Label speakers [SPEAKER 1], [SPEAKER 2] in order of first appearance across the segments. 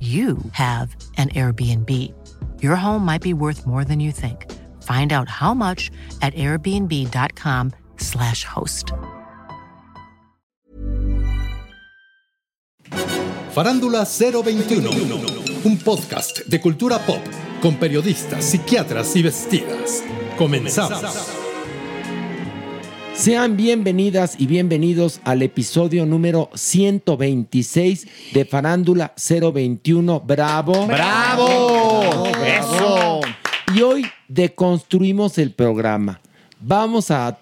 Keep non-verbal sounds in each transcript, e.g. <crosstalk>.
[SPEAKER 1] you have an Airbnb. Your home might be worth more than you think. Find out how much at airbnb.com/slash host.
[SPEAKER 2] Farándula 021, un podcast de cultura pop con periodistas, psiquiatras y vestidas. Comenzamos.
[SPEAKER 3] Sean bienvenidas y bienvenidos al episodio número 126 de Farándula 021. ¡Bravo!
[SPEAKER 4] ¡Bravo! ¡Eso!
[SPEAKER 3] Y hoy deconstruimos el programa. Vamos a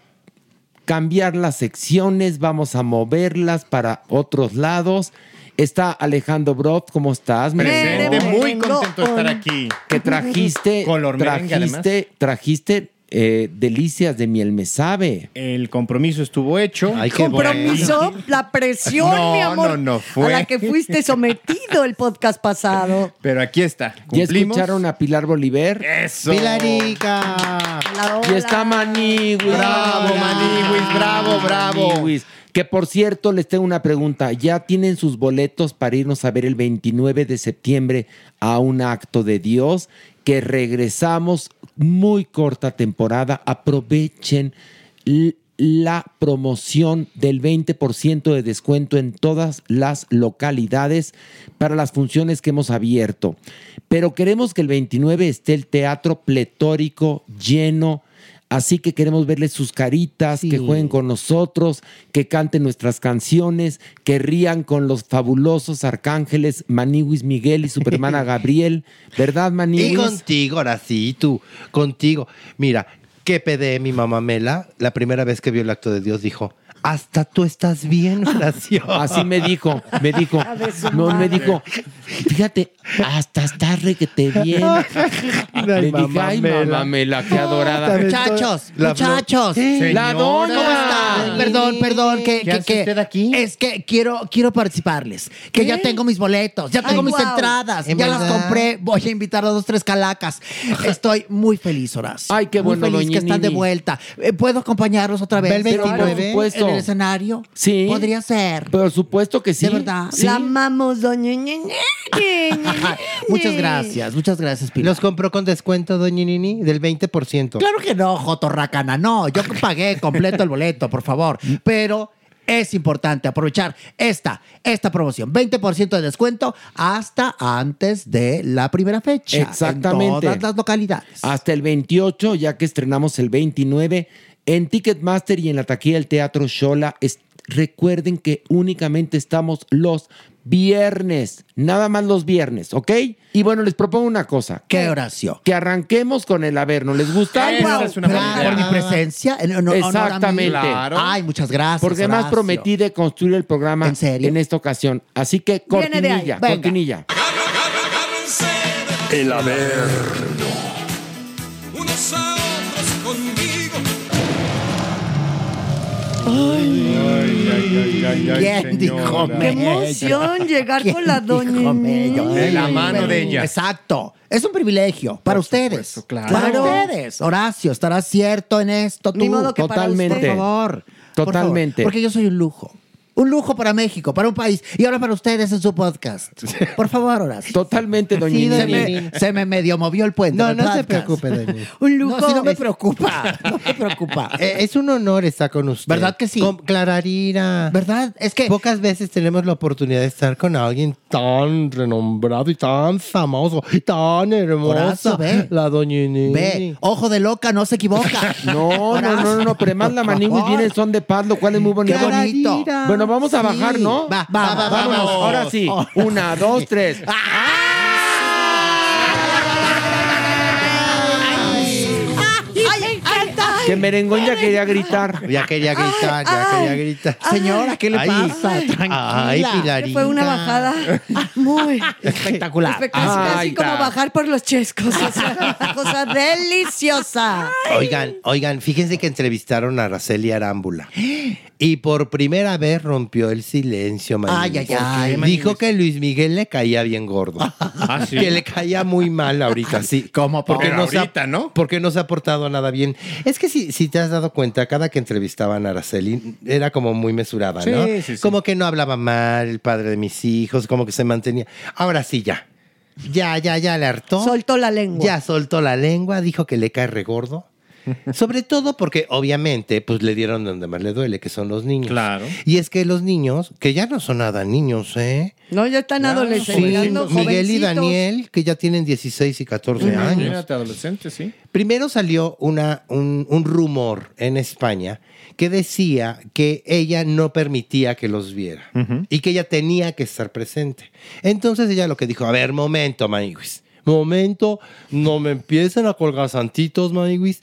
[SPEAKER 3] cambiar las secciones, vamos a moverlas para otros lados. Está Alejandro Brot, ¿cómo estás?
[SPEAKER 4] Presente, muy contento de estar aquí.
[SPEAKER 3] Que trajiste,
[SPEAKER 4] Color merengue,
[SPEAKER 3] trajiste, trajiste eh, delicias de miel me sabe.
[SPEAKER 4] El compromiso estuvo hecho.
[SPEAKER 5] Ay, compromiso, la presión,
[SPEAKER 4] No,
[SPEAKER 5] mi amor,
[SPEAKER 4] no, no, fue.
[SPEAKER 5] a la que fuiste sometido el podcast pasado.
[SPEAKER 4] Pero aquí está.
[SPEAKER 3] ¿Ya
[SPEAKER 4] Cumplimos.
[SPEAKER 3] escucharon a Pilar Bolívar?
[SPEAKER 4] Eso.
[SPEAKER 6] Pilarica.
[SPEAKER 5] Hola,
[SPEAKER 3] Y está Maniwis.
[SPEAKER 4] Bravo, Maniwis, bravo, bravo.
[SPEAKER 3] Maniwis. Que por cierto, les tengo una pregunta. ¿Ya tienen sus boletos para irnos a ver el 29 de septiembre a un acto de Dios? Que regresamos muy corta temporada. Aprovechen la promoción del 20% de descuento en todas las localidades para las funciones que hemos abierto. Pero queremos que el 29 esté el teatro pletórico, lleno. Así que queremos verles sus caritas, que jueguen con nosotros, que canten nuestras canciones, que rían con los fabulosos arcángeles Maniwis Miguel y Supermana <laughs> Gabriel. ¿Verdad,
[SPEAKER 6] Y
[SPEAKER 3] Maniwis?
[SPEAKER 6] contigo, ahora sí, tú, contigo. Mira, que pedé mi mamá Mela, la primera vez que vio el acto de Dios, dijo, hasta tú estás bien, <laughs> Horacio.
[SPEAKER 3] Así me dijo, me dijo, no, me dijo, fíjate, hasta está requete bien. <laughs> Le dije, ay, mamamela, qué adorada.
[SPEAKER 5] Muchachos,
[SPEAKER 6] La
[SPEAKER 5] muchachos.
[SPEAKER 4] Señora.
[SPEAKER 3] La.
[SPEAKER 5] ¿Cómo están? Perdón, perdón, que,
[SPEAKER 4] ¿Qué
[SPEAKER 5] que-
[SPEAKER 4] hace
[SPEAKER 5] que-
[SPEAKER 4] usted aquí?
[SPEAKER 5] es que quiero, quiero participarles. Que ya tengo mis boletos, ya tengo Ay, mis entradas, ya
[SPEAKER 6] ¿En
[SPEAKER 5] las
[SPEAKER 6] verdad?
[SPEAKER 5] compré. Voy a invitar a dos, tres calacas. <laughs> Estoy muy feliz, Horacio.
[SPEAKER 3] Ay, qué bueno,
[SPEAKER 5] Muy feliz
[SPEAKER 3] doña
[SPEAKER 5] que están de vuelta. Eh, ¿Puedo acompañarlos otra vez?
[SPEAKER 6] Ve el
[SPEAKER 3] Pero por
[SPEAKER 6] 29.
[SPEAKER 3] supuesto.
[SPEAKER 5] ¿En el escenario?
[SPEAKER 3] Sí.
[SPEAKER 5] Podría ser.
[SPEAKER 3] Por supuesto que sí.
[SPEAKER 5] De verdad.
[SPEAKER 3] Sí.
[SPEAKER 5] La
[SPEAKER 7] amamos, doña
[SPEAKER 5] Muchas gracias, muchas gracias, Pilar.
[SPEAKER 6] ¿Los compró con descuento, doña Nini? Del 20%.
[SPEAKER 5] Claro que no, Jotorracana, no. Yo pagué completo el boleto, por favor. Pero es importante aprovechar esta, esta promoción. 20% de descuento hasta antes de la primera fecha.
[SPEAKER 3] Exactamente.
[SPEAKER 5] En todas las localidades.
[SPEAKER 3] Hasta el 28, ya que estrenamos el 29, en Ticketmaster y en la taquilla del Teatro Shola. Es- recuerden que únicamente estamos los viernes, nada más los viernes, ¿ok? Y bueno, les propongo una cosa.
[SPEAKER 5] ¿Qué, Horacio?
[SPEAKER 3] Que arranquemos con el Averno. ¿Les gusta?
[SPEAKER 4] Es una
[SPEAKER 5] por mi presencia. en.
[SPEAKER 3] Exactamente.
[SPEAKER 4] Claro.
[SPEAKER 5] Ay, muchas gracias.
[SPEAKER 3] Porque además
[SPEAKER 5] Horacio.
[SPEAKER 3] prometí de construir el programa
[SPEAKER 5] ¿En serio?
[SPEAKER 3] esta ocasión. Así que cortinilla, cortinilla.
[SPEAKER 2] El Averno.
[SPEAKER 5] ¿Quién dijo
[SPEAKER 7] Qué emoción llegar con la
[SPEAKER 5] ¿Quién
[SPEAKER 7] doña
[SPEAKER 5] dijo mello?
[SPEAKER 7] Nini.
[SPEAKER 4] De la mano de ella.
[SPEAKER 5] Exacto. Es un privilegio para ustedes.
[SPEAKER 4] supuesto, claro.
[SPEAKER 5] Para
[SPEAKER 7] Claro.
[SPEAKER 5] ustedes. Horacio, estarás cierto en esto tú.
[SPEAKER 7] Ni modo que para
[SPEAKER 3] Totalmente.
[SPEAKER 5] Por favor. Por
[SPEAKER 3] Totalmente.
[SPEAKER 5] favor. Porque yo soy un lujo. Un lujo para México, para un país. Y ahora para ustedes en su podcast. <laughs> Por favor, Horacio.
[SPEAKER 3] Totalmente, doña
[SPEAKER 5] Sí, se, me, se me medio movió el puente.
[SPEAKER 6] No, no se preocupe, doña. <laughs>
[SPEAKER 7] Un lujo.
[SPEAKER 5] No, sí, no me preocupa. <laughs> No me preocupa.
[SPEAKER 6] Es un honor estar con usted.
[SPEAKER 5] ¿Verdad que sí?
[SPEAKER 6] Con Clararira.
[SPEAKER 5] ¿Verdad? Es que
[SPEAKER 6] Pocas veces tenemos la oportunidad de estar con alguien tan renombrado y tan famoso y tan
[SPEAKER 5] ve.
[SPEAKER 6] La doña.
[SPEAKER 5] Ve, ojo de loca, no se equivoca.
[SPEAKER 3] No, no, no, no, no, pero además la Maniwis viene en son de paz, lo cual es muy bonito.
[SPEAKER 5] Qué bonito.
[SPEAKER 3] Bueno, vamos a bajar, ¿no?
[SPEAKER 5] Va, va, va, vamos.
[SPEAKER 3] ahora sí. Una, dos, <laughs> tres.
[SPEAKER 7] ¡Ay,
[SPEAKER 3] Que Merengón ya quería gritar. <laughs>
[SPEAKER 6] Ya quería gritar, ya
[SPEAKER 7] Ay,
[SPEAKER 6] quería gritar.
[SPEAKER 5] Señora, ¿qué le
[SPEAKER 6] Ay,
[SPEAKER 5] pasa? Tranquila.
[SPEAKER 6] Ay, Pilarita.
[SPEAKER 7] Fue una bajada muy
[SPEAKER 5] Espectacular.
[SPEAKER 7] espectacular. Casi
[SPEAKER 3] Ay,
[SPEAKER 7] como bajar por los chescos. O sea, una cosa <laughs> deliciosa.
[SPEAKER 6] Oigan, oigan, fíjense que entrevistaron a Araceli Arámbula. Y por primera vez rompió el silencio.
[SPEAKER 5] Ay, ay, ay,
[SPEAKER 6] Dijo que Luis Miguel le caía bien gordo. <laughs>
[SPEAKER 4] Ah, sí.
[SPEAKER 6] Que le caía muy mal ahorita, sí.
[SPEAKER 5] ¿Cómo?
[SPEAKER 6] Porque
[SPEAKER 4] Pero
[SPEAKER 6] no, se ha,
[SPEAKER 4] ¿no?
[SPEAKER 6] porque no se ha portado nada bien. Es que si, si te has dado cuenta, cada que entrevistaban a Araceli era como muy mesurada,
[SPEAKER 4] Sí,
[SPEAKER 6] ¿no?
[SPEAKER 4] sí, sí.
[SPEAKER 6] Como que no hablaba mal el padre de mis hijos, como que se mantenía. Ahora sí, ya. Ya, ya, ya le hartó.
[SPEAKER 7] Soltó la lengua.
[SPEAKER 6] Ya soltó la lengua, dijo que le cae regordo. <laughs> Sobre todo porque obviamente pues le dieron donde más le duele, que son los niños.
[SPEAKER 4] Claro.
[SPEAKER 6] Y es que los niños, que ya no son nada niños, ¿eh?
[SPEAKER 7] No, ya están
[SPEAKER 4] Claro,
[SPEAKER 7] adolescentes.
[SPEAKER 6] Sí, Miguel y. Daniel, que ya tienen 16 y 14 años.
[SPEAKER 4] Imagínate, adolescente, sí.
[SPEAKER 6] Primero salió una, un, un rumor en España que decía que ella no permitía que los viera y que ella tenía que estar presente. Entonces ella lo que dijo, a ver, momento, Maniguis, momento, no me empiecen a colgar santitos, Maniguis.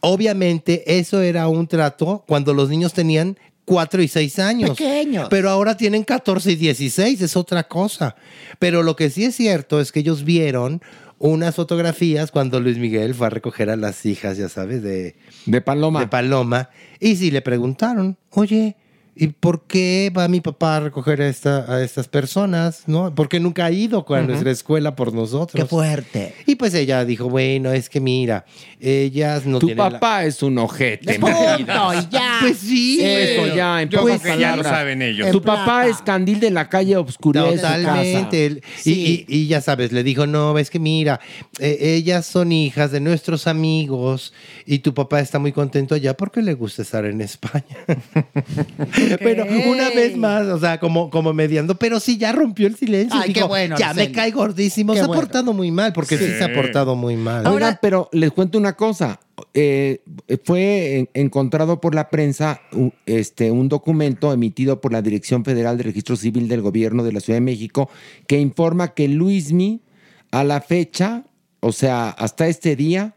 [SPEAKER 6] Obviamente eso era un trato cuando los niños tenían 4 y 6 años.
[SPEAKER 5] Pequeños.
[SPEAKER 6] Pero ahora tienen 14 y 16, es otra cosa. Pero lo que sí es cierto es que ellos vieron unas fotografías cuando Luis Miguel fue a recoger a las hijas, ya sabes, de,
[SPEAKER 3] De Paloma.
[SPEAKER 6] de Paloma. Y sí le preguntaron, oye, ¿y por qué va mi papá a recoger a, esta- a estas personas? ¿No? Porque nunca ha ido a nuestra escuela por nosotros.
[SPEAKER 5] Qué fuerte.
[SPEAKER 6] Y pues ella dijo, bueno, es que mira, ellas no
[SPEAKER 3] tu
[SPEAKER 6] tienen la-
[SPEAKER 3] papá es un ojete.
[SPEAKER 5] Punto, ya.
[SPEAKER 6] Pues sí.
[SPEAKER 3] Eso ya, en
[SPEAKER 4] Yo
[SPEAKER 3] pocas
[SPEAKER 4] creo que ya lo saben ellos.
[SPEAKER 3] Tu papá es candil de la calle obscuridad de su casa.
[SPEAKER 6] Totalmente. Y,
[SPEAKER 5] Sí.
[SPEAKER 6] y- y ya sabes, le dijo, no, es que mira, eh, ellas son hijas de nuestros amigos y tu papá está muy contento allá porque le gusta estar en España. <laughs> Pero una vez más, o sea, como, como mediando, pero sí ya rompió el silencio.
[SPEAKER 5] Ay, qué bueno,
[SPEAKER 6] Ya me cae gordísimo.
[SPEAKER 5] Qué
[SPEAKER 6] se ha portado muy mal, porque sí,
[SPEAKER 4] Sí.
[SPEAKER 6] se ha portado muy mal.
[SPEAKER 3] Oigan, pero les cuento una cosa. Eh, fue en- encontrado por la prensa este, un documento emitido por la Dirección Federal de Registro Civil del Gobierno de la Ciudad de México que informa que Luismi, a la fecha, o sea, hasta este día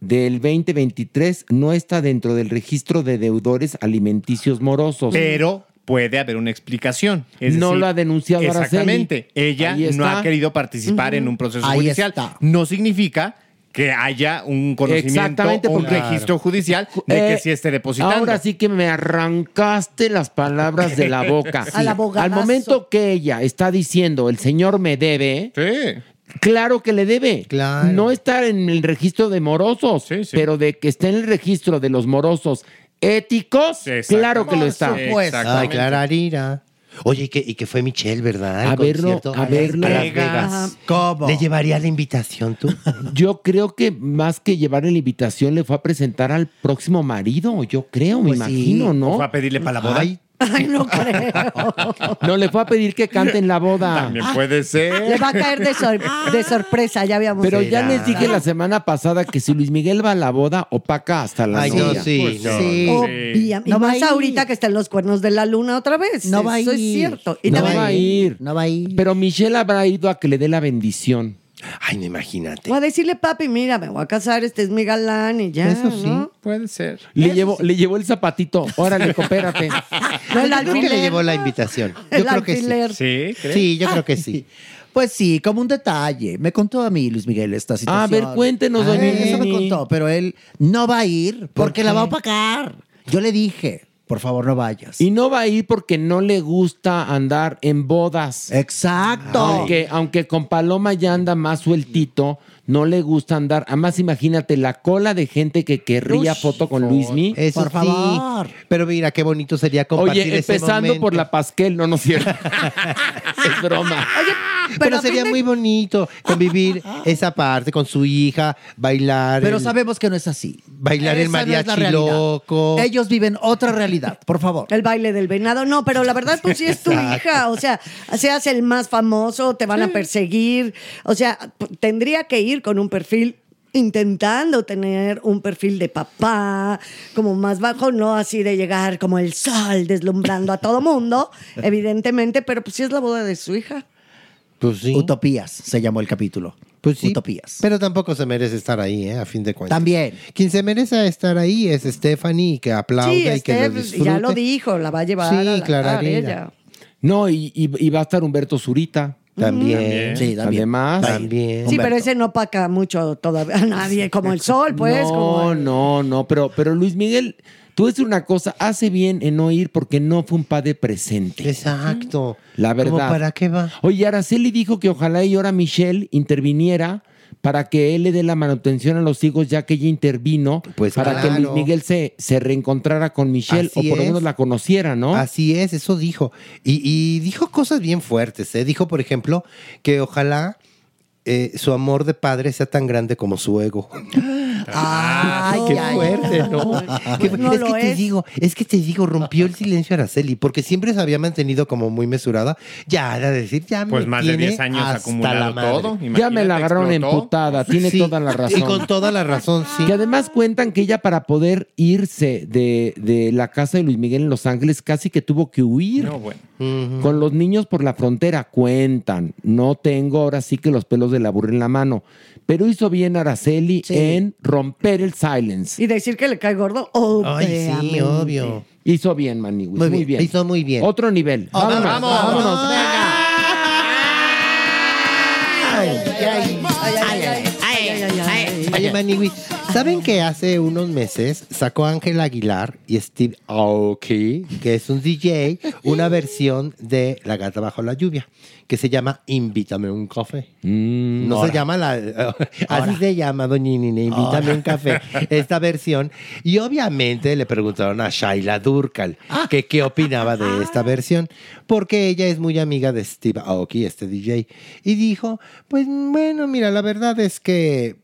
[SPEAKER 3] del 2023, no está dentro del registro de deudores alimenticios morosos.
[SPEAKER 4] Pero puede haber una explicación. Es
[SPEAKER 3] No
[SPEAKER 4] decir,
[SPEAKER 3] lo ha denunciado Araceli.
[SPEAKER 4] Exactamente. Ella no ha querido participar en un proceso
[SPEAKER 5] Ahí
[SPEAKER 4] judicial.
[SPEAKER 5] está.
[SPEAKER 4] No significa que haya un conocimiento
[SPEAKER 3] Exactamente,
[SPEAKER 4] o un registro judicial de
[SPEAKER 3] Eh,
[SPEAKER 4] que sí esté depositando.
[SPEAKER 3] Ahora sí que me arrancaste las palabras de la <laughs> boca.
[SPEAKER 7] Al abogadazo.
[SPEAKER 3] Al momento que ella está diciendo, el señor me debe,
[SPEAKER 4] Sí.
[SPEAKER 3] Claro que le debe.
[SPEAKER 6] Claro.
[SPEAKER 3] No está en el registro de morosos,
[SPEAKER 4] Sí, sí.
[SPEAKER 3] pero de que esté en el registro de los morosos éticos, claro que lo
[SPEAKER 5] Por
[SPEAKER 3] está.
[SPEAKER 5] supuesto.
[SPEAKER 4] Exactamente.
[SPEAKER 6] Ay, Clararira. Oye, y que, y que fue Michelle, ¿verdad?
[SPEAKER 3] A verlo, a verlo.
[SPEAKER 6] A Las
[SPEAKER 4] Vegas.
[SPEAKER 5] ¿Cómo?
[SPEAKER 6] ¿Le llevaría la invitación tú? <laughs>
[SPEAKER 3] Yo creo que más que llevarle la invitación, le fue a presentar al próximo marido, yo creo, me
[SPEAKER 5] Pues sí.
[SPEAKER 3] imagino, ¿no?
[SPEAKER 4] Fue a pedirle para la boda.
[SPEAKER 6] Ay,
[SPEAKER 7] Ay, no creo.
[SPEAKER 3] No, le fue a pedir que cante en la boda.
[SPEAKER 4] También puede
[SPEAKER 7] Le
[SPEAKER 4] ser.
[SPEAKER 7] va a caer de, sor- de sorpresa, ya habíamos
[SPEAKER 3] Pero
[SPEAKER 7] dicho.
[SPEAKER 3] ya les dije la semana pasada que si Luis Miguel va a la boda, opaca hasta la
[SPEAKER 6] Ay, no, sí,
[SPEAKER 4] Pues
[SPEAKER 6] no.
[SPEAKER 5] sí. No
[SPEAKER 7] y más
[SPEAKER 5] ir.
[SPEAKER 7] ahorita que están los cuernos de la luna otra vez.
[SPEAKER 5] No va a
[SPEAKER 7] Eso es
[SPEAKER 5] ir.
[SPEAKER 7] cierto. Y
[SPEAKER 3] No
[SPEAKER 7] también-
[SPEAKER 3] va a ir.
[SPEAKER 5] No va a ir.
[SPEAKER 3] Pero Michelle habrá ido a que le dé la bendición.
[SPEAKER 6] Ay, no imagínate.
[SPEAKER 7] Voy a decirle, papi, mira, me voy a casar, este es mi galán y ya.
[SPEAKER 6] Eso sí.
[SPEAKER 7] ¿no?
[SPEAKER 4] Puede ser.
[SPEAKER 3] Le llevó, le llevó el zapatito. Órale, coopérate. <laughs> <laughs>
[SPEAKER 7] No, el
[SPEAKER 6] Yo creo que le
[SPEAKER 7] alfiler.
[SPEAKER 6] llevó la invitación. Yo <laughs>
[SPEAKER 7] El
[SPEAKER 6] creo que sí.
[SPEAKER 7] alfiler.
[SPEAKER 4] Sí, ¿crees?
[SPEAKER 6] Sí, yo creo que sí.
[SPEAKER 5] Pues sí, como un detalle. Me contó a mí Luis Miguel esta situación.
[SPEAKER 3] A ver, cuéntenos,
[SPEAKER 5] Ah,
[SPEAKER 3] doña
[SPEAKER 5] Eso me contó, pero él no va a ir porque la va a opacar. Yo le dije. Por favor, no vayas.
[SPEAKER 3] Y no va a ir porque no le gusta andar en bodas.
[SPEAKER 5] Exacto.
[SPEAKER 3] Aunque, aunque con Paloma ya anda más sueltito, no le gusta andar. Además, imagínate la cola de gente que querría foto con Luismi.
[SPEAKER 6] Eso sí. Pero mira, qué bonito sería compartir
[SPEAKER 3] Oye,
[SPEAKER 6] ese
[SPEAKER 3] empezando por la Pasquel, no, no es cierto. <laughs> es broma.
[SPEAKER 6] Pero, sería muy bonito convivir <laughs> esa parte con su hija, bailar.
[SPEAKER 5] Pero
[SPEAKER 6] el-
[SPEAKER 5] sabemos que no es así.
[SPEAKER 6] Bailar el
[SPEAKER 5] Esa no es la
[SPEAKER 6] mariachi loco.
[SPEAKER 5] Ellos viven otra realidad, por favor.
[SPEAKER 7] El baile del venado, no, pero la verdad, pues sí es tu hija. O sea, seas el más famoso, te van a perseguir. O sea, tendría que ir con un perfil intentando tener un perfil de papá, como más bajo, no así de llegar como el sol deslumbrando a todo mundo, <laughs> evidentemente, pero pues sí es la boda de su hija.
[SPEAKER 6] Pues sí.
[SPEAKER 5] Utopías se llamó el capítulo.
[SPEAKER 6] Pues sí.
[SPEAKER 5] Utopías.
[SPEAKER 6] Pero tampoco se merece estar ahí, ¿eh? A fin de cuentas.
[SPEAKER 5] También.
[SPEAKER 6] Quien se merece estar ahí es Stephanie, que aplaude
[SPEAKER 7] Sí,
[SPEAKER 6] y que lo
[SPEAKER 7] Steph
[SPEAKER 6] disfrute.
[SPEAKER 7] ya lo dijo, la va a llevar
[SPEAKER 6] Sí,
[SPEAKER 7] a la
[SPEAKER 6] Clararina.
[SPEAKER 7] ella.
[SPEAKER 3] No, y, y- y va a estar Humberto Zurita.
[SPEAKER 6] También.
[SPEAKER 5] Sí, también.
[SPEAKER 3] Además.
[SPEAKER 6] También.
[SPEAKER 7] Sí, pero ese no paca mucho todavía a nadie, como el sol, pues.
[SPEAKER 3] no,
[SPEAKER 7] como el-
[SPEAKER 3] no, no, pero, pero Luis Miguel, tú decir una cosa, hace bien en no ir porque no fue un padre presente.
[SPEAKER 6] Exacto.
[SPEAKER 3] La verdad.
[SPEAKER 6] ¿Cómo para qué va?
[SPEAKER 3] Oye, Araceli dijo que ojalá y ahora Michelle interviniera para que él le dé la manutención a los hijos, ya que ella intervino,
[SPEAKER 6] Pues
[SPEAKER 3] para que. Luis Miguel se, se reencontrara con Michelle
[SPEAKER 6] Así
[SPEAKER 3] o por lo menos la conociera, ¿no?
[SPEAKER 6] Así es, eso dijo. Y, y dijo cosas bien fuertes. ¿eh? Dijo, por ejemplo, que ojalá eh, su amor de padre sea tan grande como su ego. <laughs>
[SPEAKER 5] Ay,
[SPEAKER 6] Qué
[SPEAKER 5] ay,
[SPEAKER 6] fuerte. ¿no? Qué fu-
[SPEAKER 7] No
[SPEAKER 6] es que te
[SPEAKER 7] es.
[SPEAKER 6] digo, es que te digo, rompió el silencio Araceli, porque siempre se había mantenido como muy mesurada. Ya, era decir, ya me
[SPEAKER 4] Pues más de
[SPEAKER 6] tiene
[SPEAKER 4] 10 años
[SPEAKER 6] hasta
[SPEAKER 4] acumulado
[SPEAKER 6] la madre.
[SPEAKER 4] todo.
[SPEAKER 3] ya me la agarraron emputada, tiene
[SPEAKER 6] Sí,
[SPEAKER 3] toda la razón.
[SPEAKER 6] Y con toda la razón, sí.
[SPEAKER 3] Que además cuentan que ella para poder irse de, de la casa de Luis Miguel en Los Ángeles casi que tuvo que huir.
[SPEAKER 4] No, bueno.
[SPEAKER 3] Con los niños por la frontera, cuentan. No tengo ahora sí que los pelos de la burra en la mano. Pero hizo bien Araceli
[SPEAKER 5] Sí.
[SPEAKER 3] en romper el silence.
[SPEAKER 7] Y decir que le cae gordo,
[SPEAKER 6] Ay, sí,
[SPEAKER 7] obviamente.
[SPEAKER 6] obvio.
[SPEAKER 3] Hizo bien, Maniwis.
[SPEAKER 5] Muy
[SPEAKER 3] Muy,
[SPEAKER 5] bien.
[SPEAKER 6] Hizo muy bien.
[SPEAKER 3] Otro nivel.
[SPEAKER 5] Vámonos,
[SPEAKER 3] Vámonos.
[SPEAKER 5] vámonos.
[SPEAKER 3] vámonos.
[SPEAKER 6] ¿Saben que hace unos meses sacó Ángel Aguilar y Steve Aoki, que es un DJ, una versión de La Gata Bajo la Lluvia, que se llama Invítame un café?
[SPEAKER 3] Mm,
[SPEAKER 6] No se llama la... <laughs> así se llama, Doña Nina, Invítame un café, esta versión. Y obviamente le preguntaron a Shaila Durkal que qué opinaba de esta versión, porque ella es muy amiga de Steve Aoki, este DJ. Y dijo, pues bueno, mira, la verdad es que...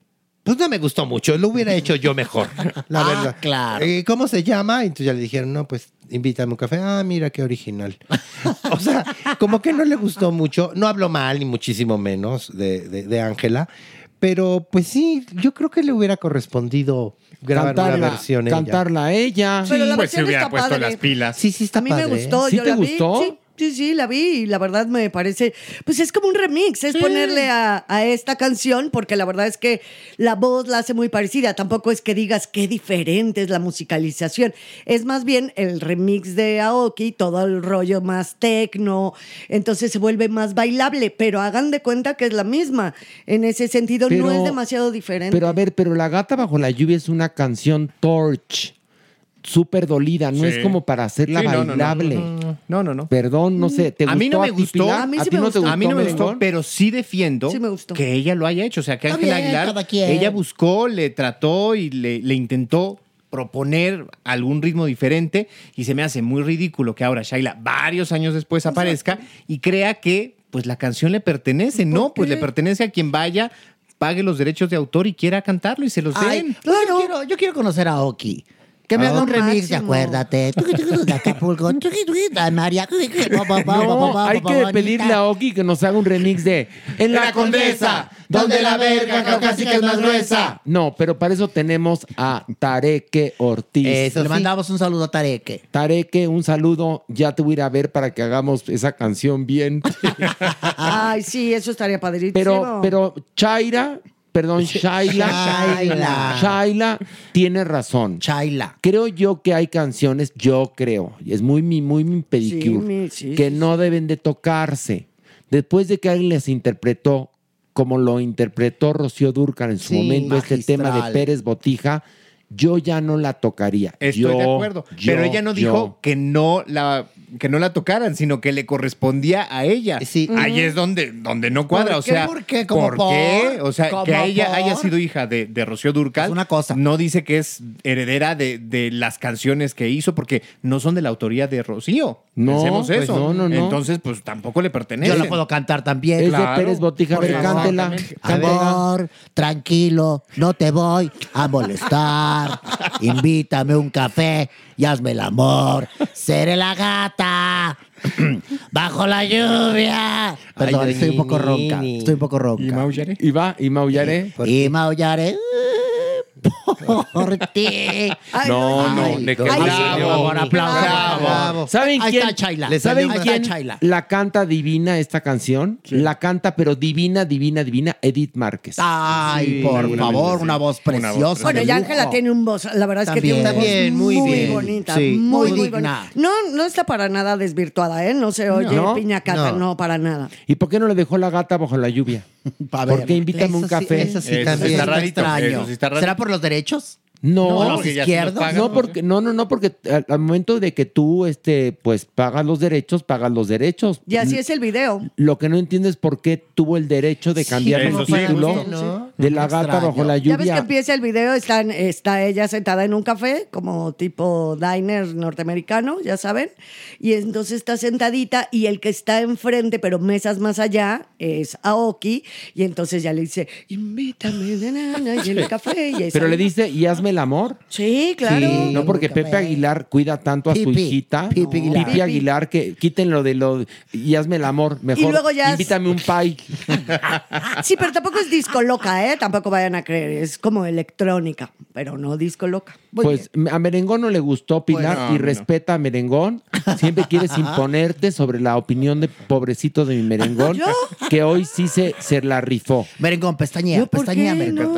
[SPEAKER 6] Pues no me gustó mucho, lo hubiera <laughs> hecho yo mejor, la
[SPEAKER 5] Ah,
[SPEAKER 6] verdad.
[SPEAKER 5] claro.
[SPEAKER 6] Eh, ¿Cómo se llama? Entonces ya le dijeron, no, pues invítame un café. Ah, mira qué original. <laughs> o sea, como que no le gustó mucho. No hablo mal, ni muchísimo menos de de- de Ángela. pero pues sí, yo creo que le hubiera correspondido grabar una
[SPEAKER 3] Cantarla,
[SPEAKER 6] versión ella.
[SPEAKER 3] cantarla a ella.
[SPEAKER 7] Pero la
[SPEAKER 4] pues se
[SPEAKER 7] versión
[SPEAKER 4] hubiera
[SPEAKER 7] está
[SPEAKER 4] puesto
[SPEAKER 7] padre.
[SPEAKER 4] las pilas.
[SPEAKER 6] Sí, sí está
[SPEAKER 7] a mí me
[SPEAKER 6] padre, ¿eh?
[SPEAKER 7] gustó.
[SPEAKER 3] ¿Sí
[SPEAKER 7] yo
[SPEAKER 3] te
[SPEAKER 7] la vi,
[SPEAKER 3] gustó?
[SPEAKER 7] Sí, sí, sí, la vi y la verdad me parece, pues es como un remix, es ponerle a, a esta canción porque la verdad es que la voz la hace muy parecida, tampoco es que digas qué diferente es la musicalización, es más bien el remix de Aoki, todo el rollo más tecno, entonces se vuelve más bailable, pero hagan de cuenta que es la misma, en ese sentido no es demasiado diferente.
[SPEAKER 3] Pero a ver, pero La Gata Bajo la Lluvia es una canción torch, súper dolida, no
[SPEAKER 4] Sí.
[SPEAKER 3] es como para hacerla
[SPEAKER 4] Sí, no, no, no,
[SPEAKER 3] bailable.
[SPEAKER 4] No, no, no.
[SPEAKER 3] Perdón, no sé, ¿te
[SPEAKER 4] a mí no me gustó.
[SPEAKER 7] A mí sí
[SPEAKER 3] ti
[SPEAKER 7] me
[SPEAKER 3] no te
[SPEAKER 7] gustó.
[SPEAKER 4] A mí no me gustó, pero sí defiendo
[SPEAKER 7] Sí me gustó.
[SPEAKER 4] que ella lo haya hecho. O sea, que
[SPEAKER 5] bien,
[SPEAKER 4] Aguilar, ella buscó, le trató y le, le intentó proponer algún ritmo diferente y se me hace muy ridículo que ahora Shaila varios años después aparezca y crea que pues la canción le pertenece. No, pues le pertenece a quien vaya, pague los derechos de autor y quiera cantarlo y se los
[SPEAKER 5] Ay,
[SPEAKER 4] den.
[SPEAKER 5] yo, quiero, yo quiero conocer a Oki. Que me haga un remix de
[SPEAKER 7] máximo.
[SPEAKER 5] Acuérdate. <laughs> De Acapulco. De María.
[SPEAKER 3] No, hay que pedirle a Oki que nos haga un remix de En la Condesa, donde la verga caucásica es más gruesa. No, pero para eso tenemos a Tareque Ortiz.
[SPEAKER 6] Eso
[SPEAKER 5] Le
[SPEAKER 6] sí.
[SPEAKER 5] mandamos un saludo a Tareque.
[SPEAKER 3] Tareque, un saludo. Ya te voy a ir a ver para que hagamos esa canción bien. <laughs>
[SPEAKER 7] Ay, sí, eso estaría padrísimo.
[SPEAKER 3] Pero, pero Chaira, perdón, Shaila,
[SPEAKER 5] Shaila.
[SPEAKER 3] Shaila tiene razón.
[SPEAKER 5] Chaila.
[SPEAKER 3] Creo yo que hay canciones, yo creo, y es muy mi, muy mi pedicure,
[SPEAKER 7] mi- sí,
[SPEAKER 3] que
[SPEAKER 7] sí,
[SPEAKER 3] no deben de tocarse. Después de que alguien les interpretó, como lo interpretó Rocío Durcan en su momento, este tema de. Pérez Botija, yo ya no la tocaría.
[SPEAKER 4] Estoy
[SPEAKER 3] Yo,
[SPEAKER 4] de acuerdo.
[SPEAKER 3] yo,
[SPEAKER 4] pero ella no dijo
[SPEAKER 3] yo.
[SPEAKER 4] que no la que no la tocaran, sino que le correspondía a ella.
[SPEAKER 6] Sí.
[SPEAKER 4] Ahí es donde, donde no cuadra.
[SPEAKER 5] ¿Por
[SPEAKER 4] o
[SPEAKER 5] qué?
[SPEAKER 4] sea,
[SPEAKER 5] ¿Por qué? ¿Cómo
[SPEAKER 4] ¿por qué?
[SPEAKER 5] por?
[SPEAKER 4] O sea,
[SPEAKER 5] ¿Cómo
[SPEAKER 4] que a ella
[SPEAKER 5] por?
[SPEAKER 4] haya sido hija de, de Rocío Durcal.
[SPEAKER 5] Es una cosa.
[SPEAKER 4] No dice que es heredera de, de las canciones que hizo, porque no son de la autoría de Rocío.
[SPEAKER 3] No,
[SPEAKER 4] Pensemos
[SPEAKER 3] pues
[SPEAKER 4] eso.
[SPEAKER 3] no, no, no.
[SPEAKER 4] Entonces, pues tampoco le pertenece.
[SPEAKER 5] Yo la puedo cantar también.
[SPEAKER 3] Es
[SPEAKER 4] Claro.
[SPEAKER 3] de Pérez Botija, a
[SPEAKER 5] Por
[SPEAKER 3] ver,
[SPEAKER 5] favor.
[SPEAKER 3] cántela.
[SPEAKER 5] Amor, tranquilo, no te voy a molestar. Invítame un café y hazme el amor. Seré la gata <clears throat> bajo la lluvia. Perdón,
[SPEAKER 6] Ay,
[SPEAKER 5] estoy un poco ronca. Estoy un poco ronca.
[SPEAKER 4] Y maullaré.
[SPEAKER 3] Y va, y maullaré.
[SPEAKER 5] Y maullaré por <laughs> ti.
[SPEAKER 7] Ay,
[SPEAKER 3] No, no, le quedó
[SPEAKER 5] bravo, un aplauso,
[SPEAKER 6] Bravo.
[SPEAKER 3] ¿Saben
[SPEAKER 5] Ahí
[SPEAKER 3] quién?
[SPEAKER 5] está Chayla.
[SPEAKER 6] Le
[SPEAKER 3] ¿Saben
[SPEAKER 6] salió
[SPEAKER 5] Ahí está
[SPEAKER 3] quién
[SPEAKER 5] Chayla.
[SPEAKER 3] la canta divina esta canción? La canta, pero divina, divina, divina, Edith Márquez.
[SPEAKER 5] Ay,
[SPEAKER 4] Sí,
[SPEAKER 5] por
[SPEAKER 4] seguramente
[SPEAKER 5] favor,
[SPEAKER 4] sí.
[SPEAKER 5] una voz
[SPEAKER 4] Una voz
[SPEAKER 5] preciosa.
[SPEAKER 7] Bueno,
[SPEAKER 5] de
[SPEAKER 7] y
[SPEAKER 5] lujo.
[SPEAKER 7] Ángela tiene un voz, la verdad es que tiene una voz
[SPEAKER 6] También, muy
[SPEAKER 7] muy,
[SPEAKER 6] bien.
[SPEAKER 7] bonita,
[SPEAKER 6] Sí.
[SPEAKER 7] muy,
[SPEAKER 5] Muy
[SPEAKER 7] muy
[SPEAKER 5] digna.
[SPEAKER 7] bonita. No, no está para nada desvirtuada, ¿eh? No se oye
[SPEAKER 3] No.
[SPEAKER 7] piñacata,
[SPEAKER 6] No.
[SPEAKER 7] no. para nada.
[SPEAKER 3] ¿Y por qué no le dejó la gata bajo la lluvia? <laughs>
[SPEAKER 5] Ver,
[SPEAKER 3] ¿Por qué invítame un
[SPEAKER 6] eso sí,
[SPEAKER 3] café?
[SPEAKER 6] eso sí
[SPEAKER 4] Eso
[SPEAKER 6] también.
[SPEAKER 4] está
[SPEAKER 5] Está
[SPEAKER 4] rarito,
[SPEAKER 5] extraño.
[SPEAKER 4] eso sí está rarito.
[SPEAKER 5] ¿Será por los derechos?
[SPEAKER 3] No,
[SPEAKER 5] No, pagan,
[SPEAKER 3] no, porque, no, no, no, porque al, al momento de que tú, este, pues, pagas los derechos, pagas los derechos.
[SPEAKER 7] Y así es el video.
[SPEAKER 3] Lo que no entiendo es por qué tuvo el derecho de cambiar
[SPEAKER 4] eso
[SPEAKER 3] el
[SPEAKER 4] sí,
[SPEAKER 3] título
[SPEAKER 6] ¿no?
[SPEAKER 3] de la gata
[SPEAKER 5] Extraño.
[SPEAKER 3] bajo la
[SPEAKER 7] Ya ves que
[SPEAKER 3] lluvia.
[SPEAKER 7] empieza el video, está, en- está ella sentada en un café, como tipo diner norteamericano, ya saben. Y entonces está sentadita y el que está enfrente, pero mesas más allá, es Aoki. Y entonces ya le dice, invítame, na, na, na", y el <laughs> café. Y ahí
[SPEAKER 3] Pero le dice, y hazme el amor.
[SPEAKER 7] Sí, claro.
[SPEAKER 5] Sí.
[SPEAKER 3] No, porque Pepe. Aguilar cuida tanto a su hijita.
[SPEAKER 5] Pipi Aguilar.
[SPEAKER 3] Pipi Aguilar, que quiten lo de lo y hazme el amor. Mejor
[SPEAKER 7] luego ya es-
[SPEAKER 3] invítame un pie. <laughs>
[SPEAKER 7] Sí, pero tampoco es disco loca, ¿eh? Tampoco vayan a creer. Es como electrónica, pero no disco loca.
[SPEAKER 3] Pues a Merengón no le gustó Pilar
[SPEAKER 4] Bueno,
[SPEAKER 3] y
[SPEAKER 4] no.
[SPEAKER 3] respeta a Merengón. Siempre quieres imponerte sobre la opinión de pobrecito de mi Merengón,
[SPEAKER 7] ¿Yo?
[SPEAKER 3] que hoy sí se, se la rifó.
[SPEAKER 5] Merengón, pestañea,
[SPEAKER 7] ¿Yo por
[SPEAKER 5] pestañea,
[SPEAKER 7] no?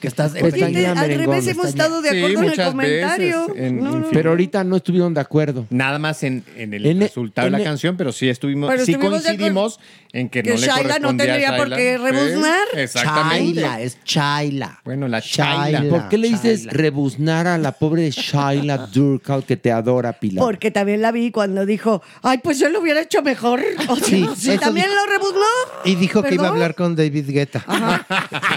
[SPEAKER 5] Que estás
[SPEAKER 3] Pues
[SPEAKER 7] Oye,
[SPEAKER 3] Pestañea,
[SPEAKER 7] al
[SPEAKER 3] merengón,
[SPEAKER 7] revés hemos
[SPEAKER 5] pestañea.
[SPEAKER 7] estado de
[SPEAKER 4] Sí,
[SPEAKER 7] acuerdo en el comentario.
[SPEAKER 4] en-
[SPEAKER 7] No, no.
[SPEAKER 3] Pero ahorita no estuvieron de acuerdo.
[SPEAKER 4] Nada más en, en el
[SPEAKER 3] En e-
[SPEAKER 4] resultado
[SPEAKER 3] en
[SPEAKER 4] de
[SPEAKER 3] e-
[SPEAKER 4] la canción, pero sí estuvimos,
[SPEAKER 7] Pero
[SPEAKER 4] sí
[SPEAKER 7] estuvimos
[SPEAKER 4] coincidimos en que,
[SPEAKER 7] que
[SPEAKER 4] no le
[SPEAKER 7] Shaila no
[SPEAKER 4] correspondía a
[SPEAKER 7] tendría por
[SPEAKER 4] Shaila.
[SPEAKER 7] qué rebuznar.
[SPEAKER 4] Exactamente.
[SPEAKER 5] Chaila, es Chaila.
[SPEAKER 4] Bueno, la
[SPEAKER 5] Chaila.
[SPEAKER 4] Shaila.
[SPEAKER 3] ¿Por qué le dices
[SPEAKER 5] Shaila.
[SPEAKER 3] rebuznar a la pobre Shaila Durkal que te adora, Pilar?
[SPEAKER 7] Porque también la vi cuando dijo, ay, pues yo lo hubiera hecho mejor. <laughs> O sea,
[SPEAKER 6] Sí,
[SPEAKER 7] sí,
[SPEAKER 6] eso
[SPEAKER 7] también
[SPEAKER 6] dijo.
[SPEAKER 7] lo rebuznó.
[SPEAKER 6] Y dijo que iba a hablar con David Guetta.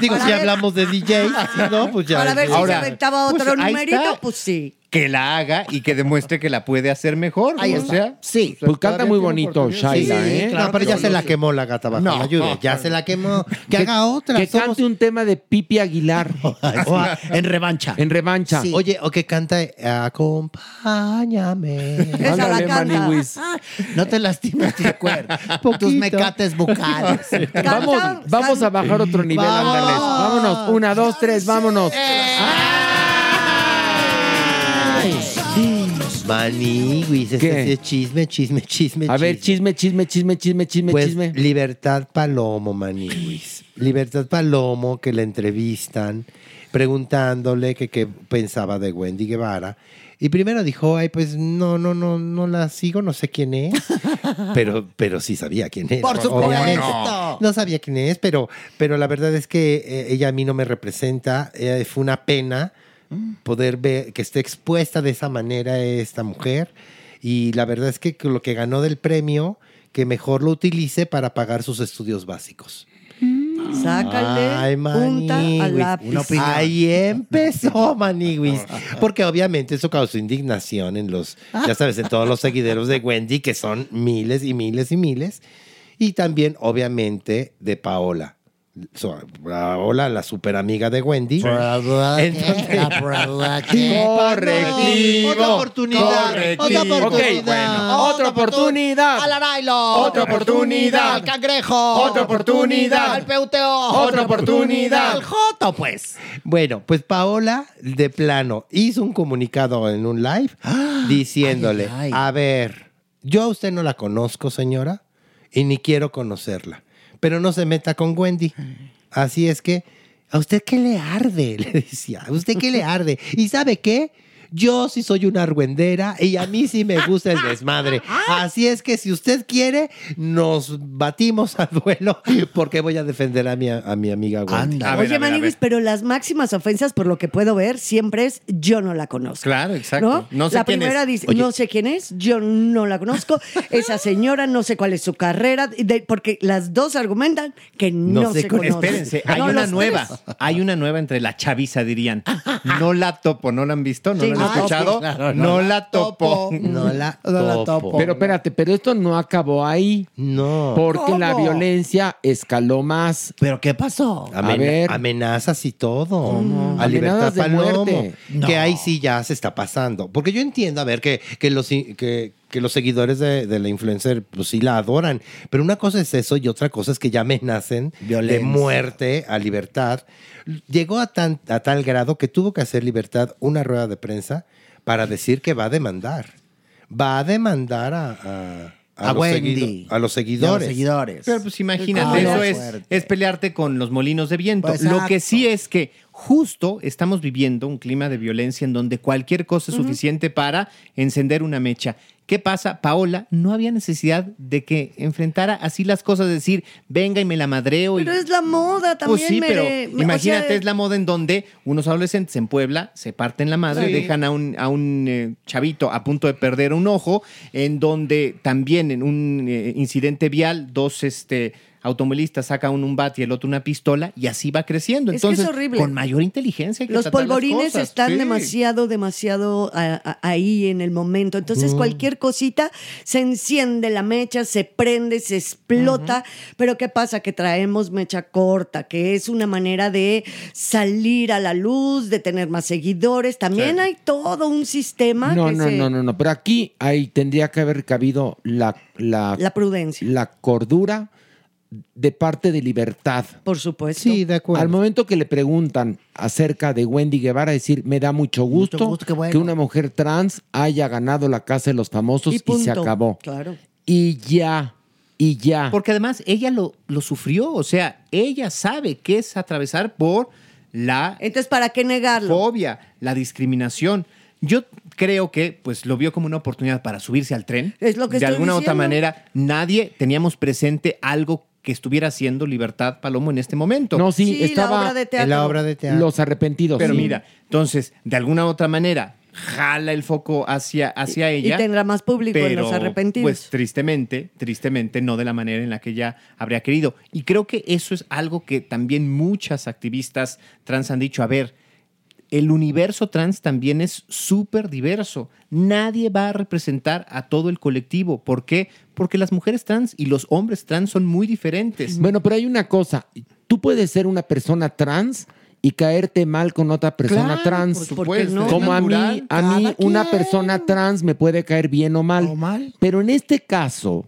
[SPEAKER 6] Digo,
[SPEAKER 7] Para
[SPEAKER 6] si
[SPEAKER 7] ver-
[SPEAKER 6] hablamos de DJ, si no, pues ya.
[SPEAKER 7] Para ver si
[SPEAKER 4] Ahora,
[SPEAKER 7] se aventaba
[SPEAKER 4] pues,
[SPEAKER 7] otro numerito, pues sí.
[SPEAKER 4] Que la haga y que demuestre que la puede hacer mejor.
[SPEAKER 5] Ahí
[SPEAKER 4] o
[SPEAKER 5] está.
[SPEAKER 4] sea,
[SPEAKER 5] Sí.
[SPEAKER 3] Pues canta muy bonito. Shaila,
[SPEAKER 4] Sí,
[SPEAKER 3] ¿eh?
[SPEAKER 6] no, pero ya se la quemó la gata bajo
[SPEAKER 4] No.
[SPEAKER 6] la. Ya se la quemó. Que haga otra.
[SPEAKER 3] Que
[SPEAKER 6] somos-
[SPEAKER 3] cante un tema de Pipi Aguilar <laughs>
[SPEAKER 5] O a- en revancha.
[SPEAKER 3] en revancha.
[SPEAKER 5] Sí.
[SPEAKER 6] Oye, o que canta Acompáñame.
[SPEAKER 7] Esa la canta. <laughs>
[SPEAKER 5] No te lastimes tu cuerpo. <laughs> Tus mecates bucales.
[SPEAKER 3] Vamos, vamos a bajar otro nivel. Vámonos. Una, dos, tres, vámonos.
[SPEAKER 6] Maniwis, este
[SPEAKER 3] ¿Qué?
[SPEAKER 6] sí es chisme, chisme, chisme.
[SPEAKER 3] A ver, chisme, chisme, chisme, chisme, chisme,
[SPEAKER 6] Pues
[SPEAKER 3] chisme.
[SPEAKER 6] Libertad Palomo, Maniwis. Libertad Palomo, que la entrevistan, preguntándole que qué pensaba de Wendy Guevara. Y primero dijo, ay, pues no, no, no, no la sigo, no sé quién es. <laughs> pero, pero sí sabía quién es.
[SPEAKER 5] Por supuesto.
[SPEAKER 6] No sabía quién es, pero, pero la verdad es que eh, ella a mí no me representa. Eh, fue una pena poder ver que esté expuesta de esa manera esta mujer. Y la verdad es que lo que ganó del premio, que mejor lo utilice para pagar sus estudios básicos.
[SPEAKER 7] Sácale
[SPEAKER 6] Ay,
[SPEAKER 7] punta al lápiz.
[SPEAKER 6] Ahí empezó, Maniwis. Porque obviamente eso causó indignación en los, ya sabes, en todos los seguidores de Wendy, que son miles y miles y miles. Y también, obviamente, de Paola. So, Paola, la super amiga de Wendy. Entonces-
[SPEAKER 3] Correctivo.
[SPEAKER 6] Otra oportunidad.
[SPEAKER 3] Correctivo.
[SPEAKER 6] Otra oportunidad.
[SPEAKER 3] bueno. Otra oportunidad.
[SPEAKER 5] Al arailo.
[SPEAKER 3] Otra oportunidad.
[SPEAKER 5] Al cangrejo.
[SPEAKER 3] Otra oportunidad.
[SPEAKER 5] Al peuteo.
[SPEAKER 3] Otra oportunidad.
[SPEAKER 5] Al joto, pues.
[SPEAKER 6] Bueno, pues Paola, de plano, hizo un comunicado en un live <gasps> diciéndole,
[SPEAKER 5] ay, ay.
[SPEAKER 6] a ver, yo a usted no la conozco, señora, y ni quiero conocerla, pero no se meta con Wendy. Así es que, ¿a usted qué le arde? <laughs> Le decía, ¿a usted qué le arde? ¿Y sabe qué? Yo sí soy una argüendera y a mí sí me gusta el desmadre. <laughs> Así es que si usted quiere, nos batimos a duelo porque voy a defender a mi, a mi amiga Wendy.
[SPEAKER 7] Oye, Maniguis, pero las máximas ofensas, por lo que puedo ver, siempre es yo no la conozco.
[SPEAKER 4] Claro, exacto.
[SPEAKER 7] ¿No?
[SPEAKER 4] No sé
[SPEAKER 7] la
[SPEAKER 4] quién
[SPEAKER 7] primera
[SPEAKER 4] es.
[SPEAKER 7] dice,
[SPEAKER 4] Oye.
[SPEAKER 7] no sé quién es, yo no la conozco. <laughs> Esa señora, no sé cuál es su carrera, de- porque las dos argumentan que no, se, conocen.
[SPEAKER 4] Espérense, hay
[SPEAKER 7] No,
[SPEAKER 4] una
[SPEAKER 7] los
[SPEAKER 4] nueva.
[SPEAKER 7] tres.
[SPEAKER 4] Hay una nueva entre la chaviza, dirían. No la topo, ¿no la han visto? ¿No
[SPEAKER 7] Sí,
[SPEAKER 4] la han
[SPEAKER 7] no,
[SPEAKER 4] escuchado?
[SPEAKER 7] sí, claro,
[SPEAKER 4] no,
[SPEAKER 7] no
[SPEAKER 4] la topo.
[SPEAKER 6] No la topo.
[SPEAKER 3] Pero espérate, pero esto no acabó ahí.
[SPEAKER 6] No.
[SPEAKER 3] Porque la violencia escaló más.
[SPEAKER 5] ¿Pero qué pasó?
[SPEAKER 3] A ver.
[SPEAKER 6] amenazas y todo. A
[SPEAKER 3] Amenazas
[SPEAKER 6] libertad
[SPEAKER 3] de
[SPEAKER 6] Palomo.
[SPEAKER 3] muerte.
[SPEAKER 6] Que ahí sí ya se está pasando. Porque yo entiendo, a ver, que, que los, que, que los seguidores de, de la influencer, pues sí la adoran. Pero una cosa es eso y otra cosa es que ya amenacen de
[SPEAKER 5] Violencia.
[SPEAKER 6] muerte a libertad. Llegó a, tan, a tal grado que tuvo que hacer libertad una rueda de prensa para decir que va a demandar. Va a demandar a, a,
[SPEAKER 5] A
[SPEAKER 6] los,
[SPEAKER 5] Wendy.
[SPEAKER 6] seguido- a los
[SPEAKER 5] Y a los
[SPEAKER 6] seguidores.
[SPEAKER 5] seguidores.
[SPEAKER 4] Pero pues imagínate,
[SPEAKER 5] Ah,
[SPEAKER 4] eso es, es pelearte con los molinos de viento.
[SPEAKER 5] Pues,
[SPEAKER 4] Lo que sí es que justo estamos viviendo un clima de violencia en donde cualquier cosa es suficiente para encender una mecha. ¿Qué pasa? Paola no había necesidad de que enfrentara así las cosas, decir, venga y me la madreo.
[SPEAKER 7] Pero
[SPEAKER 4] y...
[SPEAKER 7] es la moda también.
[SPEAKER 4] Pues sí, pero
[SPEAKER 7] o
[SPEAKER 4] imagínate,
[SPEAKER 7] sea,
[SPEAKER 4] es la moda en donde unos adolescentes en Puebla se parten la madre,
[SPEAKER 7] Sí.
[SPEAKER 4] dejan a un, a un eh, chavito a punto de perder un ojo, en donde también en un eh, incidente vial, dos este, automovilistas sacan un, un bat y el otro una pistola, y así va creciendo.
[SPEAKER 7] Es que es
[SPEAKER 4] Entonces,
[SPEAKER 7] horrible.
[SPEAKER 4] con mayor inteligencia. hay que
[SPEAKER 7] Los
[SPEAKER 4] las
[SPEAKER 7] polvorines
[SPEAKER 4] cosas.
[SPEAKER 7] están
[SPEAKER 4] Sí.
[SPEAKER 7] demasiado, demasiado a- a- ahí en el momento. Entonces,
[SPEAKER 4] Mm.
[SPEAKER 7] cualquier cosita se enciende la mecha, se prende, se explota. Pero ¿qué pasa? Que traemos mecha corta, que es una manera de salir a la luz, de tener más seguidores. También
[SPEAKER 3] Sí.
[SPEAKER 7] hay todo un sistema
[SPEAKER 3] No,
[SPEAKER 7] que
[SPEAKER 3] no,
[SPEAKER 7] se-
[SPEAKER 3] no, no, no. Pero aquí ahí tendría que haber cabido la, la,
[SPEAKER 7] La prudencia.
[SPEAKER 3] la cordura de parte de libertad.
[SPEAKER 7] Por supuesto.
[SPEAKER 6] Sí, de acuerdo.
[SPEAKER 3] Al momento que le preguntan acerca de Wendy Guevara, decir, me da mucho gusto,
[SPEAKER 5] gusto, qué bueno.
[SPEAKER 3] que una mujer trans haya ganado la Casa de los Famosos
[SPEAKER 7] Y
[SPEAKER 3] se acabó.
[SPEAKER 7] Claro.
[SPEAKER 3] Y ya, y ya.
[SPEAKER 4] Porque además ella lo, lo sufrió, o sea, ella sabe qué es atravesar por la
[SPEAKER 7] Entonces, ¿para qué negarlo?
[SPEAKER 4] fobia, la discriminación. Yo creo que pues lo vio como una oportunidad para subirse al tren.
[SPEAKER 7] Es lo que
[SPEAKER 4] De
[SPEAKER 7] estoy
[SPEAKER 4] alguna u otra manera, nadie teníamos presente algo que estuviera haciendo Libertad Palomo en este momento.
[SPEAKER 3] No, sí,
[SPEAKER 7] Sí, la
[SPEAKER 3] estaba
[SPEAKER 7] obra de teatro.
[SPEAKER 6] En la obra de teatro.
[SPEAKER 3] Los Arrepentidos.
[SPEAKER 4] Pero
[SPEAKER 3] sí.
[SPEAKER 4] mira, entonces, de alguna u otra manera, jala el foco hacia, hacia
[SPEAKER 7] Y-
[SPEAKER 4] ella.
[SPEAKER 7] Y tendrá más público en los arrepentidos.
[SPEAKER 4] Pues tristemente, tristemente, no de la manera en la que ella habría querido. Y creo que eso es algo que también muchas activistas trans han dicho. A ver, el universo trans también es súper diverso. Nadie va a representar a todo el colectivo. ¿Por qué? Porque las mujeres trans y los hombres trans son muy diferentes.
[SPEAKER 3] Bueno, pero hay una cosa. Tú puedes ser una persona trans y caerte mal con otra persona
[SPEAKER 4] Claro,
[SPEAKER 3] trans.
[SPEAKER 4] por supuesto, es
[SPEAKER 3] Como a mí, a mí una
[SPEAKER 5] quien.
[SPEAKER 3] persona trans me puede caer bien o mal.
[SPEAKER 5] O mal.
[SPEAKER 3] Pero en este caso,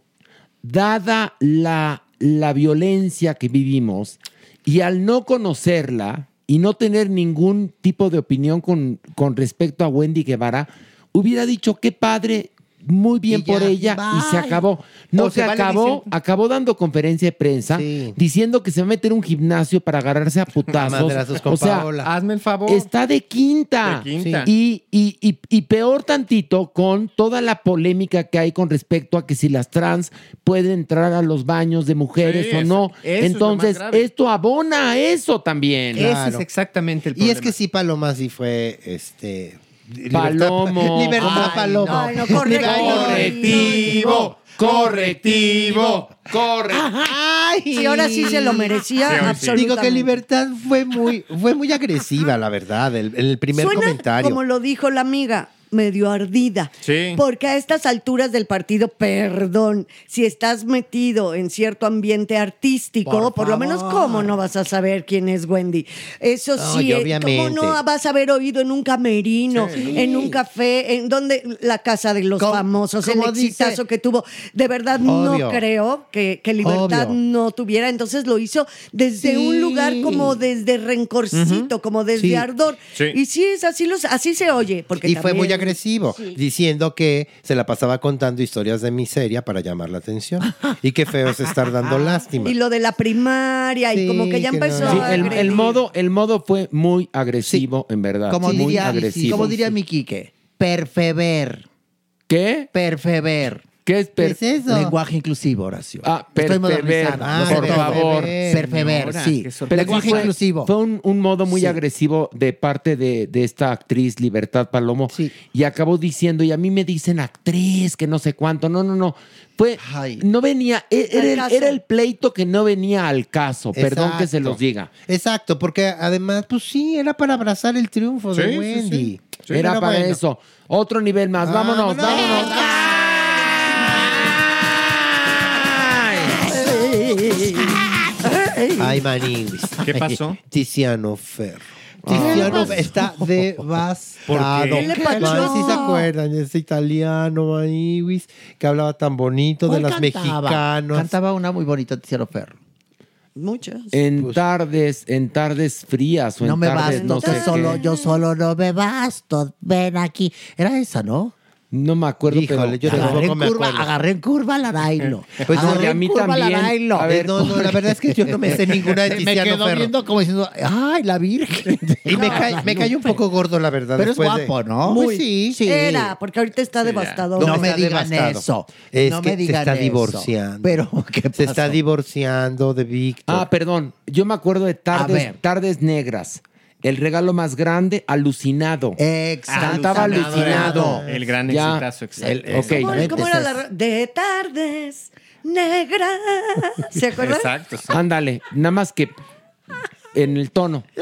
[SPEAKER 3] dada la, la violencia que vivimos y al no conocerla y no tener ningún tipo de opinión con, con respecto a Wendy Guevara, hubiera dicho qué padre, muy bien
[SPEAKER 5] Y ya,
[SPEAKER 3] por ella y se acabó. No
[SPEAKER 4] O
[SPEAKER 3] se
[SPEAKER 4] se vale
[SPEAKER 3] acabó, acabó dando conferencia de prensa
[SPEAKER 6] Sí.
[SPEAKER 3] diciendo que se va a meter un gimnasio para agarrarse a <laughs> putazos.
[SPEAKER 6] con
[SPEAKER 3] o sea,
[SPEAKER 6] Paola.
[SPEAKER 4] Hazme el favor.
[SPEAKER 3] Está de quinta.
[SPEAKER 4] De quinta.
[SPEAKER 3] Y, y- y- y peor tantito con toda la polémica que hay con respecto a que si las trans pueden entrar a los baños de mujeres
[SPEAKER 4] Sí,
[SPEAKER 3] o
[SPEAKER 4] eso-
[SPEAKER 3] no.
[SPEAKER 4] eso
[SPEAKER 3] Entonces, esto abona a eso también.
[SPEAKER 4] Ese es exactamente el
[SPEAKER 6] Y
[SPEAKER 4] problema.
[SPEAKER 6] es que sí, Paloma sí fue este.
[SPEAKER 3] Palomo. <laughs>
[SPEAKER 6] Libertad Palomo.
[SPEAKER 7] Ay, no, correctivo.
[SPEAKER 3] correctivo, correctivo.
[SPEAKER 6] Ay.
[SPEAKER 7] Sí, ahora sí se lo merecía
[SPEAKER 4] sí.
[SPEAKER 7] absolutamente.
[SPEAKER 6] Digo que Libertad fue muy, fue muy agresiva, la verdad, el, el primer
[SPEAKER 7] Suena,
[SPEAKER 6] comentario.
[SPEAKER 7] como lo dijo la amiga, medio ardida.
[SPEAKER 4] Sí.
[SPEAKER 7] Porque a estas alturas del partido, perdón, si estás metido en cierto ambiente artístico, por,
[SPEAKER 5] Por
[SPEAKER 7] lo menos. ¿cómo no vas a saber quién es Wendy? Eso
[SPEAKER 6] No,
[SPEAKER 7] sí, eh,
[SPEAKER 6] obviamente.
[SPEAKER 7] ¿cómo no vas a haber oído en un camerino, en un café, en donde la casa de los famosos, el
[SPEAKER 5] dice-
[SPEAKER 7] exitazo que tuvo? De verdad,
[SPEAKER 6] Obvio.
[SPEAKER 7] no creo que, que Libertad
[SPEAKER 6] Obvio.
[SPEAKER 7] no tuviera. Entonces lo hizo desde
[SPEAKER 6] Sí.
[SPEAKER 7] un lugar como desde rencorcito, como desde
[SPEAKER 6] Sí.
[SPEAKER 7] ardor.
[SPEAKER 4] Sí.
[SPEAKER 7] Y sí, es así, los, así se oye. Porque
[SPEAKER 6] y fue muy agresivo, diciendo que se la pasaba contando historias de miseria para llamar la atención. y qué feo es estar dando <laughs> lástima.
[SPEAKER 7] Y lo de la primaria, y como que ya
[SPEAKER 6] que no.
[SPEAKER 7] empezó
[SPEAKER 3] Sí, el, el modo, el modo fue muy agresivo, en verdad.
[SPEAKER 5] Como
[SPEAKER 3] muy
[SPEAKER 5] diría,
[SPEAKER 3] agresivo.
[SPEAKER 5] como diría mi Quique. Perfeber.
[SPEAKER 3] ¿Qué?
[SPEAKER 5] Perfeber.
[SPEAKER 3] ¿Qué es per-
[SPEAKER 5] Lenguaje inclusivo, Horacio.
[SPEAKER 3] Ah,
[SPEAKER 5] Estoy
[SPEAKER 3] perferver,
[SPEAKER 5] modernizando.
[SPEAKER 3] por favor.
[SPEAKER 5] Perfeber, sí.
[SPEAKER 3] Pero
[SPEAKER 5] Lenguaje
[SPEAKER 3] sí fue,
[SPEAKER 5] inclusivo.
[SPEAKER 3] fue un, un modo muy
[SPEAKER 5] Sí.
[SPEAKER 3] agresivo de parte de, de esta actriz Libertad Palomo y acabó diciendo, y a mí me dicen actriz, que no sé cuánto. No, no, no. Fue, no venía, e- era, el, era pleito que no venía al caso. Perdón que se los diga.
[SPEAKER 6] Exacto, porque además, pues sí, era para abrazar el triunfo
[SPEAKER 3] Sí,
[SPEAKER 6] de
[SPEAKER 3] sí,
[SPEAKER 6] Wendy.
[SPEAKER 3] sí. era para
[SPEAKER 6] bueno.
[SPEAKER 3] eso. Otro nivel más. vámonos, vámonos.
[SPEAKER 6] Ay, Maniwis.
[SPEAKER 4] ¿Qué pasó? <laughs>
[SPEAKER 6] Tiziano Ferro.
[SPEAKER 4] ¿Qué le
[SPEAKER 6] Tiziano
[SPEAKER 4] pasó?
[SPEAKER 6] está devastado.
[SPEAKER 4] ¿Por qué? ¿Qué le pasó?
[SPEAKER 6] Man, ¿sí se acuerdan? Ese italiano, Maniwis, que hablaba tan bonito de
[SPEAKER 5] ¿Cuál
[SPEAKER 6] las
[SPEAKER 5] cantaba?
[SPEAKER 6] mexicanos.
[SPEAKER 5] Cantaba una muy bonita Tiziano Ferro.
[SPEAKER 7] Muchas.
[SPEAKER 3] En tardes, en tardes frías o en
[SPEAKER 5] No me
[SPEAKER 3] tardes
[SPEAKER 5] basto,
[SPEAKER 3] no sé
[SPEAKER 5] solo,
[SPEAKER 3] qué.
[SPEAKER 5] yo solo no me basto. Ven aquí. Era esa, ¿no?
[SPEAKER 3] No me acuerdo,
[SPEAKER 6] Híjole, yo
[SPEAKER 3] pero...
[SPEAKER 5] agarré, en
[SPEAKER 6] tampoco me
[SPEAKER 5] curva,
[SPEAKER 6] acuerdo.
[SPEAKER 5] agarré en curva la Nailo. <laughs>
[SPEAKER 6] Pues no,
[SPEAKER 5] agarré
[SPEAKER 6] y a
[SPEAKER 5] en
[SPEAKER 6] mí
[SPEAKER 5] curva la
[SPEAKER 6] también.
[SPEAKER 5] Nailo.
[SPEAKER 6] A ver, no, no, la verdad es que yo no me sé ninguna de <laughs>
[SPEAKER 5] me
[SPEAKER 6] Tiziano
[SPEAKER 5] quedó
[SPEAKER 6] Ferro.
[SPEAKER 5] viendo como diciendo, ay, la Virgen. <laughs>
[SPEAKER 6] Y me, cae, me cayó un poco gordo, la verdad.
[SPEAKER 5] Pero es
[SPEAKER 6] de-
[SPEAKER 5] guapo, ¿no?
[SPEAKER 6] Pues
[SPEAKER 5] Muy.
[SPEAKER 6] sí.
[SPEAKER 5] Sí.
[SPEAKER 7] Era, porque ahorita está devastador.
[SPEAKER 5] No, me digan
[SPEAKER 6] devastado.
[SPEAKER 5] eso.
[SPEAKER 6] Es
[SPEAKER 5] no
[SPEAKER 6] que
[SPEAKER 5] me digan
[SPEAKER 6] se está
[SPEAKER 5] eso.
[SPEAKER 6] divorciando.
[SPEAKER 5] Pero, ¿qué
[SPEAKER 6] Se está
[SPEAKER 5] pasó?
[SPEAKER 6] divorciando de Víctor.
[SPEAKER 3] Ah, perdón. Yo me acuerdo de tardes, tardes negras. El regalo más grande, alucinado.
[SPEAKER 5] Exacto.
[SPEAKER 3] Cantaba alucinado.
[SPEAKER 4] El gran
[SPEAKER 3] Ya.
[SPEAKER 4] exitazo, exacto.
[SPEAKER 3] El-.
[SPEAKER 7] ¿Cómo, cómo era la De tardes negras. ¿Se acuerdan?
[SPEAKER 4] Exacto. sí.
[SPEAKER 3] Ándale, nada más que en el tono. <laughs>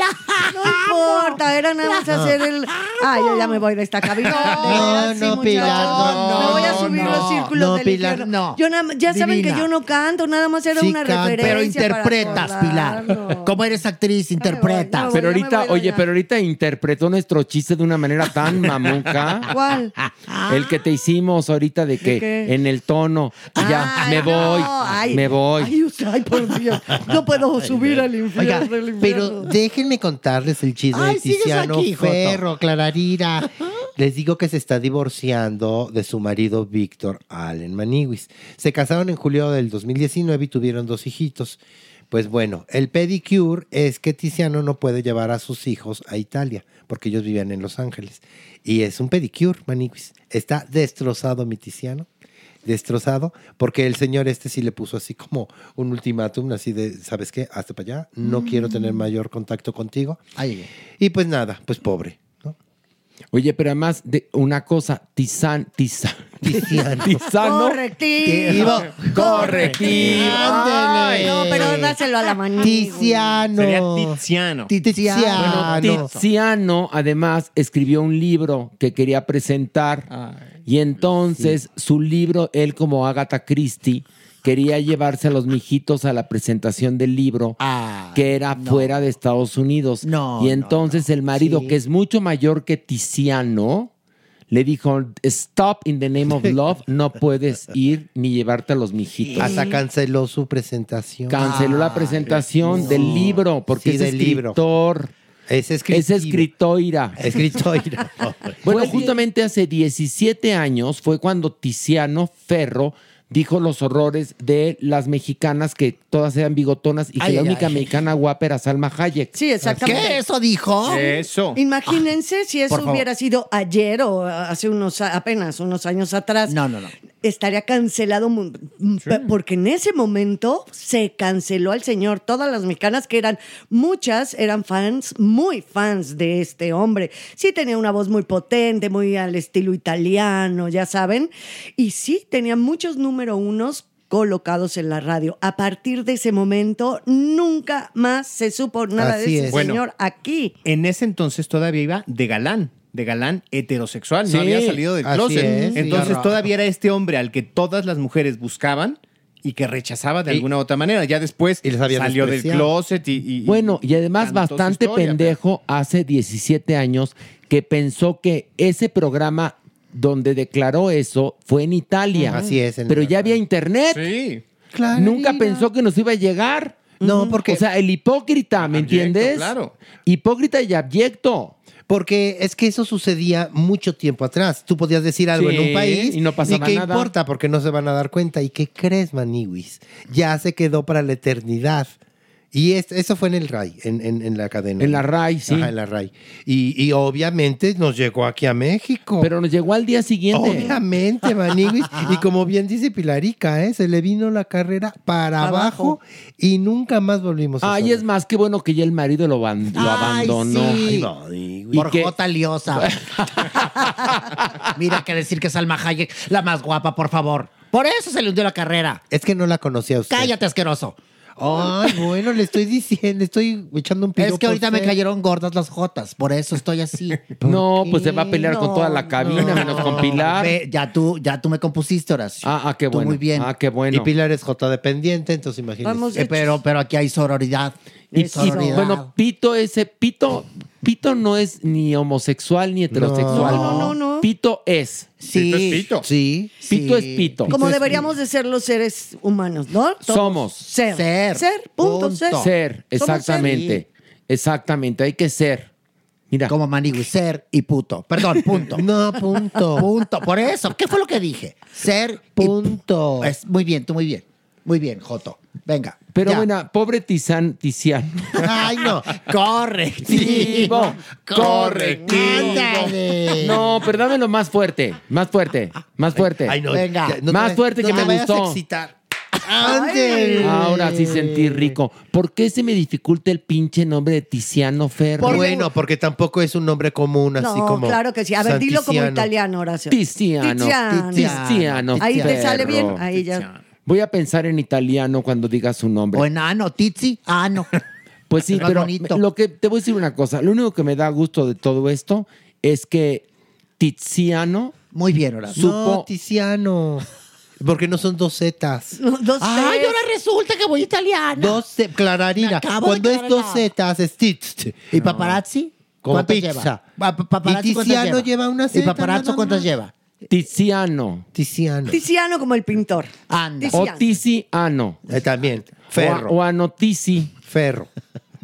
[SPEAKER 7] No importa, era nada más hacer el. Ah, yo ya me voy de esta cabina.
[SPEAKER 6] No,
[SPEAKER 7] Sí,
[SPEAKER 6] no,
[SPEAKER 7] muchachos.
[SPEAKER 6] Pilar, no,
[SPEAKER 7] Me voy a
[SPEAKER 6] no,
[SPEAKER 7] subir
[SPEAKER 6] no.
[SPEAKER 7] los círculos
[SPEAKER 6] No,
[SPEAKER 7] del
[SPEAKER 6] Pilar,
[SPEAKER 7] infierno.
[SPEAKER 5] no.
[SPEAKER 7] Yo nada- ya saben que
[SPEAKER 5] Divina.
[SPEAKER 7] yo no canto, nada más era
[SPEAKER 6] Sí
[SPEAKER 7] una
[SPEAKER 6] canta.
[SPEAKER 7] referencia.
[SPEAKER 5] Pero interpretas,
[SPEAKER 7] para
[SPEAKER 5] Pilar. Como eres actriz, interpretas.
[SPEAKER 3] Pero
[SPEAKER 7] ya me
[SPEAKER 3] ahorita,
[SPEAKER 7] voy
[SPEAKER 3] oye, pero ahorita interpretó nuestro chiste de una manera tan mamuca. <laughs>
[SPEAKER 7] ¿Cuál?
[SPEAKER 3] El que te hicimos ahorita de que
[SPEAKER 7] qué?
[SPEAKER 3] en el tono. y ya,
[SPEAKER 7] Ay,
[SPEAKER 3] me
[SPEAKER 7] no,
[SPEAKER 3] voy.
[SPEAKER 7] ay,
[SPEAKER 3] me voy.
[SPEAKER 7] Ay, usted, ay, por Dios. No puedo subir al infierno.
[SPEAKER 6] Oiga, pero déjenme contarles el chisme
[SPEAKER 5] Ay,
[SPEAKER 6] de Tiziano
[SPEAKER 5] aquí.
[SPEAKER 6] Ferro, Clararira. Les digo que se está divorciando de su marido Víctor Allen Maniwis. Se casaron en julio del 2019 y tuvieron dos hijitos. Pues bueno, el pedicure es que Tiziano no puede llevar a sus hijos a Italia porque ellos vivían en Los Ángeles. Y es un pedicure, Maniwis. Está destrozado mi Tiziano destrozado, porque el señor este sí le puso así como un ultimátum, así de, ¿sabes qué? Hasta para allá, no quiero tener mayor contacto contigo.
[SPEAKER 5] Ay,
[SPEAKER 6] Y pues nada, pues pobre. ¿no?
[SPEAKER 3] Oye, pero además de una cosa, Tizan, Tizan, <laughs>
[SPEAKER 6] Tiziano.
[SPEAKER 3] Tizano.
[SPEAKER 7] Correctivo.
[SPEAKER 3] Correctivo.
[SPEAKER 7] Ay, no, pero dáselo a la manita.
[SPEAKER 6] Tiziano.
[SPEAKER 4] Sería Tiziano.
[SPEAKER 6] Tiziano.
[SPEAKER 3] Bueno, Tiziano además escribió un libro que quería presentar y entonces su libro, él como Agatha Christie, quería llevarse a los mijitos a la presentación del libro
[SPEAKER 5] Ah,
[SPEAKER 3] que era fuera de Estados Unidos.
[SPEAKER 5] No,
[SPEAKER 3] y
[SPEAKER 5] no,
[SPEAKER 3] entonces el marido, que es mucho mayor que Tiziano, le dijo, stop in the name of <laughs> love, no puedes ir ni llevarte a los mijitos.
[SPEAKER 6] Hasta canceló su presentación.
[SPEAKER 3] Canceló la presentación del libro porque
[SPEAKER 6] Sí,
[SPEAKER 3] es
[SPEAKER 6] del libro. Es
[SPEAKER 3] Es escritoira.
[SPEAKER 6] Escritoira. <laughs>
[SPEAKER 3] Bueno, justamente hace 17 años fue cuando Tiziano Ferro dijo los horrores de las mexicanas que todas eran bigotonas y que
[SPEAKER 5] Ay,
[SPEAKER 3] la única
[SPEAKER 5] ay.
[SPEAKER 3] mexicana guapa era Salma Hayek.
[SPEAKER 7] Sí, exactamente.
[SPEAKER 5] ¿Qué? ¿Eso dijo?
[SPEAKER 4] Eso.
[SPEAKER 7] Imagínense si eso
[SPEAKER 5] favor.
[SPEAKER 7] hubiera sido ayer o hace unos apenas unos años atrás.
[SPEAKER 5] No, no, no.
[SPEAKER 7] Estaría cancelado porque en ese momento se canceló al señor. Todas las mexicanas que eran muchas eran fans, muy fans de este hombre. Sí tenía una voz muy potente, muy al estilo italiano, ya saben. Y sí tenía muchos número unos colocados en la radio. A partir de ese momento nunca más se supo nada
[SPEAKER 6] Así
[SPEAKER 7] de ese
[SPEAKER 6] es.
[SPEAKER 4] Bueno.
[SPEAKER 7] señor aquí.
[SPEAKER 4] En ese entonces todavía iba de galán, de galán heterosexual,
[SPEAKER 3] Sí,
[SPEAKER 4] no había salido del closet.
[SPEAKER 6] es,
[SPEAKER 4] entonces todavía era este hombre al que todas las mujeres buscaban y que rechazaba de
[SPEAKER 6] Y-
[SPEAKER 4] alguna u otra manera. Ya después
[SPEAKER 6] Y les había
[SPEAKER 4] salió del closet y,
[SPEAKER 3] Bueno, y además bastante
[SPEAKER 4] historia,
[SPEAKER 3] pendejo hace 17 años que pensó que ese programa donde declaró eso fue en Italia.
[SPEAKER 6] Así es, en
[SPEAKER 3] Pero ya había internet.
[SPEAKER 4] Sí.
[SPEAKER 3] Nunca pensó que nos iba a llegar.
[SPEAKER 6] No, porque-
[SPEAKER 3] O sea, el hipócrita, ¿me
[SPEAKER 4] Abyecto,
[SPEAKER 3] entiendes?
[SPEAKER 4] claro.
[SPEAKER 3] Hipócrita y abyecto.
[SPEAKER 6] Porque es que eso sucedía mucho tiempo atrás. Tú podías decir algo
[SPEAKER 3] Sí,
[SPEAKER 6] en un país
[SPEAKER 3] y no pasaba
[SPEAKER 6] qué
[SPEAKER 3] nada.
[SPEAKER 6] importa porque no se van a dar cuenta. ¿Y qué crees, Maniwis? Ya se quedó para la eternidad. Y es- eso fue en el RAI, en, en- en la cadena.
[SPEAKER 3] En la RAI, sí.
[SPEAKER 6] Ajá, en la RAI. Y, y obviamente nos llegó aquí a México.
[SPEAKER 3] Pero nos llegó al día siguiente.
[SPEAKER 6] Obviamente, Maniguis. <laughs> y como bien dice Pilarica, ¿eh? se le vino la carrera para abajo, y nunca más volvimos a
[SPEAKER 3] Ay,
[SPEAKER 6] saber.
[SPEAKER 3] es más, qué bueno que ya el marido lo, ban- lo
[SPEAKER 5] Ay,
[SPEAKER 3] abandonó.
[SPEAKER 5] sí.
[SPEAKER 3] Y
[SPEAKER 5] Por
[SPEAKER 3] que-
[SPEAKER 5] Jota Liosa. <laughs> Mira que decir que Salma Hayek, la más guapa, por favor. Por eso se le hundió la carrera.
[SPEAKER 6] Es que no la conocía usted.
[SPEAKER 5] Cállate, asqueroso.
[SPEAKER 6] Ay, bueno, le estoy diciendo, le estoy echando un piropo
[SPEAKER 5] Es que ahorita me cayeron gordas las jotas, por eso estoy así. <laughs>
[SPEAKER 3] No, pues se va a pelear con toda la cabina, menos con Pilar.
[SPEAKER 5] Ve, ya tú, ya tú me compusiste, Horacio.
[SPEAKER 3] Ah, ah, qué
[SPEAKER 5] Tú
[SPEAKER 3] bueno.
[SPEAKER 5] muy bien.
[SPEAKER 3] Ah, qué bueno.
[SPEAKER 6] Y Pilar es J dependiente, entonces imagínese.
[SPEAKER 5] Eh, pero, pero aquí hay sororidad.
[SPEAKER 3] Y, y, bueno, Pito ese, Pito, Pito no es ni homosexual ni heterosexual.
[SPEAKER 7] No, no, no, no.
[SPEAKER 3] Pito es.
[SPEAKER 5] Sí.
[SPEAKER 4] Pito es pito.
[SPEAKER 6] Sí.
[SPEAKER 3] Pito es pito.
[SPEAKER 7] Como deberíamos de ser los seres humanos, ¿no? Todos
[SPEAKER 3] Somos.
[SPEAKER 7] Ser.
[SPEAKER 5] Ser.
[SPEAKER 7] Ser, punto,
[SPEAKER 5] Punto.
[SPEAKER 7] ser.
[SPEAKER 3] Ser, exactamente. Exactamente, hay que ser. Mira,
[SPEAKER 5] Como manigui, ser y puto. Perdón, punto. <laughs>
[SPEAKER 6] No, punto.
[SPEAKER 5] punto. Por eso. ¿Qué fue lo que dije? Ser y
[SPEAKER 6] Punto.
[SPEAKER 5] Es, muy bien, tú muy bien. Muy bien, Joto. Venga.
[SPEAKER 3] pero
[SPEAKER 5] ya.
[SPEAKER 3] bueno, pobre Tizan, Tiziano.
[SPEAKER 5] Ay, no. Correctivo.
[SPEAKER 3] Correctivo.
[SPEAKER 5] Ándale.
[SPEAKER 3] No, pero dámelo más fuerte, más fuerte, más fuerte.
[SPEAKER 6] Ay, no,
[SPEAKER 5] Venga.
[SPEAKER 6] ya, no
[SPEAKER 3] Más
[SPEAKER 6] te-
[SPEAKER 3] fuerte
[SPEAKER 6] no
[SPEAKER 3] que
[SPEAKER 6] te
[SPEAKER 3] me
[SPEAKER 6] vayas
[SPEAKER 3] gustó.
[SPEAKER 6] a excitar. Ándale.
[SPEAKER 3] Ahora sí sentí rico. ¿Por qué se me dificulta el pinche nombre de Tiziano Ferro?
[SPEAKER 6] Bueno, porque tampoco es un nombre común, así
[SPEAKER 7] No,
[SPEAKER 6] como.
[SPEAKER 7] claro que sí. A ver, dilo como italiano, Horacio.
[SPEAKER 3] Tiziano.
[SPEAKER 7] Tiziano.
[SPEAKER 3] Tiziano.
[SPEAKER 7] Ahí te sale bien. Ahí ya.
[SPEAKER 3] Voy a pensar en italiano cuando diga su nombre.
[SPEAKER 5] O enano, Tizi, ano. <laughs>
[SPEAKER 3] Pues sí, pero
[SPEAKER 5] bonito.
[SPEAKER 3] lo que te voy a decir una cosa. Lo único que me da gusto de todo esto es que Tiziano
[SPEAKER 5] Muy bien.
[SPEAKER 6] No,
[SPEAKER 3] supo.
[SPEAKER 6] Tiziano. Porque no son dos Zetas.
[SPEAKER 7] Dos
[SPEAKER 5] Ay, ahora resulta que voy italiana.
[SPEAKER 6] Dos Clararina. Cuando es dos. Zetas, es Titz.
[SPEAKER 5] ¿Y paparazzi?
[SPEAKER 6] Como
[SPEAKER 5] ¿Cuántas
[SPEAKER 6] pizza.
[SPEAKER 5] lleva? Pa- pa- paparazzi,
[SPEAKER 6] Y
[SPEAKER 5] ¿cuántas
[SPEAKER 6] Tiziano lleva una
[SPEAKER 5] ¿Y
[SPEAKER 6] Z
[SPEAKER 5] paparazzo cuántas lleva?
[SPEAKER 3] Tiziano.
[SPEAKER 6] Tiziano.
[SPEAKER 7] Tiziano como el pintor.
[SPEAKER 5] Anda.
[SPEAKER 3] O
[SPEAKER 7] Tiziano.
[SPEAKER 3] Tiziano.
[SPEAKER 6] Eh, también.
[SPEAKER 3] O,
[SPEAKER 6] Ferro.
[SPEAKER 3] o Anotizi.
[SPEAKER 6] Ferro.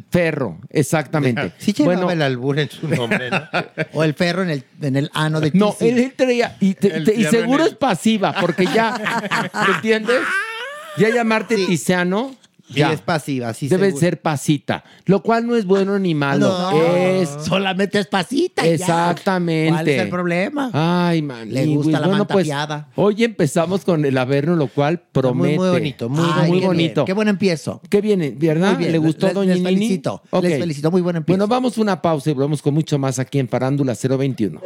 [SPEAKER 3] Ferro, exactamente. <laughs>
[SPEAKER 6] Sí llevaba
[SPEAKER 3] bueno,
[SPEAKER 6] el albur en su nombre, ¿no? <laughs>
[SPEAKER 5] O el ferro en el, en el ano de
[SPEAKER 3] no,
[SPEAKER 5] Tizi.
[SPEAKER 3] él, él traía. Y, te-
[SPEAKER 4] El
[SPEAKER 3] te- y
[SPEAKER 4] fierro
[SPEAKER 3] seguro
[SPEAKER 4] el-
[SPEAKER 3] es pasiva, porque ya. <laughs> ¿Me entiendes? Ya llamarte
[SPEAKER 6] Sí.
[SPEAKER 3] Tiziano.
[SPEAKER 6] Y
[SPEAKER 3] Ya.
[SPEAKER 6] es pasiva, sí.
[SPEAKER 3] Debe
[SPEAKER 6] seguro.
[SPEAKER 3] ser pasita, lo cual no es bueno ni malo.
[SPEAKER 5] No,
[SPEAKER 3] es
[SPEAKER 5] solamente es pasita. y ya.
[SPEAKER 3] exactamente.
[SPEAKER 5] ¿Cuál es el problema?
[SPEAKER 3] Ay, man.
[SPEAKER 5] Le gusta la
[SPEAKER 3] bueno, pues hoy empezamos con el Averno, lo cual promete.
[SPEAKER 6] muy bonito, muy
[SPEAKER 5] Ay,
[SPEAKER 3] muy
[SPEAKER 5] qué
[SPEAKER 3] bonito.
[SPEAKER 5] bien. Qué buen empiezo.
[SPEAKER 3] ¿Qué viene? ¿Verdad?
[SPEAKER 5] Muy bien.
[SPEAKER 3] ¿Le gustó,
[SPEAKER 5] Les-
[SPEAKER 3] doña
[SPEAKER 5] les
[SPEAKER 3] Nini?
[SPEAKER 5] felicito, les felicito. Muy buen empiezo.
[SPEAKER 3] Bueno, vamos a una pausa y volvemos con mucho más aquí en Farándula 021.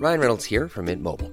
[SPEAKER 8] Ryan Reynolds here from Mint Mobile.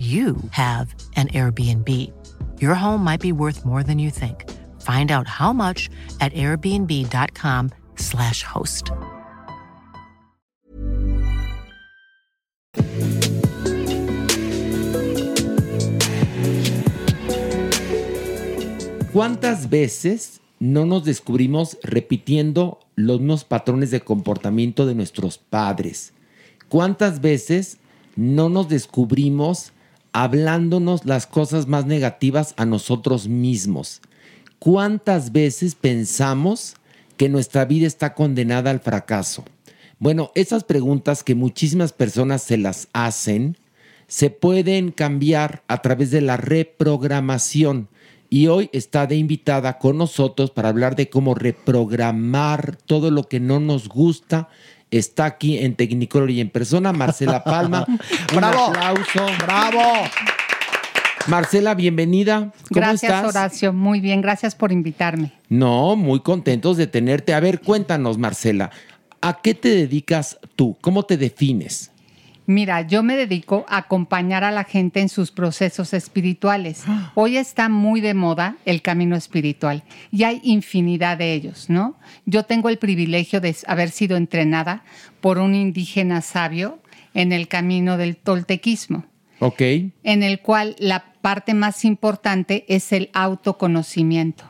[SPEAKER 1] you have an Airbnb. Your home might be worth more than you think. Find out how much at airbnb.com/slash host.
[SPEAKER 3] ¿Cuántas veces no nos descubrimos repitiendo los mismos patrones de comportamiento de nuestros padres? ¿Cuántas veces no nos descubrimos hablándonos las cosas más negativas a nosotros mismos? ¿Cuántas veces pensamos que nuestra vida está condenada al fracaso? Bueno, esas preguntas que muchísimas personas se las hacen se pueden cambiar a través de la reprogramación. Y hoy está de invitada con nosotros para hablar de cómo reprogramar todo lo que no nos gusta. Está aquí en Technicolor y en persona Marcela Palma. <laughs> Un
[SPEAKER 5] ¡Bravo!
[SPEAKER 3] aplauso.
[SPEAKER 5] ¡Bravo!
[SPEAKER 3] Marcela, bienvenida. ¿Cómo
[SPEAKER 9] Gracias,
[SPEAKER 3] estás?
[SPEAKER 9] Horacio. Muy bien, gracias por invitarme.
[SPEAKER 3] No, muy contentos de tenerte. A ver, cuéntanos, Marcela, ¿a qué te dedicas tú? ¿Cómo te defines?
[SPEAKER 9] Mira, yo me dedico a acompañar a la gente en sus procesos espirituales. Hoy está muy de moda el camino espiritual y hay infinidad de ellos, ¿no? Yo tengo el privilegio de haber sido entrenada por un indígena sabio en el camino del toltequismo,
[SPEAKER 3] Ok.
[SPEAKER 9] en el cual la parte más importante es el autoconocimiento.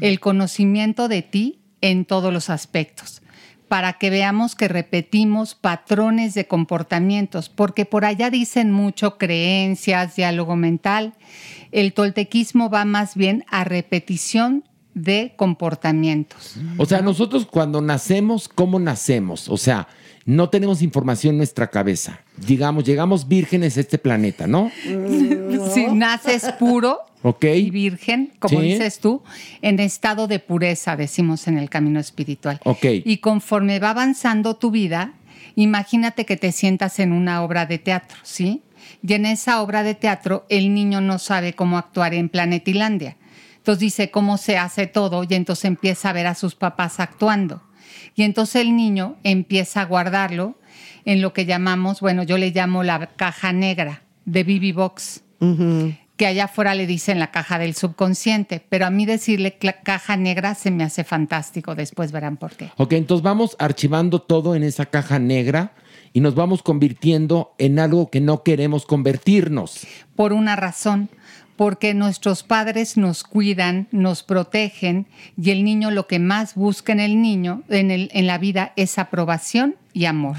[SPEAKER 9] el conocimiento de ti en todos los aspectos, para que veamos que repetimos patrones de comportamientos, porque por allá dicen mucho creencias, diálogo mental. El toltequismo va más bien a repetición de comportamientos.
[SPEAKER 3] O sea, nosotros cuando nacemos, ¿cómo nacemos? O sea, no tenemos información en nuestra cabeza. Digamos, llegamos vírgenes a este planeta, ¿no?
[SPEAKER 9] Si naces puro
[SPEAKER 3] Ok.
[SPEAKER 9] y virgen, como
[SPEAKER 3] Sí.
[SPEAKER 9] dices tú, en estado de pureza, decimos en el camino espiritual.
[SPEAKER 3] Ok.
[SPEAKER 9] Y conforme va avanzando tu vida, imagínate que te sientas en una obra de teatro, ¿sí? Y en esa obra de teatro el niño no sabe cómo actuar en Planetilandia. Entonces dice cómo se hace todo y entonces empieza a ver a sus papás actuando. Y entonces el niño empieza a guardarlo en lo que llamamos, bueno, yo le llamo la caja negra de BB Box que allá afuera le dicen la caja del subconsciente, pero a mí decirle caja negra se me hace fantástico, después verán por qué.
[SPEAKER 3] Ok, entonces vamos archivando todo en esa caja negra y nos vamos convirtiendo en algo que no queremos convertirnos.
[SPEAKER 9] Por una razón, porque nuestros padres nos cuidan, nos protegen y el niño lo que más busca en el niño, en, el- en la vida, es aprobación y amor.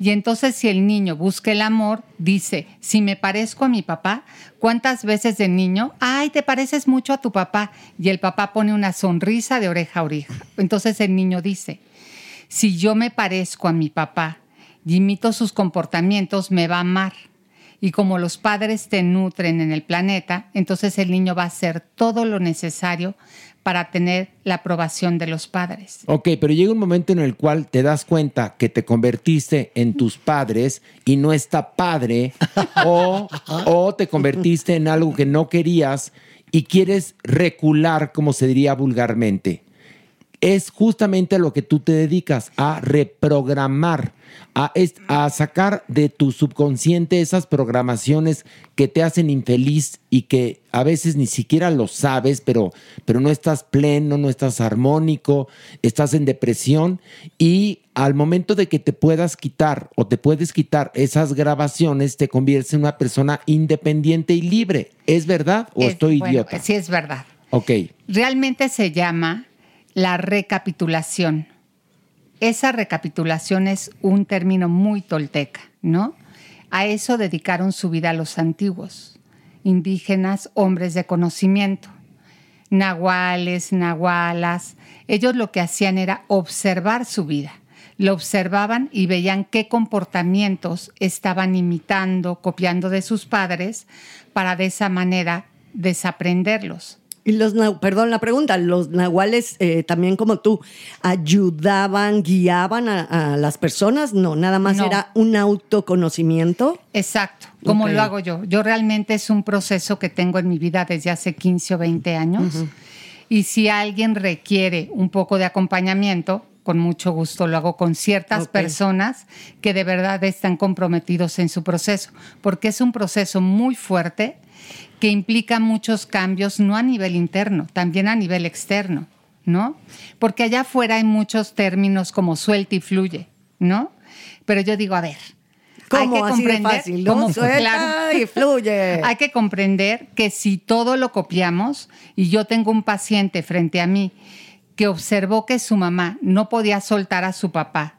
[SPEAKER 9] Y entonces si el niño busca el amor, dice, si me parezco a mi papá, ¿cuántas veces de niño, ay, te pareces mucho a tu papá? Y el papá pone una sonrisa de oreja a oreja. Entonces el niño dice, si yo me parezco a mi papá y imito sus comportamientos, me va a amar. Y como los padres te nutren en el planeta, entonces el niño va a hacer todo lo necesario para tener la aprobación de los padres.
[SPEAKER 3] Ok, pero llega un momento en el cual te das cuenta que te convertiste en tus padres y no está padre, <laughs> o, o te convertiste en algo que no querías y quieres recular, como se diría vulgarmente. Es justamente a lo que tú te dedicas, a reprogramar, a, sacar de tu subconsciente esas programaciones que te hacen infeliz y que a veces ni siquiera lo sabes, pero, pero no estás pleno, no estás armónico, estás en depresión y al momento de que te puedas quitar o te puedes quitar esas grabaciones, te conviertes en una persona independiente y libre. ¿Es verdad o
[SPEAKER 9] Es-
[SPEAKER 3] estoy
[SPEAKER 9] bueno,
[SPEAKER 3] idiota?
[SPEAKER 9] Sí, es verdad.
[SPEAKER 3] Ok.
[SPEAKER 9] Realmente se llama la recapitulación. Esa recapitulación es un término muy tolteca, ¿no? A eso dedicaron su vida los antiguos, indígenas, hombres de conocimiento, nahuales, nahualas. Ellos lo que hacían era observar su vida. Lo observaban y veían qué comportamientos estaban imitando, copiando de sus padres, para de esa manera desaprenderlos.
[SPEAKER 7] Y los, perdón la pregunta, los nahuales eh, también como tú, ayudaban, guiaban a, a las personas, no, nada más
[SPEAKER 9] No.
[SPEAKER 7] era un autoconocimiento.
[SPEAKER 9] Exacto, como lo hago yo. Yo realmente es un proceso que tengo en mi vida desde hace 15 o 20 años. Y si alguien requiere un poco de acompañamiento, con mucho gusto lo hago con ciertas personas que de verdad están comprometidos en su proceso, porque es un proceso muy fuerte que implica muchos cambios, no a nivel interno, también a nivel externo, ¿no? Porque allá afuera hay muchos términos como suelta y fluye, ¿no? Pero yo digo, a ver,
[SPEAKER 7] ¿Cómo?
[SPEAKER 9] hay que comprender
[SPEAKER 7] fácil, ¿no?
[SPEAKER 9] cómo-
[SPEAKER 7] Suelta
[SPEAKER 9] claro.
[SPEAKER 7] y fluye. <laughs>
[SPEAKER 9] Hay que comprender que si todo lo copiamos y yo tengo un paciente frente a mí que observó que su mamá no podía soltar a su papá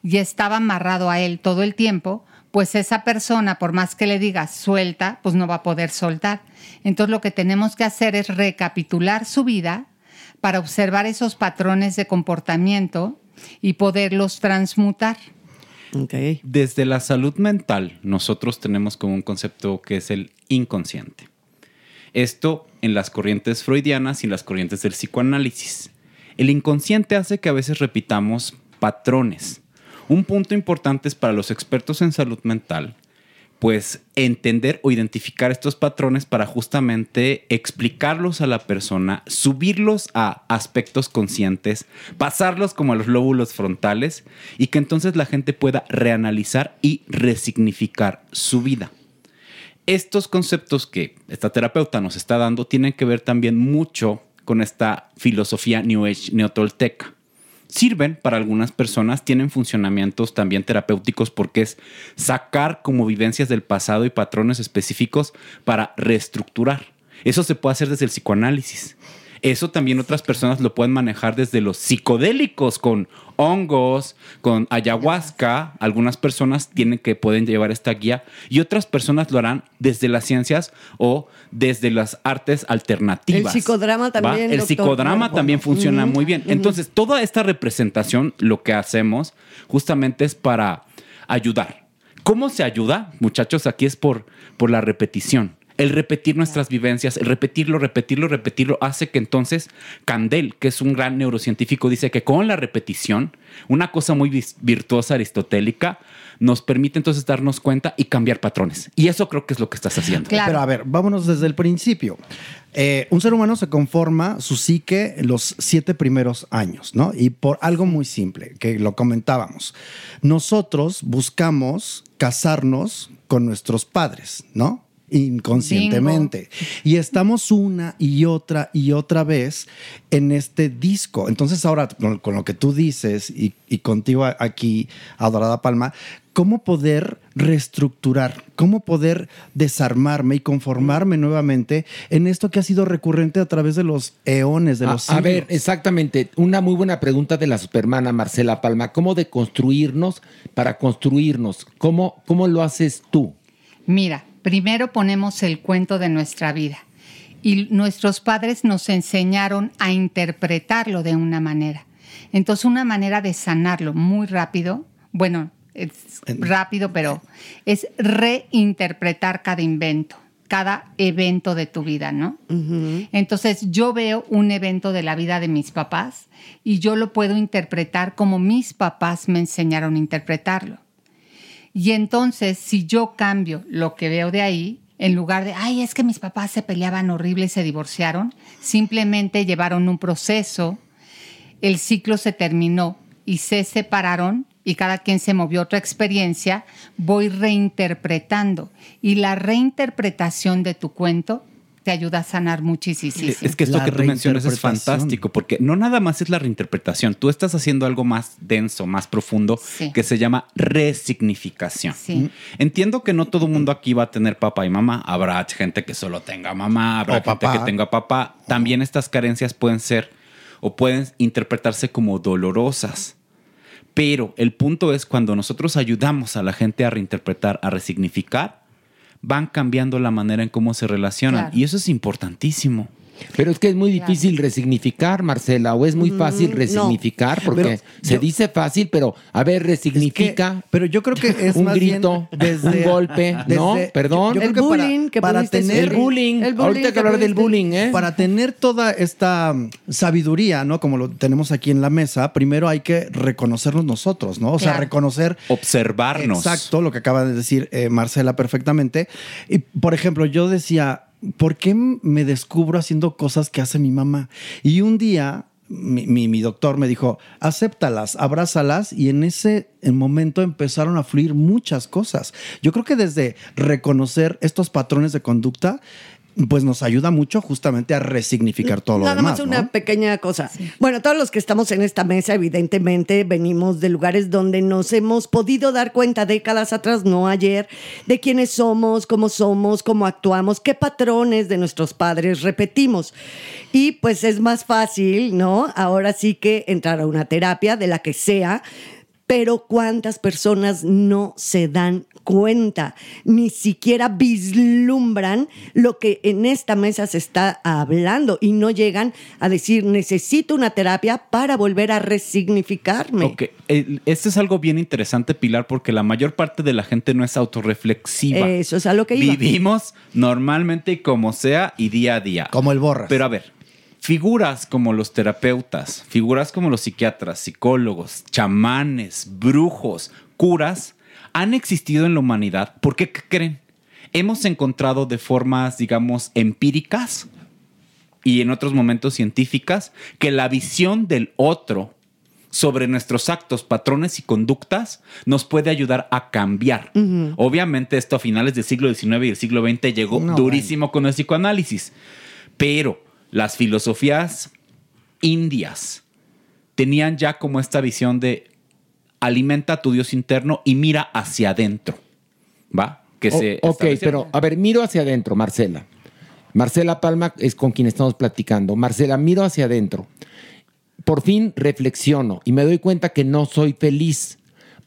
[SPEAKER 9] y estaba amarrado a él todo el tiempo, pues esa persona, por más que le diga suelta, pues no va a poder soltar. Entonces lo que tenemos que hacer es recapitular su vida para observar esos patrones de comportamiento y poderlos transmutar.
[SPEAKER 10] Desde la salud mental, nosotros tenemos como un concepto que es el inconsciente. Esto en las corrientes freudianas y en las corrientes del psicoanálisis. El inconsciente hace que a veces repitamos patrones. Un punto importante es para los expertos en salud mental, pues entender o identificar estos patrones para justamente explicarlos a la persona, subirlos a aspectos conscientes, pasarlos como a los lóbulos frontales y que entonces la gente pueda reanalizar y resignificar su vida. Estos conceptos que esta terapeuta nos está dando tienen que ver también mucho con esta filosofía New Age neotolteca sirven para algunas personas, tienen funcionamientos también terapéuticos porque es sacar como vivencias del pasado y patrones específicos para reestructurar. Eso se puede hacer desde el psicoanálisis. Eso también otras personas lo pueden manejar desde los psicodélicos con hongos, con ayahuasca. Algunas personas tienen que pueden llevar esta guía y otras personas lo harán desde las ciencias o desde las artes alternativas.
[SPEAKER 7] El psicodrama también.
[SPEAKER 10] ¿va? El psicodrama también funciona muy bien. Entonces, toda esta representación, lo que hacemos justamente es para ayudar. ¿Cómo se ayuda? Muchachos, aquí es por, por la repetición. El repetir nuestras vivencias, el repetirlo, repetirlo, repetirlo, hace que entonces Candel, que es un gran neurocientífico, dice que con la repetición, una cosa muy virtuosa aristotélica, nos permite entonces darnos cuenta y cambiar patrones. Y eso creo que es lo que estás haciendo.
[SPEAKER 11] Pero a ver, vámonos desde el principio. Eh, un ser humano se conforma su psique en los siete primeros años, ¿no? Y por algo muy simple, que lo comentábamos. Nosotros buscamos casarnos con nuestros padres, ¿no? Inconscientemente. Y estamos una y otra y otra vez en este disco. Entonces ahora, con, con lo que tú dices y, y contigo a- aquí, Adorada Palma, ¿cómo poder reestructurar? ¿Cómo poder desarmarme y conformarme nuevamente en esto que ha sido recurrente a través de los eones, de
[SPEAKER 3] A,
[SPEAKER 11] los
[SPEAKER 3] a
[SPEAKER 11] siglos?
[SPEAKER 3] ver, exactamente. Una muy buena pregunta de la supermana Marcela Palma. ¿Cómo deconstruirnos para construirnos? ¿Cómo, cómo lo haces tú?
[SPEAKER 9] Mira, primero ponemos el cuento de nuestra vida y nuestros padres nos enseñaron a interpretarlo de una manera. Entonces, una manera de sanarlo muy rápido, bueno, es rápido, pero es reinterpretar cada invento, cada evento de tu vida, ¿no? Entonces, yo veo un evento de la vida de mis papás y yo lo puedo interpretar como mis papás me enseñaron a interpretarlo. Y entonces, si yo cambio lo que veo de ahí, en lugar de, ay, es que mis papás se peleaban horrible y se divorciaron, simplemente llevaron un proceso, el ciclo se terminó y se separaron y cada quien se movió a otra experiencia, voy reinterpretando. Y la reinterpretación de tu cuento te ayuda a sanar muchísimo.
[SPEAKER 10] Es que esto que tú mencionas es fantástico, porque no nada más es la reinterpretación, tú estás haciendo algo más denso, más profundo,
[SPEAKER 9] Sí.
[SPEAKER 10] que se llama resignificación.
[SPEAKER 9] Sí.
[SPEAKER 10] Entiendo que no todo el mundo aquí va a tener papá y mamá, habrá gente que solo tenga mamá, habrá
[SPEAKER 11] O
[SPEAKER 10] gente
[SPEAKER 11] papá.
[SPEAKER 10] que tenga papá. También estas carencias pueden ser o pueden interpretarse como dolorosas. Pero el punto es cuando nosotros ayudamos a la gente a reinterpretar, a resignificar, van cambiando la manera en cómo se relacionan.
[SPEAKER 3] Claro.
[SPEAKER 10] Y eso es importantísimo.
[SPEAKER 3] Pero es que es muy difícil resignificar, Marcela, o es muy fácil
[SPEAKER 11] Mm,
[SPEAKER 3] resignificar,
[SPEAKER 11] no.
[SPEAKER 3] porque
[SPEAKER 11] Pero
[SPEAKER 3] se
[SPEAKER 11] yo-
[SPEAKER 3] dice fácil, pero a ver, resignifica.
[SPEAKER 11] pero yo creo que <laughs> es
[SPEAKER 3] un
[SPEAKER 11] más bien
[SPEAKER 3] grito,
[SPEAKER 11] desde-
[SPEAKER 3] un golpe, <laughs> ¿no?
[SPEAKER 11] desde-
[SPEAKER 3] Perdón.
[SPEAKER 11] yo- yo creo que para- para tener
[SPEAKER 3] el bullying. Ahorita hay que hablar del bullying, ¿eh?
[SPEAKER 11] Para tener toda esta sabiduría, ¿no? Como lo tenemos aquí en la mesa, primero hay que reconocernos nosotros, ¿no? O sea,
[SPEAKER 10] Claro.
[SPEAKER 11] reconocer.
[SPEAKER 10] Observarnos.
[SPEAKER 11] Exacto, lo que acaba de decir eh, Marcela perfectamente. Y, por ejemplo, yo decía, ¿por qué me descubro haciendo cosas que hace mi mamá? Y un día. Mi, mi- mi doctor me dijo, acéptalas, abrázalas y en ese momento empezaron a fluir muchas cosas. Yo creo que desde reconocer estos patrones de conducta, pues nos ayuda mucho justamente a resignificar todo lo
[SPEAKER 7] Nada
[SPEAKER 11] demás.
[SPEAKER 7] más una
[SPEAKER 11] ¿no?
[SPEAKER 7] pequeña cosa. Bueno, todos los que estamos en esta mesa, evidentemente, venimos de lugares donde nos hemos podido dar cuenta décadas atrás, no ayer, de quiénes somos, cómo somos, cómo actuamos, qué patrones de nuestros padres repetimos. Y pues es más fácil, ¿no? Ahora sí que entrar a una terapia de la que sea pero cuántas personas no se dan cuenta, ni siquiera vislumbran lo que en esta mesa se está hablando y no llegan a decir necesito una terapia para volver a resignificarme.
[SPEAKER 10] Ok, esto es algo bien interesante, Pilar, porque la mayor parte de la gente no es autorreflexiva.
[SPEAKER 7] Eso es a lo que iba.
[SPEAKER 10] Vivimos normalmente y como sea y día a día.
[SPEAKER 5] Como el borras.
[SPEAKER 10] Pero a ver, figuras como los terapeutas, figuras como los psiquiatras, psicólogos, chamanes, brujos, curas, han existido en la humanidad. ¿Por qué ¿Qué creen? Hemos encontrado de formas, digamos, empíricas y en otros momentos científicas que la visión del otro sobre nuestros actos, patrones y conductas nos puede ayudar a cambiar. Obviamente esto a finales del siglo XIX y el siglo XX llegó
[SPEAKER 12] No,
[SPEAKER 10] durísimo con el psicoanálisis, pero las filosofías indias tenían ya como esta visión de alimenta a tu Dios interno y mira hacia adentro. ¿Va? Que
[SPEAKER 3] O-
[SPEAKER 10] se
[SPEAKER 3] ok, pero a ver, miro hacia adentro, Marcela. Marcela Palma es con quien estamos platicando. Marcela, miro hacia adentro. Por fin reflexiono y me doy cuenta que no soy feliz.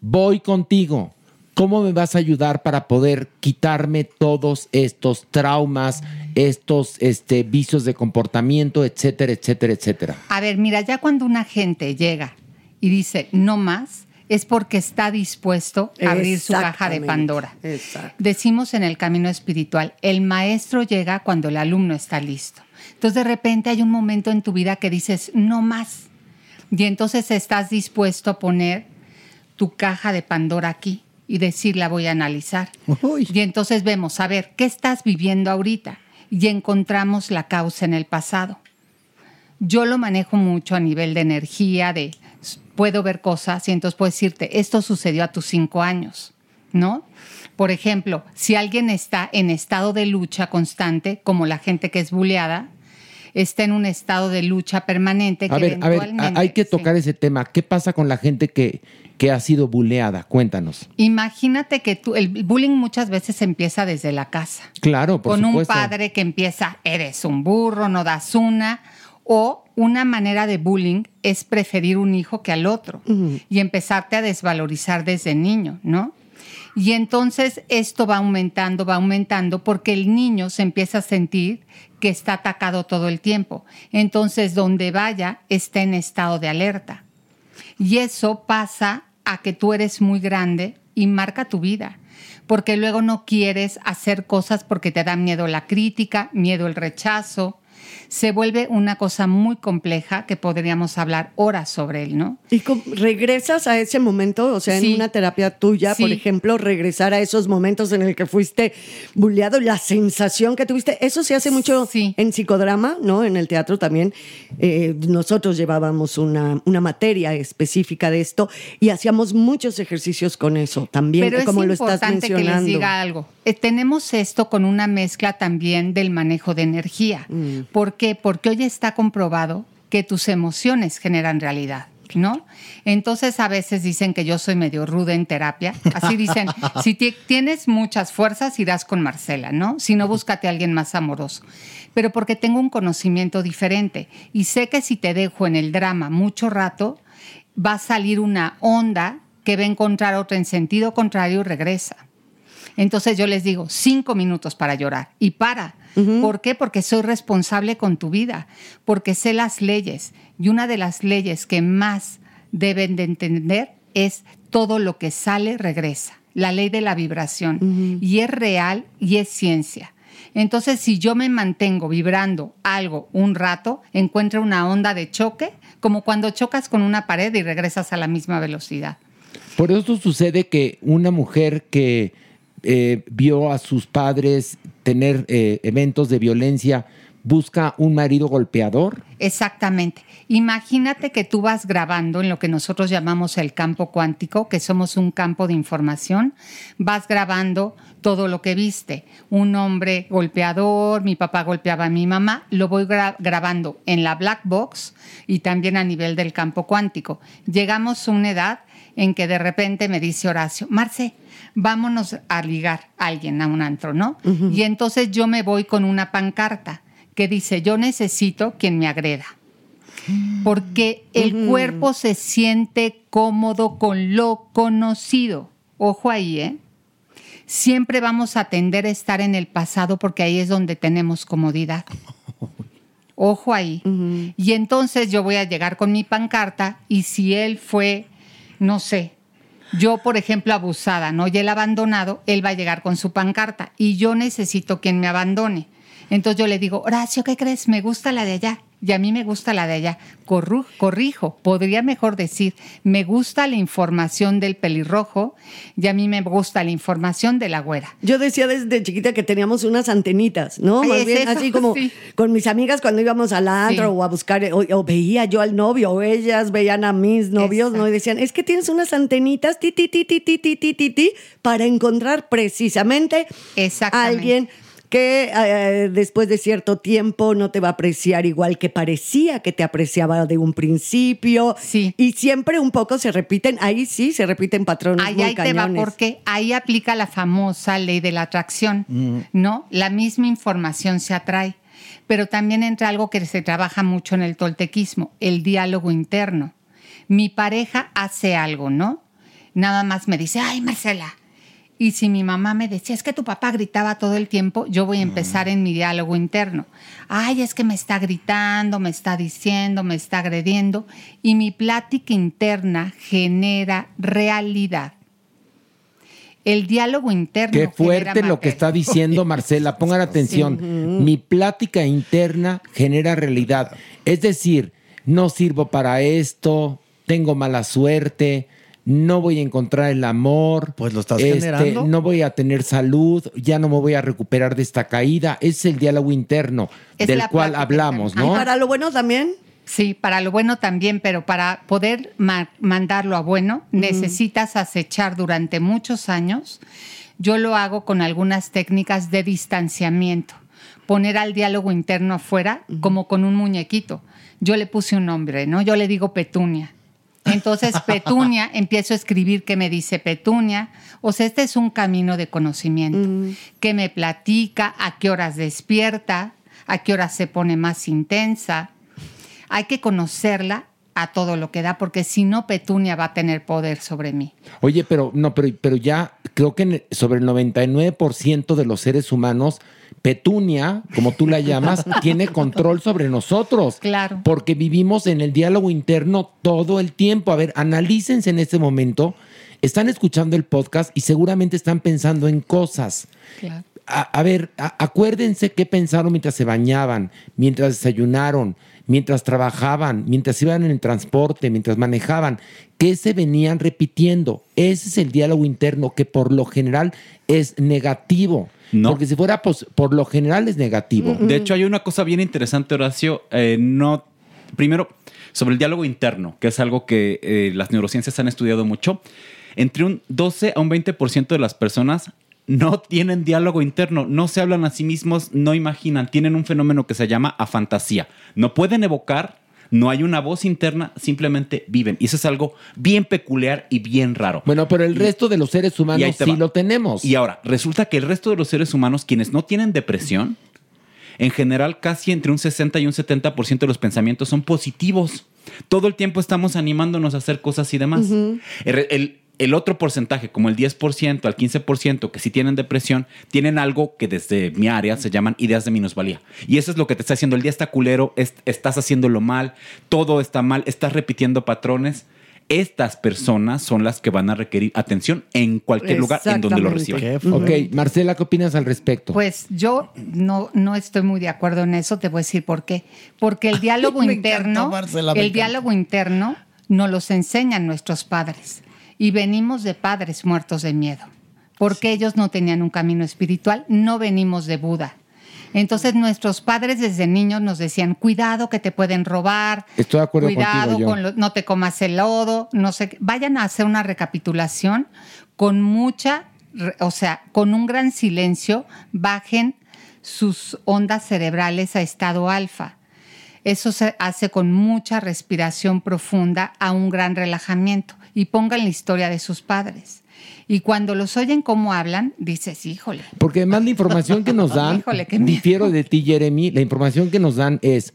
[SPEAKER 3] Voy contigo. ¿Cómo me vas a ayudar para poder quitarme todos estos traumas, estos este, vicios de comportamiento, etcétera, etcétera, etcétera?
[SPEAKER 9] A ver, mira, ya cuando una gente llega y dice no más, es porque está dispuesto a abrir su caja de. Pandora.
[SPEAKER 7] Exacto.
[SPEAKER 9] Decimos en el camino espiritual, el maestro llega cuando el alumno está listo. Entonces de repente hay un momento en tu vida que dices no más. Y entonces estás dispuesto a poner tu caja de Pandora aquí y decir la voy a analizar. Y entonces vemos, a ver, ¿qué estás viviendo ahorita? Y encontramos la causa en el pasado. Yo lo manejo mucho a nivel de energía, de puedo ver cosas y entonces puedo decirte, esto sucedió a tus cinco años, ¿no? Por ejemplo, si alguien está en estado de lucha constante, como la gente que es buleada, está en un estado de lucha permanente que
[SPEAKER 3] A ver, a hay que tocar ese tema. ¿Qué pasa con la gente que, que ha sido buleada? Cuéntanos.
[SPEAKER 9] Imagínate que tú, el bullying muchas veces empieza desde la casa.
[SPEAKER 3] Claro, por
[SPEAKER 9] con
[SPEAKER 3] supuesto.
[SPEAKER 9] un padre que empieza, eres un burro, no das una, o una manera de bullying es preferir un hijo que al otro y empezarte a desvalorizar desde niño, ¿no? Y entonces esto va aumentando, va aumentando porque el niño se empieza a sentir que está atacado todo el tiempo. Entonces, donde vaya, está en estado de alerta. Y eso pasa a que tú eres muy grande y marca tu vida. Porque luego no quieres hacer cosas porque te da miedo la crítica, miedo el rechazo. Se vuelve una cosa muy compleja que podríamos hablar horas sobre él, ¿no?
[SPEAKER 7] ¿Y regresas a ese momento? O sea,
[SPEAKER 9] Sí.
[SPEAKER 7] en una terapia tuya, por
[SPEAKER 9] Sí.
[SPEAKER 7] ejemplo, regresar a esos momentos en el que fuiste bulleado, la sensación que tuviste. Eso se hace mucho en psicodrama, ¿no? En el teatro también. Eh, nosotros llevábamos una, una materia específica de esto y hacíamos muchos ejercicios con eso también,
[SPEAKER 9] Pero es
[SPEAKER 7] como lo estás
[SPEAKER 9] importante que les
[SPEAKER 7] mencionando.
[SPEAKER 9] diga algo. Eh, tenemos esto con una mezcla también del manejo de energía.
[SPEAKER 7] Mm.
[SPEAKER 9] ¿Por qué? Porque hoy está comprobado que tus emociones generan realidad. ¿No? Entonces a veces dicen que yo soy medio ruda en terapia. Así dicen, <laughs> si ti- tienes muchas fuerzas, irás con Marcela, ¿no? Si no, búscate a alguien más amoroso. Pero porque tengo un conocimiento diferente y sé que si te dejo en el drama mucho rato, va a salir una onda que va a encontrar otra en sentido contrario y regresa. Entonces yo les digo, cinco minutos para llorar y para. ¿Por qué? Porque soy responsable con tu vida, porque sé las leyes y una de las leyes que más deben de entender es todo lo que sale regresa, la ley de la vibración y es real y es ciencia. Entonces, si yo me mantengo vibrando algo un rato, encuentro una onda de choque, como cuando chocas con una pared y regresas a la misma velocidad.
[SPEAKER 3] Por eso sucede que una mujer que eh, vio a sus padres tener eh, eventos de violencia busca un marido golpeador.
[SPEAKER 9] Exactamente. Imagínate que tú vas grabando en lo que nosotros llamamos el campo cuántico, que somos un campo de información, vas grabando todo lo que viste. Un hombre golpeador, mi papá golpeaba a mi mamá, lo voy gra- grabando en la black box y también a nivel del campo cuántico. Llegamos a una edad en que de repente me dice Horacio, Marce, vámonos a ligar a alguien a un antro, ¿no? Y entonces yo me voy con una pancarta que dice, yo necesito quien me agreda. porque el cuerpo se siente cómodo con lo conocido. Ojo ahí, ¿eh? Siempre vamos a tender a estar en el pasado porque ahí es donde tenemos comodidad. <laughs> Ojo ahí. Y entonces yo voy a llegar con mi pancarta y si él fue, no sé, yo por ejemplo abusada, ¿no? Y él abandonado, él va a llegar con su pancarta y yo necesito quien me abandone. Entonces yo le digo, Horacio, ¿qué crees? Me gusta la de allá. Y a mí me gusta la de allá. Corru- corrijo, podría mejor decir, me gusta la información del pelirrojo y a mí me gusta la información de la güera.
[SPEAKER 7] Yo decía desde chiquita que teníamos unas antenitas, ¿no?
[SPEAKER 9] Ay,
[SPEAKER 7] Más
[SPEAKER 9] es
[SPEAKER 7] bien
[SPEAKER 9] eso,
[SPEAKER 7] así como
[SPEAKER 9] sí.
[SPEAKER 7] con mis amigas cuando íbamos al antro
[SPEAKER 9] Sí.
[SPEAKER 7] o a buscar, o, o veía yo al novio, o ellas veían a mis novios, ¿no? Y decían, es que tienes unas antenitas, ti, ti, ti, ti, ti, ti, ti, ti, ti, para encontrar precisamente a alguien que eh, después de cierto tiempo no te va a apreciar igual que parecía que te apreciaba de un principio. Y siempre un poco se repiten, ahí sí se repiten patrones
[SPEAKER 9] Ahí,
[SPEAKER 7] muy
[SPEAKER 9] ahí te va
[SPEAKER 7] cañones.
[SPEAKER 9] porque ahí aplica la famosa ley de la atracción, ¿no? La misma información se atrae, pero también entra algo que se trabaja mucho en el toltequismo, el diálogo interno. Mi pareja hace algo, ¿no? Nada más me dice, ay, Marcela. Y si mi mamá me decía, es que tu papá gritaba todo el tiempo, yo voy a empezar en mi diálogo interno. Ay, es que me está gritando, me está diciendo, me está agrediendo. Y mi plática interna genera realidad. El diálogo interno.
[SPEAKER 3] Qué fuerte
[SPEAKER 9] genera
[SPEAKER 3] lo que está diciendo Marcela. <laughs> Pongan atención. Mi plática interna genera realidad. Es decir, no sirvo para esto, tengo mala suerte, no voy a encontrar el amor. Pues lo
[SPEAKER 11] estás generando.
[SPEAKER 3] No voy a tener salud, ya no me voy a recuperar de esta caída. Es el diálogo interno
[SPEAKER 9] Es
[SPEAKER 3] del
[SPEAKER 9] la
[SPEAKER 3] cual hablamos. ¿no?
[SPEAKER 9] Ay, para
[SPEAKER 7] lo bueno también?
[SPEAKER 9] Sí, para lo bueno también, pero para poder ma- mandarlo a bueno, necesitas acechar durante muchos años. Yo lo hago con algunas técnicas de distanciamiento. Poner al diálogo interno afuera como con un muñequito. Yo le puse un nombre, ¿no? Yo le digo Petunia. Entonces, <laughs> Petunia, empiezo a escribir qué me dice Petunia. O sea, este es un camino de conocimiento. ¿Qué me platica? ¿A qué horas despierta? ¿A qué horas se pone más intensa? Hay que conocerla a todo lo que da, porque si no, Petunia va a tener poder sobre mí.
[SPEAKER 3] Oye, pero no, pero, pero ya creo que sobre el 99% de los seres humanos, Petunia, como tú la llamas, <laughs> tiene control sobre nosotros.
[SPEAKER 9] Claro.
[SPEAKER 3] Porque vivimos en el diálogo interno todo el tiempo. A ver, analícense en este momento. Están escuchando el podcast y seguramente están pensando en cosas.
[SPEAKER 9] Claro.
[SPEAKER 3] A, a ver, a- acuérdense qué pensaron mientras se bañaban, mientras desayunaron, mientras trabajaban, mientras iban en el transporte, mientras manejaban, qué se venían repitiendo. Ese es el diálogo interno que por lo general es negativo. Porque si fuera pos- por lo general es negativo.
[SPEAKER 10] De hecho, hay una cosa bien interesante, Horacio. eh, no, primero, sobre el diálogo interno, que es algo que eh, las neurociencias han estudiado mucho. Entre un 12 a un 20% de las personas no tienen diálogo interno, no se hablan a sí mismos, no imaginan, tienen un fenómeno que se llama afantasía. No pueden evocar, no hay una voz interna, simplemente viven. Y eso es algo bien peculiar y bien raro.
[SPEAKER 3] Bueno, pero el resto de los seres humanos
[SPEAKER 10] te
[SPEAKER 3] sí
[SPEAKER 10] va.
[SPEAKER 3] lo tenemos.
[SPEAKER 10] Y ahora, resulta que el resto de los seres humanos, quienes no tienen depresión, en general casi entre un 60 y un 70% de los pensamientos son positivos. Todo el tiempo estamos animándonos a hacer cosas y demás. El- el otro porcentaje, como el 10% al 15%, que sí tienen depresión, tienen algo que desde mi área se llaman ideas de minusvalía. Y eso es lo que te está haciendo. El día está culero, es- estás haciéndolo mal, todo está mal, estás repitiendo patrones. Estas personas son las que van a requerir atención en cualquier lugar en donde lo reciban.
[SPEAKER 3] Ok, Marcela, ¿qué opinas al respecto?
[SPEAKER 9] Pues yo no, no estoy muy de acuerdo en eso, te voy a decir por qué. Porque el <laughs> diálogo
[SPEAKER 11] Me encanta,
[SPEAKER 9] interno,
[SPEAKER 11] Marcela,
[SPEAKER 9] el
[SPEAKER 11] encanta.
[SPEAKER 9] diálogo interno nos los enseñan nuestros padres. Y venimos de padres muertos de miedo. Porque ellos no tenían un camino espiritual, no venimos de Buda. Entonces nuestros padres desde niños nos decían, cuidado que te pueden robar,
[SPEAKER 3] Estoy de acuerdo
[SPEAKER 9] cuidado
[SPEAKER 3] contigo yo.
[SPEAKER 9] con lo- no te comas el lodo, no sé, vayan a hacer una recapitulación con mucha, o sea, con un gran silencio, bajen sus ondas cerebrales a estado alfa. Eso se hace con mucha respiración profunda a un gran relajamiento y pongan la historia de sus padres. Y cuando los oyen cómo hablan, dices, híjole.
[SPEAKER 3] Porque además la información que nos <laughs> dan,
[SPEAKER 9] Híjole,
[SPEAKER 3] difiero de ti, Jeremy, la información que nos dan es,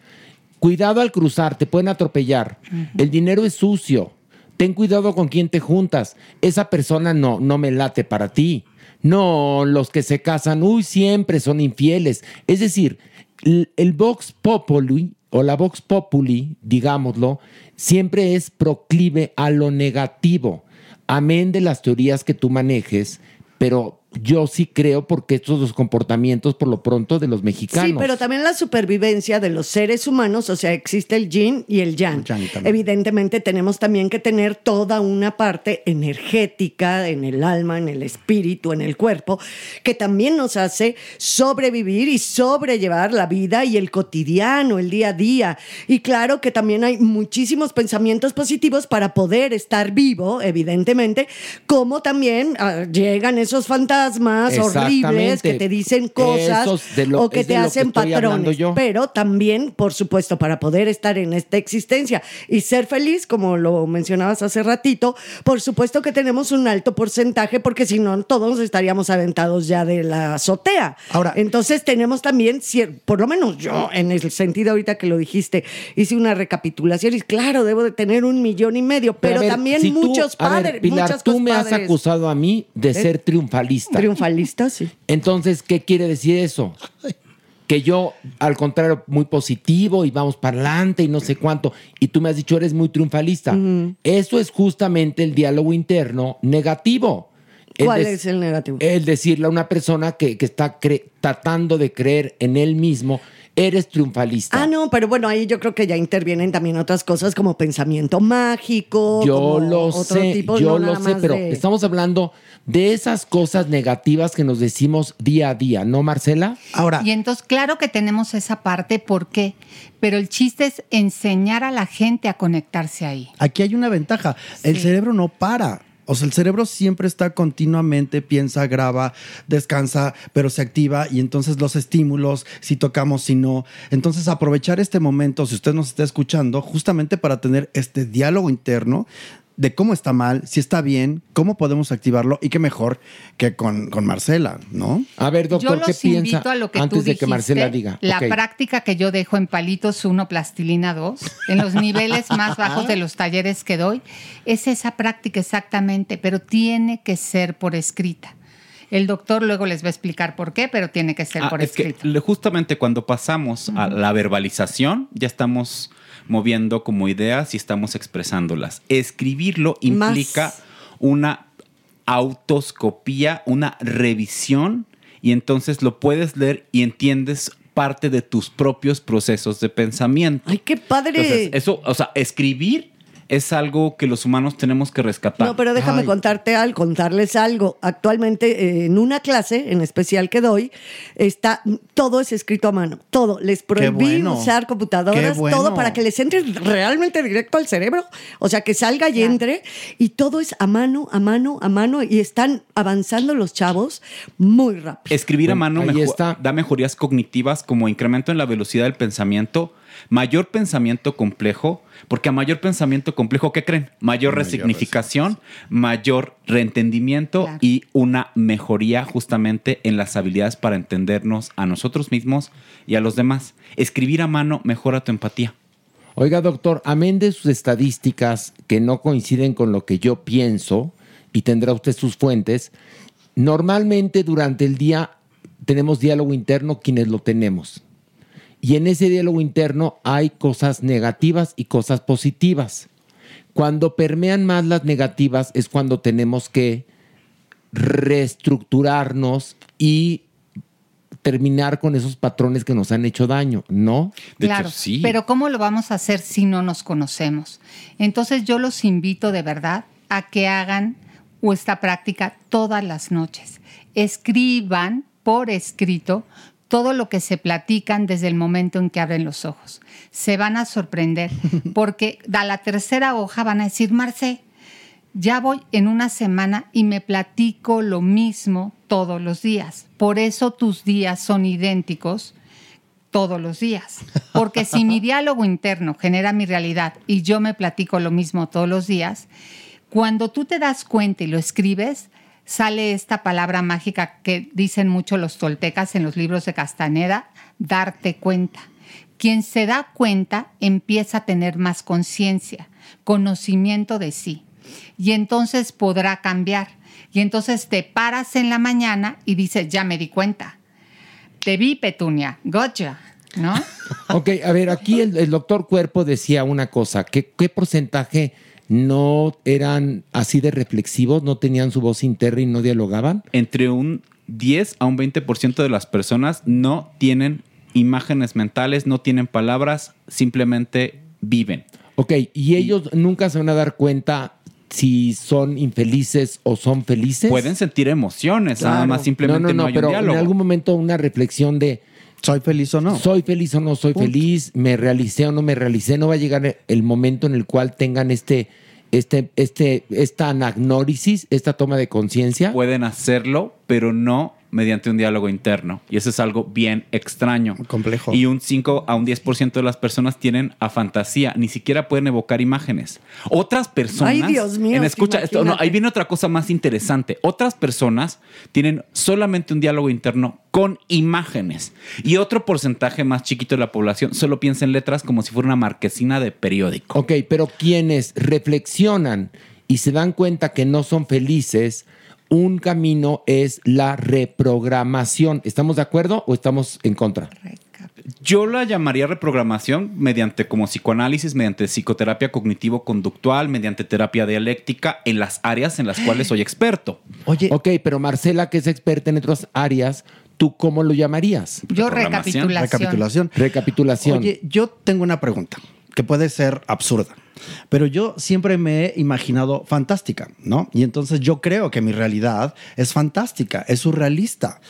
[SPEAKER 3] Cuidado al cruzar, te pueden atropellar. El dinero es sucio. Ten cuidado con quién te juntas. Esa persona no, no me late para ti. No, los que se casan, uy, siempre son infieles. Es decir, el, el Vox Populi o la Vox Populi, digámoslo, siempre es proclive a lo negativo. Amén de las teorías que tú manejes, pero yo sí creo porque estos los comportamientos por lo pronto de los mexicanos.
[SPEAKER 7] Sí, pero también la supervivencia de los seres humanos, o sea, existe el yin y el yang. Evidentemente tenemos también que tener toda una parte energética en el alma, en el espíritu, en el cuerpo, que también nos hace sobrevivir y sobrellevar la vida y el cotidiano, el día a día. Y claro que también hay muchísimos pensamientos positivos para poder estar vivo, evidentemente, como también ah, llegan esos fantasmas horribles que te dicen cosas
[SPEAKER 3] de lo-
[SPEAKER 7] o que te
[SPEAKER 3] que
[SPEAKER 7] hacen
[SPEAKER 3] hablando
[SPEAKER 7] patrones. Pero también, por supuesto, para poder estar en esta existencia y ser feliz, como lo mencionabas hace ratito, por supuesto que tenemos un alto porcentaje, porque si no, todos estaríamos aventados ya de la azotea. Ahora, entonces tenemos también, por lo menos yo, en el sentido ahorita que lo dijiste, hice una recapitulación y claro, debo de tener un millón y medio, pero,
[SPEAKER 3] ver,
[SPEAKER 7] también
[SPEAKER 3] si tú-
[SPEAKER 7] muchos
[SPEAKER 3] ver,
[SPEAKER 7] padres,
[SPEAKER 3] Pilar,
[SPEAKER 7] muchas
[SPEAKER 3] tú me has acusado a mí de
[SPEAKER 7] ¿Eh?
[SPEAKER 3] ser triunfalista.
[SPEAKER 7] Triunfalista, sí.
[SPEAKER 3] Entonces, ¿qué quiere decir eso? Que yo, al contrario, muy positivo y vamos para adelante y no sé cuánto. Y tú me has dicho, eres muy triunfalista. Eso es justamente el diálogo interno negativo. El
[SPEAKER 7] ¿Cuál es el negativo?
[SPEAKER 3] El decirle a una persona que, que está tratando de creer en él mismo, eres triunfalista.
[SPEAKER 7] Ah, no, pero bueno, ahí yo creo que ya intervienen también otras cosas como pensamiento mágico.
[SPEAKER 3] Yo
[SPEAKER 7] como
[SPEAKER 3] lo
[SPEAKER 7] otro
[SPEAKER 3] sé,
[SPEAKER 7] tipo,
[SPEAKER 3] yo
[SPEAKER 7] no
[SPEAKER 3] lo sé, pero
[SPEAKER 7] de-
[SPEAKER 3] estamos hablando de esas cosas negativas que nos decimos día a día, ¿no, Marcela?
[SPEAKER 11] Ahora,
[SPEAKER 9] Y entonces, claro que tenemos esa parte, ¿por qué? Pero el chiste es enseñar a la gente a conectarse ahí.
[SPEAKER 11] Aquí hay una ventaja. El cerebro no para. O sea, el cerebro siempre está continuamente, piensa, graba, descansa, pero se activa y entonces los estímulos, si tocamos, si no. Entonces aprovechar este momento, si usted nos está escuchando, justamente para tener este diálogo interno de cómo está mal, si está bien, cómo podemos activarlo y qué mejor que con, con Marcela, ¿no?
[SPEAKER 3] A ver,
[SPEAKER 9] yo los invito a lo que
[SPEAKER 3] antes
[SPEAKER 9] tú
[SPEAKER 3] de que Marcela diga?
[SPEAKER 9] La práctica que yo dejo en palitos 1, plastilina 2, en los niveles más bajos de los talleres que doy, es esa práctica exactamente, pero tiene que ser por escrita. El doctor luego les va a explicar por qué, pero tiene que ser
[SPEAKER 10] Ah,
[SPEAKER 9] por
[SPEAKER 10] es
[SPEAKER 9] escrito.
[SPEAKER 10] justamente cuando pasamos a la verbalización, ya estamos moviendo como ideas y estamos expresándolas. Escribirlo
[SPEAKER 7] Más.
[SPEAKER 10] implica una autoscopía, una revisión, y entonces lo puedes leer y entiendes parte de tus propios procesos de pensamiento.
[SPEAKER 7] ¡Ay, qué padre!
[SPEAKER 10] Entonces, eso, o sea, escribir es algo que los humanos tenemos que rescatar.
[SPEAKER 7] No, pero déjame contarte al contarles algo. Actualmente, eh, en una clase en especial que doy, está todo es escrito a mano. Todo. Les prohibí
[SPEAKER 5] bueno.
[SPEAKER 7] usar computadoras,
[SPEAKER 5] bueno.
[SPEAKER 7] todo para que les entre realmente directo al cerebro. O sea, que salga y entre. Y todo es a mano, a mano, a mano. Y están avanzando los chavos muy rápido.
[SPEAKER 10] Escribir a mano
[SPEAKER 3] ahí
[SPEAKER 10] mejo- da mejorías cognitivas como incremento en la velocidad del pensamiento, mayor pensamiento complejo, porque a mayor pensamiento complejo, ¿qué creen? Mayor resignificación, mayor reentendimiento
[SPEAKER 9] Claro.
[SPEAKER 10] y una mejoría justamente en las habilidades para entendernos a nosotros mismos y a los demás. Escribir a mano mejora tu empatía.
[SPEAKER 3] Oiga, doctor, amén de sus estadísticas que no coinciden con lo que yo pienso, y tendrá usted sus fuentes, normalmente durante el día tenemos diálogo interno quienes lo tenemos. Y en ese diálogo interno hay cosas negativas y cosas positivas. Cuando permean más las negativas es cuando tenemos que reestructurarnos y terminar con esos patrones que nos han hecho daño, ¿no?
[SPEAKER 9] claro, pero ¿cómo lo vamos a hacer si no nos conocemos? Entonces yo los invito de verdad a que hagan esta práctica todas las noches. Escriban por escrito todo lo que se platican desde el momento en que abren los ojos. Se van a sorprender <laughs> porque a la tercera hoja van a decir, Marce, ya voy en una semana y me platico lo mismo todos los días. Por eso tus días son idénticos todos los días. Porque si mi <laughs> diálogo interno genera mi realidad y yo me platico lo mismo todos los días, cuando tú te das cuenta y lo escribes, sale esta palabra mágica que dicen mucho los toltecas en los libros de Castaneda, darte cuenta. Quien se da cuenta empieza a tener más conciencia, conocimiento de sí. Y entonces podrá cambiar. Y entonces te paras en la mañana y dices, ya me di cuenta. Te vi, Petunia. Gotcha. ¿No? <laughs>
[SPEAKER 3] Ok, a ver, aquí el, el doctor Cuerpo decía una cosa, ¿qué, ¿qué porcentaje no eran así de reflexivos, no tenían su voz interna y no dialogaban?
[SPEAKER 10] Entre un 10 a un 20% de las personas no tienen imágenes mentales, no tienen palabras, simplemente viven.
[SPEAKER 3] Ok, y ellos nunca se van a dar cuenta si son infelices o son felices.
[SPEAKER 10] Pueden sentir emociones, nada más simplemente no, hay
[SPEAKER 3] pero
[SPEAKER 10] un diálogo.
[SPEAKER 3] en algún momento una reflexión de
[SPEAKER 11] ¿Soy feliz o no?
[SPEAKER 3] Soy feliz o no soy
[SPEAKER 11] Punto.
[SPEAKER 3] feliz, me realicé o no me realicé, no va a llegar el momento en el cual tengan este este este esta anagnórisis, esta toma de conciencia.
[SPEAKER 10] Pueden hacerlo, pero no mediante un diálogo interno. Y eso es algo bien extraño.
[SPEAKER 11] Complejo.
[SPEAKER 10] Y un 5 a un 10% de las personas tienen a fantasía, ni siquiera pueden evocar imágenes. Otras personas...
[SPEAKER 7] Ay, Dios mío,
[SPEAKER 10] En escucha esto, no, ahí viene otra cosa más interesante. Otras personas tienen solamente un diálogo interno con imágenes. Y otro porcentaje más chiquito de la población solo piensa en letras como si fuera una marquesina de periódico.
[SPEAKER 3] Ok, pero quienes reflexionan y se dan cuenta que no son felices, un camino es la reprogramación. ¿Estamos de acuerdo o estamos en contra?
[SPEAKER 10] Yo la llamaría reprogramación mediante como psicoanálisis, mediante psicoterapia cognitivo-conductual, mediante terapia dialéctica en las áreas en las cuales soy experto.
[SPEAKER 3] Oye. Ok, pero Marcela, que es experta en otras áreas, ¿tú cómo lo llamarías?
[SPEAKER 9] Yo recapitulación.
[SPEAKER 11] Recapitulación.
[SPEAKER 3] Recapitulación.
[SPEAKER 11] Oye, yo tengo una pregunta que puede ser absurda, pero yo siempre me he imaginado fantástica, ¿no? Y entonces yo creo que mi realidad es fantástica, es surrealista.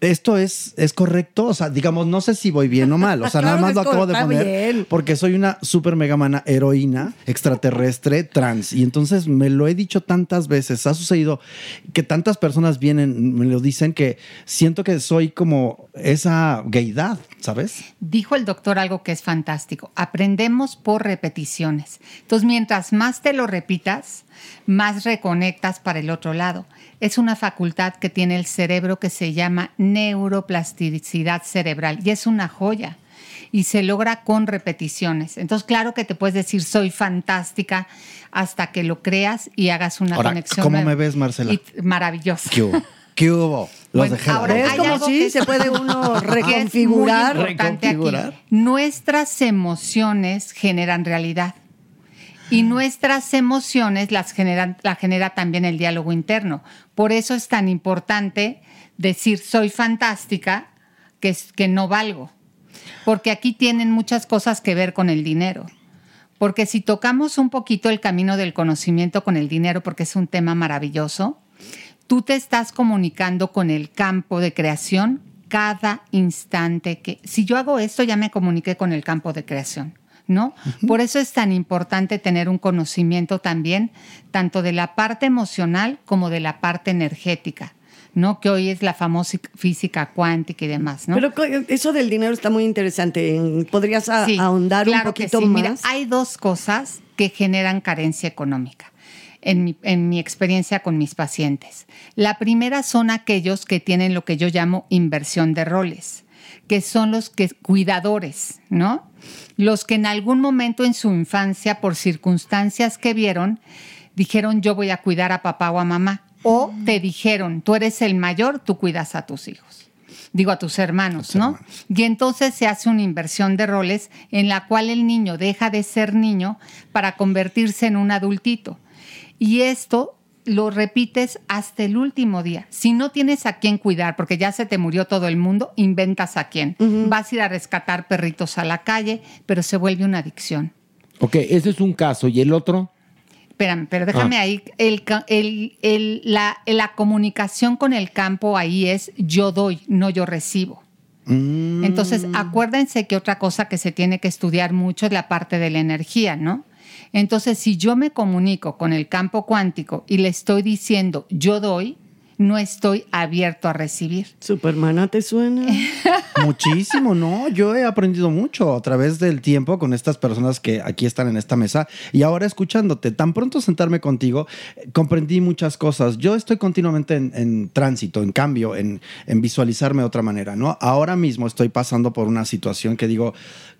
[SPEAKER 11] Esto es, es correcto, o sea, digamos, no sé si voy bien o mal, o sea, <laughs>
[SPEAKER 7] Claro
[SPEAKER 11] nada más lo acabo de poner
[SPEAKER 7] bien.
[SPEAKER 11] porque soy una super mega mana heroína extraterrestre trans y entonces me lo he dicho tantas veces, ha sucedido que tantas personas vienen, me lo dicen que siento que soy como esa gaydad, ¿sabes?
[SPEAKER 9] Dijo el doctor algo que es fantástico. Aprendemos por repeticiones. Entonces, mientras más te lo repitas, más reconectas para el otro lado. Es una facultad que tiene el cerebro que se llama neuroplasticidad cerebral y es una joya. Y se logra con repeticiones. Entonces, claro que te puedes decir, soy fantástica, hasta que lo creas y hagas una
[SPEAKER 11] Ahora,
[SPEAKER 9] conexión.
[SPEAKER 11] ¿cómo
[SPEAKER 9] nueva.
[SPEAKER 11] me ves, Marcela?
[SPEAKER 9] Y- maravilloso.
[SPEAKER 11] ¿Qué hubo? ¿Qué hubo? Los
[SPEAKER 9] Bueno, ahora
[SPEAKER 7] ¿Ves
[SPEAKER 9] hay algo
[SPEAKER 7] sí
[SPEAKER 9] que-
[SPEAKER 7] se puede <laughs> uno
[SPEAKER 9] que es muy
[SPEAKER 7] reconfigurar?
[SPEAKER 9] importante aquí.
[SPEAKER 11] Reconfigurar.
[SPEAKER 9] Nuestras emociones generan realidad. Y nuestras emociones las la genera también el diálogo interno. Por eso es tan importante decir soy fantástica que, que no valgo. Porque aquí tienen muchas cosas que ver con el dinero. Porque si tocamos un poquito el camino del conocimiento con el dinero, porque es un tema maravilloso, tú te estás comunicando con el campo de creación cada instante que... Si yo hago esto, ya me comuniqué con el campo de creación, ¿no? Por eso es tan importante tener un conocimiento también, tanto de la parte emocional como de la parte energética, ¿no? Que hoy es la famosa física cuántica y demás, ¿no?
[SPEAKER 7] Pero eso del dinero está muy interesante. ¿Podrías a-
[SPEAKER 9] Sí,
[SPEAKER 7] ahondar
[SPEAKER 9] claro
[SPEAKER 7] un
[SPEAKER 9] que
[SPEAKER 7] poquito
[SPEAKER 9] sí.
[SPEAKER 7] más?
[SPEAKER 9] Mira, hay dos cosas que generan carencia económica. En mi, en mi experiencia con mis pacientes. La primera son aquellos que tienen lo que yo llamo inversión de roles, que son los que cuidadores, ¿no? Los que en algún momento en su infancia, por circunstancias que vieron, dijeron yo voy a cuidar a papá o a mamá. O te dijeron, tú eres el mayor, tú cuidas a tus hijos digo a tus hermanos, ¿no? Y entonces se hace una inversión de roles en la cual el niño deja de ser niño para convertirse en un adultito. Y esto lo repites hasta el último día. Si no tienes a quién cuidar, porque ya se te murió todo el mundo, inventas a quién. Vas a ir a rescatar perritos a la calle, pero se vuelve una adicción.
[SPEAKER 3] Ok, ese es un caso. ¿Y el otro?
[SPEAKER 9] Espérame, pero déjame
[SPEAKER 3] Ah.
[SPEAKER 9] ahí. El, ca- el- el- la, la comunicación con el campo ahí es yo doy, no yo recibo. Entonces, acuérdense que otra cosa que se tiene que estudiar mucho es la parte de la energía, ¿no? Entonces, si yo me comunico con el campo cuántico y le estoy diciendo yo doy, no estoy abierto a recibir.
[SPEAKER 7] Supermana te suena. <laughs>
[SPEAKER 11] Muchísimo, ¿no? Yo he aprendido mucho a través del tiempo con estas personas que aquí están en esta mesa y ahora escuchándote. Tan pronto sentarme contigo, comprendí muchas cosas. Yo estoy continuamente en, en tránsito, en cambio, en, en visualizarme de otra manera, ¿no? Ahora mismo estoy pasando por una situación que digo,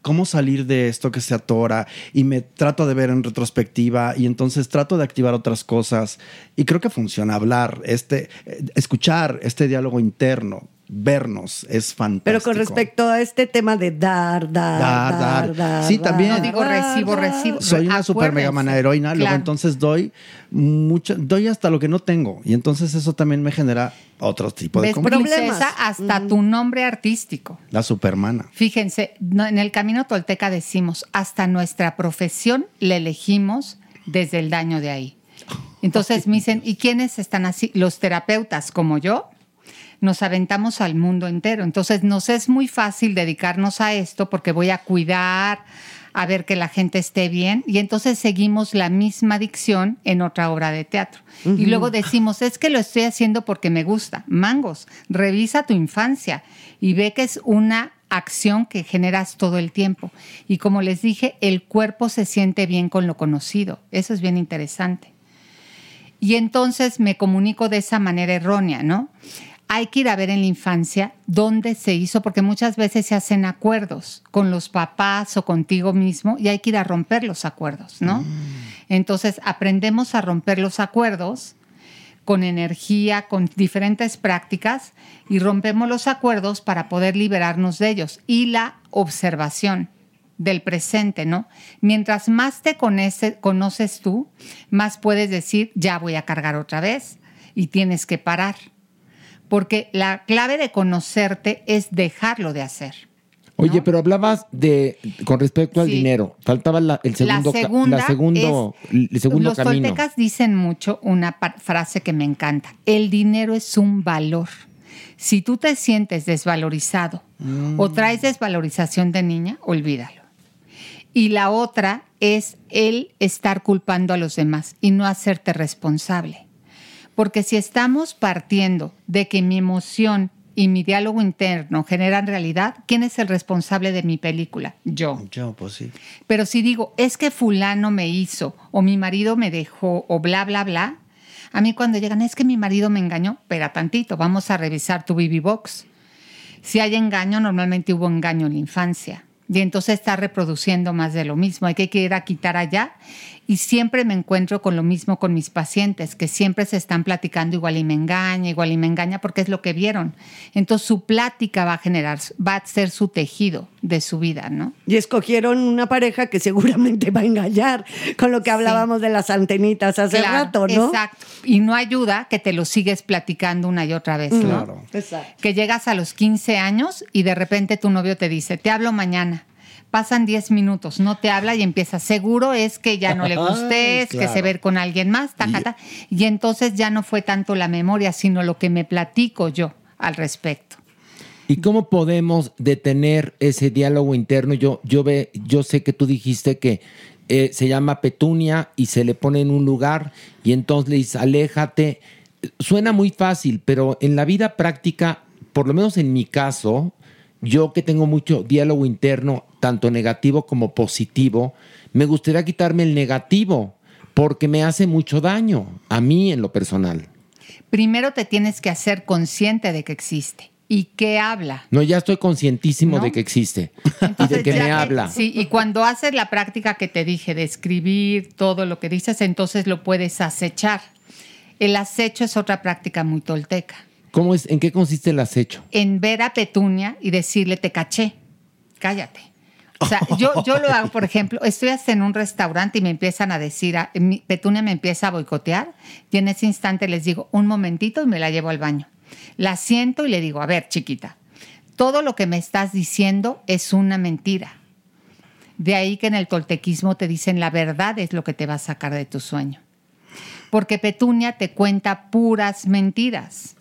[SPEAKER 11] ¿cómo salir de esto que se atora? Y me trato de ver en retrospectiva y entonces trato de activar otras cosas y creo que funciona hablar, este, eh, escuchar este diálogo interno. Vernos es fantástico.
[SPEAKER 7] Pero con respecto a este tema de dar, dar,
[SPEAKER 11] Dar,
[SPEAKER 7] dar,
[SPEAKER 11] dar.
[SPEAKER 7] dar.
[SPEAKER 11] Sí,
[SPEAKER 7] dar,
[SPEAKER 11] también.
[SPEAKER 9] No digo recibo,
[SPEAKER 7] dar.
[SPEAKER 9] recibo.
[SPEAKER 11] soy una super mega mana heroína, luego entonces doy mucho, doy hasta lo que no tengo. Y entonces eso también me genera otro tipo de
[SPEAKER 9] ¿Ves,
[SPEAKER 11] conflicto.
[SPEAKER 9] princesa? Hasta tu nombre artístico.
[SPEAKER 11] La supermana.
[SPEAKER 9] Fíjense, en el camino tolteca decimos, hasta nuestra profesión le elegimos desde el daño de ahí. Entonces me dicen, ¿y quiénes están así? Los terapeutas como yo nos aventamos al mundo entero. Entonces nos es muy fácil dedicarnos a esto porque voy a cuidar, a ver que la gente esté bien y entonces seguimos la misma dicción en otra obra de teatro. Y luego decimos, es que lo estoy haciendo porque me gusta. Mangos, revisa tu infancia y ve que es una acción que generas todo el tiempo. Y como les dije, el cuerpo se siente bien con lo conocido. Eso es bien interesante. Y entonces me comunico de esa manera errónea, ¿no? Hay que ir a ver en la infancia dónde se hizo, porque muchas veces se hacen acuerdos con los papás o contigo mismo y hay que ir a romper los acuerdos, ¿no? Entonces aprendemos a romper los acuerdos con energía, con diferentes prácticas y rompemos los acuerdos para poder liberarnos de ellos. Y la observación del presente, ¿no? Mientras más te conoce- conoces tú, más puedes decir, ya voy a cargar otra vez y tienes que parar. Porque la clave de conocerte es dejarlo de hacer.
[SPEAKER 3] Oye, pero hablabas de con respecto al
[SPEAKER 9] Sí.
[SPEAKER 3] dinero. Faltaba la- el segundo,
[SPEAKER 9] la segunda
[SPEAKER 3] la segundo,
[SPEAKER 9] es-
[SPEAKER 3] el segundo
[SPEAKER 9] los
[SPEAKER 3] camino.
[SPEAKER 9] toltecas dicen mucho una frase que me encanta. El dinero es un valor. Si tú te sientes desvalorizado
[SPEAKER 3] Mm.
[SPEAKER 9] o traes desvalorización de niña, olvídalo. Y la otra es el estar culpando a los demás y no hacerte responsable. Porque si estamos partiendo de que mi emoción y mi diálogo interno generan realidad, ¿quién es el responsable de mi película? Yo.
[SPEAKER 11] Yo, pues sí.
[SPEAKER 9] Pero si digo, es que fulano me hizo, o mi marido me dejó, o bla, bla, bla, a mí cuando llegan, es que mi marido me engañó, espera tantito, vamos a revisar tu BB Box. Si hay engaño, normalmente hubo engaño en la infancia. Y entonces está reproduciendo más de lo mismo. Hay que ir a quitar allá. Y siempre me encuentro con lo mismo con mis pacientes, que siempre se están platicando igual y me engaña, igual y me engaña, porque es lo que vieron. Entonces su plática va a generar, va a ser su tejido de su vida, ¿no?
[SPEAKER 7] Y escogieron una pareja que seguramente va a engañar, con lo que hablábamos de las antenitas hace
[SPEAKER 9] Claro,
[SPEAKER 7] rato, ¿no?
[SPEAKER 9] Exacto. Y no ayuda que te lo sigues platicando una y otra vez, ¿no?
[SPEAKER 7] Claro. Exacto.
[SPEAKER 9] Que llegas a los 15 años y de repente tu novio te dice, te hablo mañana. Pasan 10 minutos, no te habla y empieza, seguro es que ya no le gustes,
[SPEAKER 3] Ay,
[SPEAKER 9] que se
[SPEAKER 3] claro.
[SPEAKER 9] ve con alguien más, tajata. Y entonces ya no fue tanto la memoria, sino lo que me platico yo al respecto.
[SPEAKER 3] ¿Y cómo podemos detener ese diálogo interno? Yo, yo, ve, yo sé que tú dijiste que eh, se llama Petunia y se le pone en un lugar y entonces le dices, aléjate. Suena muy fácil, pero en la vida práctica, por lo menos en mi caso, yo que tengo mucho diálogo interno, tanto negativo como positivo, me gustaría quitarme el negativo porque me hace mucho daño a mí en lo personal.
[SPEAKER 9] Primero te tienes que hacer consciente de que existe. ¿Y qué habla?
[SPEAKER 3] No, ya estoy conscientísimo
[SPEAKER 9] ¿No?
[SPEAKER 3] de que existe y de que me
[SPEAKER 9] que-
[SPEAKER 3] habla.
[SPEAKER 9] Sí, y cuando haces la práctica que te dije de escribir todo lo que dices, entonces lo puedes acechar. El acecho es otra práctica muy tolteca.
[SPEAKER 3] ¿Cómo es? ¿En qué consiste el acecho?
[SPEAKER 9] En ver a Petunia y decirle, te caché, cállate. O sea, yo, yo lo hago, por ejemplo, estoy hasta en un restaurante y me empiezan a decir, a- Petunia me empieza a boicotear y en ese instante les digo, un momentito y me la llevo al baño. La siento y le digo, a ver, chiquita, todo lo que me estás diciendo es una mentira. De ahí que en el toltequismo te dicen la verdad es lo que te va a sacar de tu sueño. Porque Petunia te cuenta puras mentiras.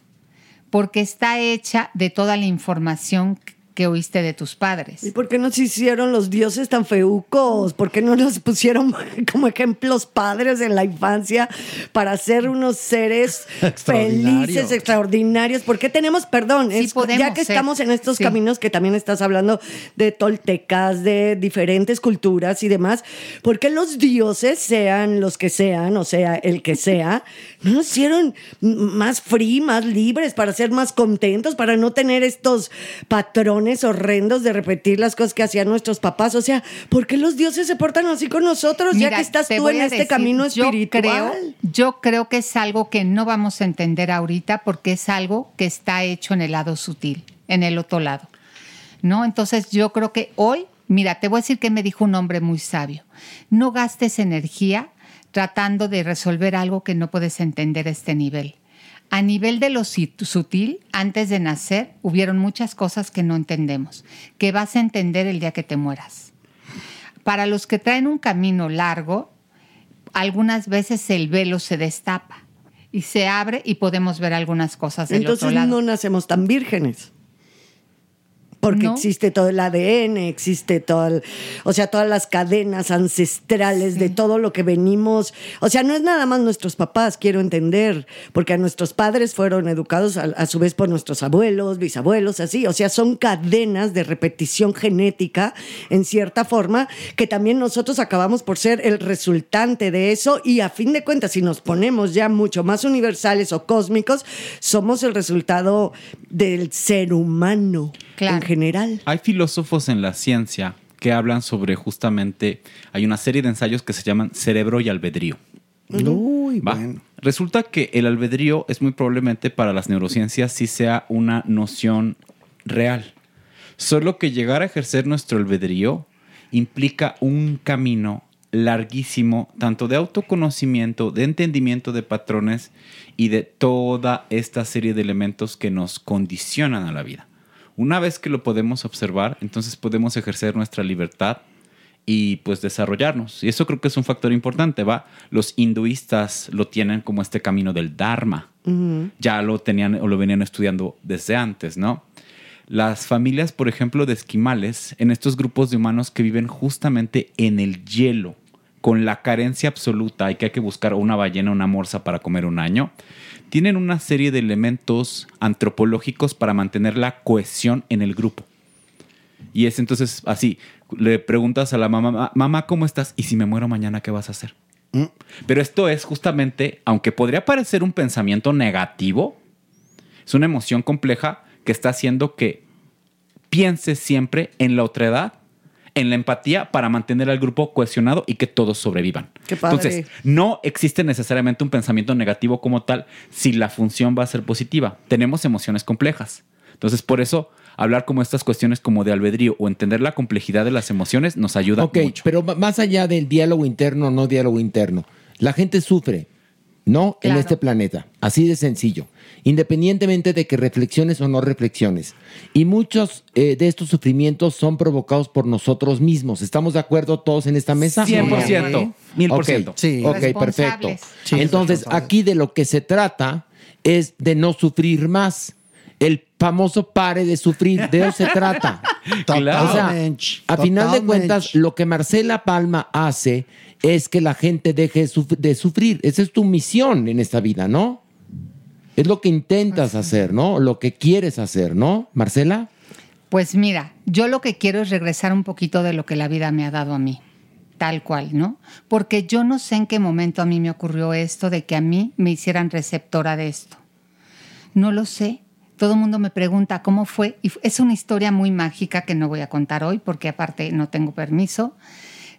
[SPEAKER 9] Porque está hecha de toda la información que oíste de tus padres.
[SPEAKER 7] ¿Y por qué nos hicieron los dioses tan feucos? ¿Por qué no nos pusieron <laughs> como ejemplos padres en la infancia para ser unos seres <laughs>
[SPEAKER 5] Extraordinarios.
[SPEAKER 7] felices, extraordinarios? ¿Por qué tenemos, perdón, es-
[SPEAKER 9] podemos
[SPEAKER 7] ya que
[SPEAKER 9] ser.
[SPEAKER 7] estamos en estos
[SPEAKER 9] Sí.
[SPEAKER 7] caminos que también estás hablando de toltecas, de diferentes culturas y demás, ¿por qué los dioses, sean los que sean, o sea, el que sea, no nos hicieron más free, más libres, para ser más contentos, para no tener estos patrones horrendos de repetir las cosas que hacían nuestros papás? O sea, ¿por qué los dioses se portan así con nosotros ya que estás tú en este
[SPEAKER 9] decir,
[SPEAKER 7] camino
[SPEAKER 9] yo
[SPEAKER 7] espiritual?
[SPEAKER 9] Creo, yo creo que es algo que no vamos a entender ahorita porque es algo que está hecho en el lado sutil, en el otro lado. ¿No? Entonces yo creo que hoy, mira, te voy a decir que me dijo un hombre muy sabio. No gastes energía tratando de resolver algo que no puedes entender a este nivel. A nivel de lo sutil, antes de nacer, hubieron muchas cosas que no entendemos, que vas a entender el día que te mueras. Para los que traen un camino largo, algunas veces el velo se destapa y se abre y podemos ver algunas cosas del
[SPEAKER 7] Entonces
[SPEAKER 9] otro lado.
[SPEAKER 7] no nacemos tan vírgenes. Porque
[SPEAKER 9] No.
[SPEAKER 7] existe todo el ADN, existe todo el- o sea, todas las cadenas ancestrales de todo lo que venimos. O sea, no es nada más nuestros papás, quiero entender, porque a nuestros padres fueron educados a, a su vez por nuestros abuelos, bisabuelos, así. O sea, son cadenas de repetición genética, en cierta forma, que también nosotros acabamos por ser el resultante de eso. Y a fin de cuentas, si nos ponemos ya mucho más universales o cósmicos, somos el resultado del ser humano en general.
[SPEAKER 10] Hay filósofos en la ciencia que hablan sobre justamente, hay una serie de ensayos que se llaman cerebro y albedrío.
[SPEAKER 11] Uy,
[SPEAKER 10] ¿va? Resulta que el albedrío es muy probablemente para las neurociencias sí sea una noción real. Solo que llegar a ejercer nuestro albedrío implica un camino larguísimo, tanto de autoconocimiento, de entendimiento de patrones y de toda esta serie de elementos que nos condicionan a la vida. Una vez que lo podemos observar, entonces podemos ejercer nuestra libertad y pues desarrollarnos. Y eso creo que es un factor importante, ¿va? Los hinduistas lo tienen como este camino del Dharma. Ya lo tenían o lo venían estudiando desde antes, ¿no? Las familias, por ejemplo, de esquimales, en estos grupos de humanos que viven justamente en el hielo, con la carencia absoluta y que hay que buscar una ballena, una morsa para comer un año, tienen una serie de elementos antropológicos para mantener la cohesión en el grupo. Y es entonces así, le preguntas a la mamá, mamá, ¿cómo estás? Y si me muero mañana, ¿qué vas a hacer? Pero esto es justamente, aunque podría parecer un pensamiento negativo, es una emoción compleja que está haciendo que pienses siempre en la otredad, en la empatía para mantener al grupo cohesionado y que todos sobrevivan.
[SPEAKER 7] Qué padre.
[SPEAKER 10] Entonces, no existe necesariamente un pensamiento negativo como tal si la función va a ser positiva. Tenemos emociones complejas. Entonces, por eso hablar como estas cuestiones como de albedrío o entender la complejidad de las emociones nos ayuda
[SPEAKER 3] Ok, pero ma- más allá del diálogo interno o no diálogo interno, la gente sufre, ¿no? En este planeta, así de sencillo, independientemente de que reflexiones o no reflexiones. Y muchos eh, de estos sufrimientos son provocados por nosotros mismos. ¿Estamos de acuerdo todos en esta mesa?
[SPEAKER 10] 100%, mil por
[SPEAKER 3] Ok,
[SPEAKER 10] ciento.
[SPEAKER 11] Sí.
[SPEAKER 3] Ok, perfecto.
[SPEAKER 11] Sí,
[SPEAKER 3] Entonces, aquí de lo que se trata es de no sufrir más. El famoso pare de sufrir, de eso se trata. <laughs>
[SPEAKER 10] Claro.
[SPEAKER 3] O sea,
[SPEAKER 11] Totalmente.
[SPEAKER 3] a final de cuentas, lo que Marcela Palma hace es que la gente deje de sufrir. Esa es tu misión en esta vida, ¿no? Es lo que intentas hacer, ¿no? Lo que quieres hacer, ¿no? Marcela.
[SPEAKER 9] Pues mira, yo lo que quiero es regresar un poquito de lo que la vida me ha dado a mí, tal cual, ¿no? Porque yo no sé en qué momento a mí me ocurrió esto de que a mí me hicieran receptora de esto. No lo sé. Todo el mundo me pregunta cómo fue. Y es una historia muy mágica que no voy a contar hoy porque aparte no tengo permiso.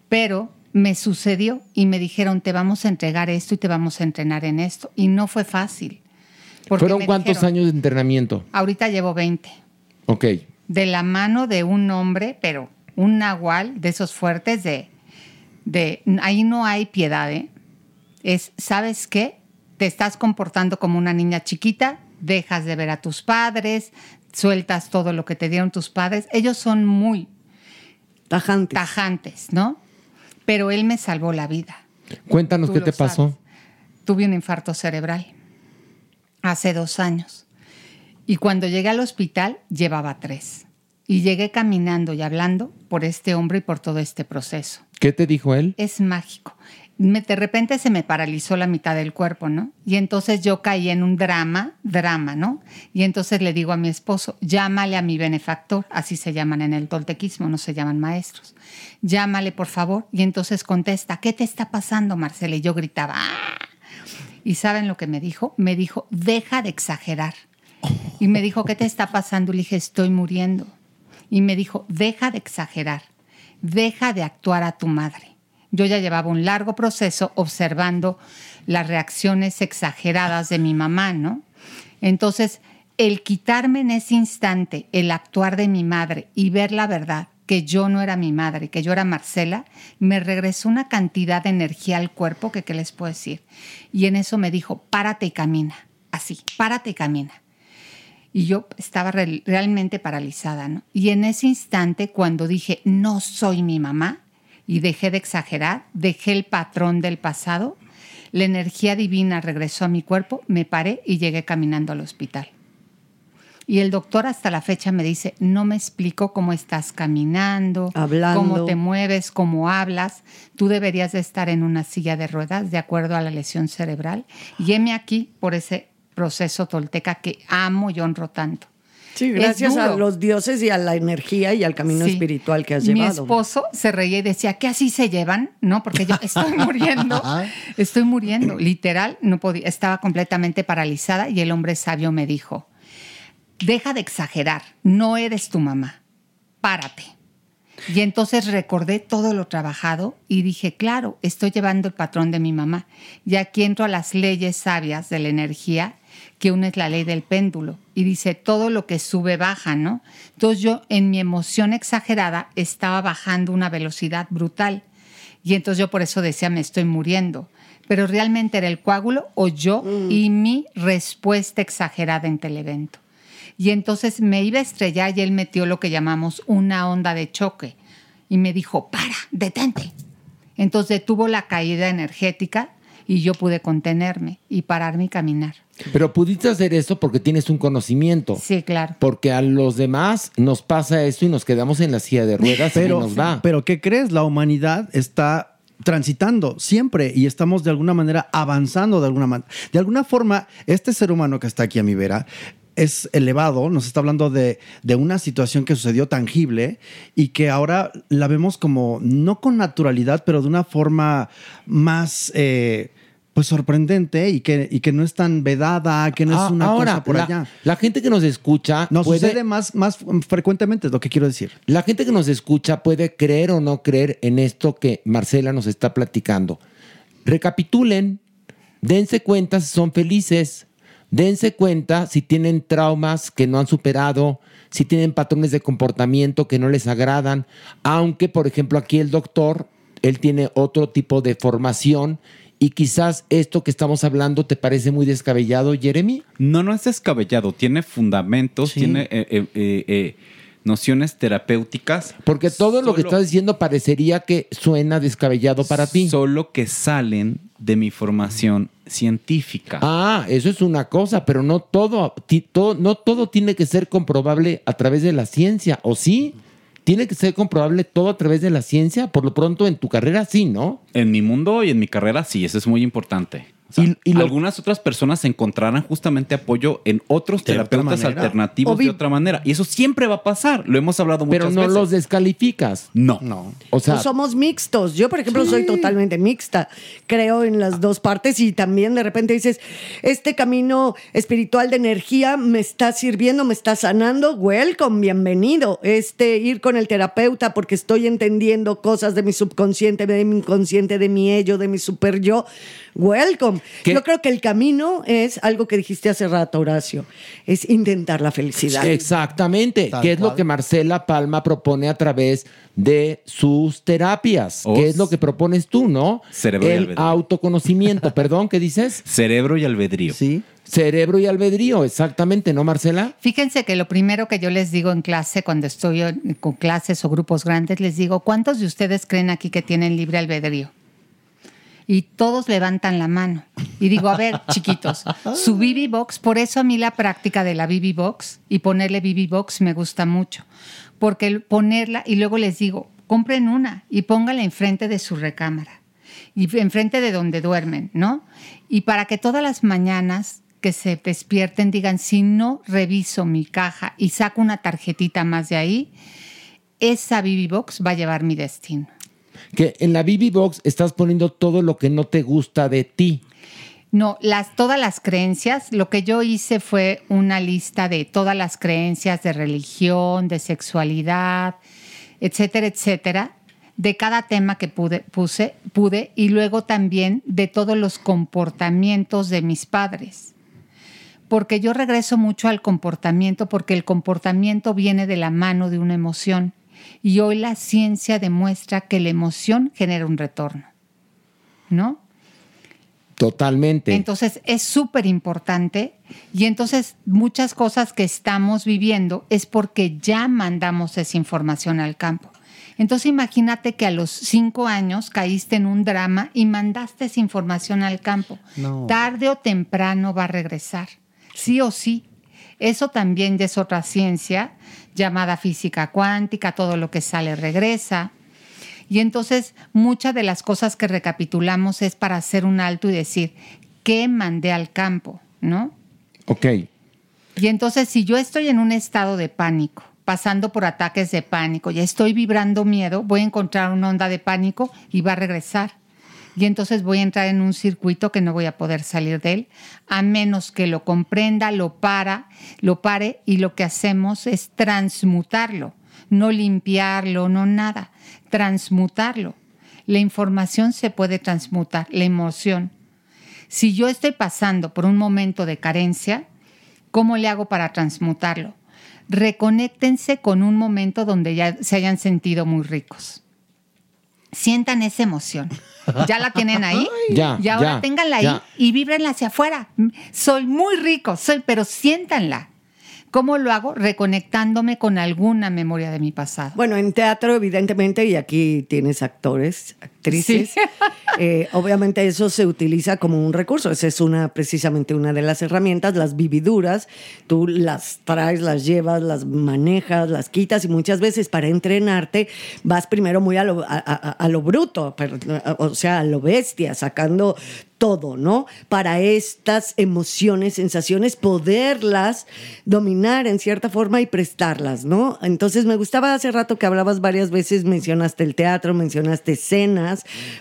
[SPEAKER 9] Pero me sucedió y me dijeron, te vamos a entregar esto y te vamos a entrenar en esto. Y no fue fácil. Porque
[SPEAKER 3] ¿Fueron cuántos
[SPEAKER 9] dijeron,
[SPEAKER 3] años de entrenamiento?
[SPEAKER 9] Ahorita llevo 20
[SPEAKER 3] Ok.
[SPEAKER 9] de la mano de un hombre, pero un nahual de esos fuertes de, de ahí no hay piedad, ¿eh? Es, ¿sabes qué? Te estás comportando como una niña chiquita, dejas de ver a tus padres, sueltas todo lo que te dieron tus padres. Ellos son muy
[SPEAKER 7] Tajantes.
[SPEAKER 9] tajantes, ¿no? Pero él me salvó la vida.
[SPEAKER 3] Cuéntanos
[SPEAKER 9] Tú
[SPEAKER 3] qué te pasó.
[SPEAKER 9] Tuve un infarto cerebral hace dos años. Y cuando llegué al hospital, llevaba tres. Y llegué caminando y hablando por este hombre y por todo este proceso.
[SPEAKER 3] ¿Qué te dijo él?
[SPEAKER 9] Es mágico. Me- de repente se me paralizó la mitad del cuerpo, ¿no? Y entonces yo caí en un drama, drama, ¿no? Y entonces le digo a mi esposo, llámale a mi benefactor, así se llaman en el toltequismo, no se llaman maestros. Llámale, por favor. Y entonces contesta, ¿qué te está pasando, Marcela? Y yo gritaba, ¡ah! ¿Y saben lo que me dijo? Me dijo, deja de exagerar. Y me dijo, ¿qué te está pasando? Le dije, estoy muriendo. Y me dijo, deja de exagerar, deja de actuar a tu madre. Yo ya llevaba un largo proceso observando las reacciones exageradas de mi mamá, ¿no? Entonces, el quitarme en ese instante el actuar de mi madre y ver la verdad, que yo no era mi madre, que yo era Marcela, me regresó una cantidad de energía al cuerpo que qué les puedo decir. Y en eso me dijo, párate y camina, así, párate y camina. Y yo estaba re- realmente paralizada, ¿no? Y en ese instante, cuando dije, no soy mi mamá, y dejé de exagerar, dejé el patrón del pasado, la energía divina regresó a mi cuerpo, me paré y llegué caminando al hospital. Y el doctor hasta la fecha me dice, no me explico cómo estás caminando,
[SPEAKER 7] Hablando.
[SPEAKER 9] cómo te mueves, cómo hablas. Tú deberías de estar en una silla de ruedas de acuerdo a la lesión cerebral. Y heme aquí por ese proceso tolteca que amo y honro tanto.
[SPEAKER 7] Sí, gracias a los dioses y a la energía y al camino
[SPEAKER 9] Sí.
[SPEAKER 7] espiritual que has
[SPEAKER 9] Mi
[SPEAKER 7] llevado.
[SPEAKER 9] esposo se reía y decía que así se llevan, ¿no? Porque yo estoy <laughs> muriendo, estoy muriendo, literal, no podía, estaba completamente paralizada y el hombre sabio me dijo, deja de exagerar, no eres tu mamá, párate. Y entonces recordé todo lo trabajado y dije, claro, estoy llevando el patrón de mi mamá. Y aquí entro a las leyes sabias de la energía, que una es la ley del péndulo. Y dice, todo lo que sube baja, ¿no? Entonces yo en mi emoción exagerada estaba bajando una velocidad brutal. Y entonces yo por eso decía, me estoy muriendo. Pero realmente era el coágulo o yo y mi respuesta exagerada en el evento. Y entonces me iba a estrellar y él metió lo que llamamos una onda de choque. Y me dijo, para, detente. Entonces detuvo la caída energética y yo pude contenerme y pararme y caminar.
[SPEAKER 3] Pero pudiste hacer eso porque tienes un conocimiento.
[SPEAKER 9] Sí, claro.
[SPEAKER 3] Porque a los demás nos pasa eso y nos quedamos en la silla de ruedas y
[SPEAKER 11] Pero,
[SPEAKER 3] nos va.
[SPEAKER 11] pero ¿qué crees? La humanidad está transitando siempre y estamos de alguna manera avanzando de alguna manera. De alguna forma, este ser humano que está aquí a mi vera es elevado, nos está hablando de, de una situación que sucedió tangible y que ahora la vemos como, no con naturalidad, pero de una forma más... eh, pues sorprendente y que, y que no es tan vedada, que no
[SPEAKER 3] Ah,
[SPEAKER 11] es una
[SPEAKER 3] ahora,
[SPEAKER 11] cosa por
[SPEAKER 3] la,
[SPEAKER 11] allá.
[SPEAKER 3] la gente que nos escucha
[SPEAKER 11] Nos
[SPEAKER 3] puede-
[SPEAKER 11] sucede más, más frecuentemente, es lo que quiero decir.
[SPEAKER 3] La gente que nos escucha puede creer o no creer en esto que Marcela nos está platicando. Recapitulen, dense cuenta si son felices, dense cuenta si tienen traumas que no han superado, si tienen patrones de comportamiento que no les agradan, aunque por ejemplo aquí el doctor, él tiene otro tipo de formación y quizás esto que estamos hablando te parece muy descabellado, Jeremy.
[SPEAKER 10] No, no es descabellado, tiene fundamentos, tiene eh, eh, eh, eh, nociones terapéuticas.
[SPEAKER 3] Porque todo lo que estás diciendo parecería que suena descabellado para ti.
[SPEAKER 10] Solo que salen de mi formación científica.
[SPEAKER 3] Ah, eso es una cosa, pero no todo, ti- todo- no todo tiene que ser comprobable a través de la ciencia, ¿o sí? Tiene que ser comprobable todo a través de la ciencia. Por lo pronto, en tu carrera sí, ¿no?
[SPEAKER 10] En mi mundo y en mi carrera sí, eso es muy importante. O sea, Algunas otras personas encontrarán justamente apoyo en otros
[SPEAKER 3] De
[SPEAKER 10] terapeutas alternativos de otra manera. Y eso siempre va a pasar. Lo hemos hablado muchas
[SPEAKER 3] Pero no
[SPEAKER 10] veces.
[SPEAKER 3] los descalificas.
[SPEAKER 10] No.
[SPEAKER 11] No.
[SPEAKER 3] O sea,
[SPEAKER 7] Pues somos mixtos. Yo, por ejemplo, soy totalmente mixta. Creo en las dos partes y también de repente dices, este camino espiritual de energía me está sirviendo, me está sanando. Welcome, bienvenido. Este ir con el terapeuta porque estoy entendiendo cosas de mi subconsciente, de mi inconsciente, de mi ello, de mi super yo. Welcome. Yo creo que el camino es algo que dijiste hace rato, Horacio, es intentar la felicidad.
[SPEAKER 3] Exactamente,
[SPEAKER 7] Tal
[SPEAKER 3] que es lo que Marcela Palma propone a través de sus terapias,
[SPEAKER 10] Oh,
[SPEAKER 3] que es lo que propones tú, ¿no?
[SPEAKER 10] Cerebro y
[SPEAKER 3] El
[SPEAKER 10] albedrío.
[SPEAKER 3] autoconocimiento, <laughs> perdón, ¿qué dices?
[SPEAKER 10] Cerebro y albedrío.
[SPEAKER 11] Sí.
[SPEAKER 3] Cerebro y albedrío, exactamente, ¿no, Marcela?
[SPEAKER 9] Fíjense que lo primero que yo les digo en clase, cuando estoy con clases o grupos grandes, les digo, ¿cuántos de ustedes creen aquí que tienen libre albedrío? Y todos levantan la mano. Y digo, a ver, chiquitos, su BB Box, por eso a mí la práctica de la BB Box y ponerle BB Box me gusta mucho, porque ponerla y luego les digo, compren una y póngala enfrente de su recámara y enfrente de donde duermen, ¿no? Y para que todas las mañanas que se despierten digan, si no reviso mi caja y saco una tarjetita más de ahí, esa BB Box va a llevar mi destino.
[SPEAKER 3] Que en la BB Box estás poniendo todo lo que no te gusta de ti.
[SPEAKER 9] No, las, todas las creencias, lo que yo hice fue una lista de todas las creencias de religión, de sexualidad, etcétera, etcétera, de cada tema que pude, puse, pude, y luego también de todos los comportamientos de mis padres. Porque yo regreso mucho al comportamiento, porque el comportamiento viene de la mano de una emoción. Y hoy la ciencia demuestra que la emoción genera un retorno. ¿No?
[SPEAKER 3] Totalmente.
[SPEAKER 9] Entonces es súper importante y entonces muchas cosas que estamos viviendo es porque ya mandamos esa información al campo. Entonces imagínate que a los cinco años caíste en un drama y mandaste esa información al campo.
[SPEAKER 12] No.
[SPEAKER 9] Tarde o temprano va a regresar, sí o sí. Eso también ya es otra ciencia llamada física cuántica, todo lo que sale regresa. Y entonces muchas de las cosas que recapitulamos es para hacer un alto y decir, ¿qué mandé al campo? ¿No?
[SPEAKER 3] Ok.
[SPEAKER 9] Y entonces si yo estoy en un estado de pánico, pasando por ataques de pánico, y estoy vibrando miedo, voy a encontrar una onda de pánico y va a regresar. Y entonces voy a entrar en un circuito que no voy a poder salir de él, a menos que lo comprenda, lo para, lo pare y lo que hacemos es transmutarlo, no limpiarlo, no nada, transmutarlo. La información se puede transmutar, la emoción. Si yo estoy pasando por un momento de carencia, ¿cómo le hago para transmutarlo? Reconéctense con un momento donde ya se hayan sentido muy ricos. Sientan esa emoción. ¿Ya la tienen ahí?
[SPEAKER 3] Ya,
[SPEAKER 9] y ahora
[SPEAKER 3] ya,
[SPEAKER 9] ténganla ahí
[SPEAKER 3] ya.
[SPEAKER 9] y víbrenla hacia afuera. Soy muy rico, soy, pero siéntanla. ¿Cómo lo hago? Reconectándome con alguna memoria de mi pasado.
[SPEAKER 7] Bueno, en teatro, evidentemente, y aquí tienes actores, actrices,
[SPEAKER 9] Sí. <laughs>
[SPEAKER 7] eh, obviamente eso se utiliza como un recurso. Esa es una, precisamente una de las herramientas, las vividuras. Tú las traes, las llevas, las manejas, las quitas y muchas veces para entrenarte vas primero muy a lo, a- a- a lo bruto, pero, o sea, a lo bestia, sacando todo, ¿no? Para estas emociones, sensaciones, poderlas dominar en cierta forma y prestarlas, ¿no? Entonces me gustaba hace rato que hablabas varias veces, mencionaste el teatro, mencionaste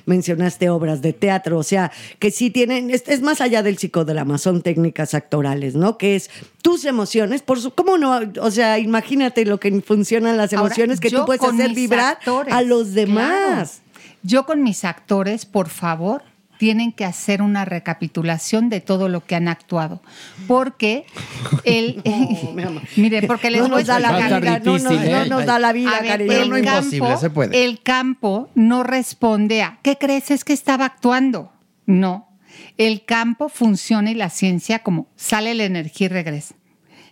[SPEAKER 7] mencionaste obras de teatro, o sea, que sí tienen, es, es más allá del psicodrama, son técnicas actorales, ¿no? Que es tus emociones, por su, ¿cómo no? O sea, imagínate lo que funcionan las
[SPEAKER 9] Ahora,
[SPEAKER 7] emociones que tú puedes hacer vibrar
[SPEAKER 9] actores,
[SPEAKER 7] a los demás.
[SPEAKER 9] claro. Yo con mis actores, por favor, tienen que hacer una recapitulación de todo lo que han actuado. Porque el. <laughs> <laughs> mire, porque les
[SPEAKER 7] No
[SPEAKER 9] voy
[SPEAKER 7] nos da la vida, no, no, no nos da la vida,
[SPEAKER 9] A ver,
[SPEAKER 7] cariño.
[SPEAKER 9] el
[SPEAKER 7] No, imposible,
[SPEAKER 9] campo-
[SPEAKER 7] se puede.
[SPEAKER 9] El campo no responde a ¿qué crees? Es que estaba actuando. No. El campo funciona y la ciencia como sale la energía y regresa.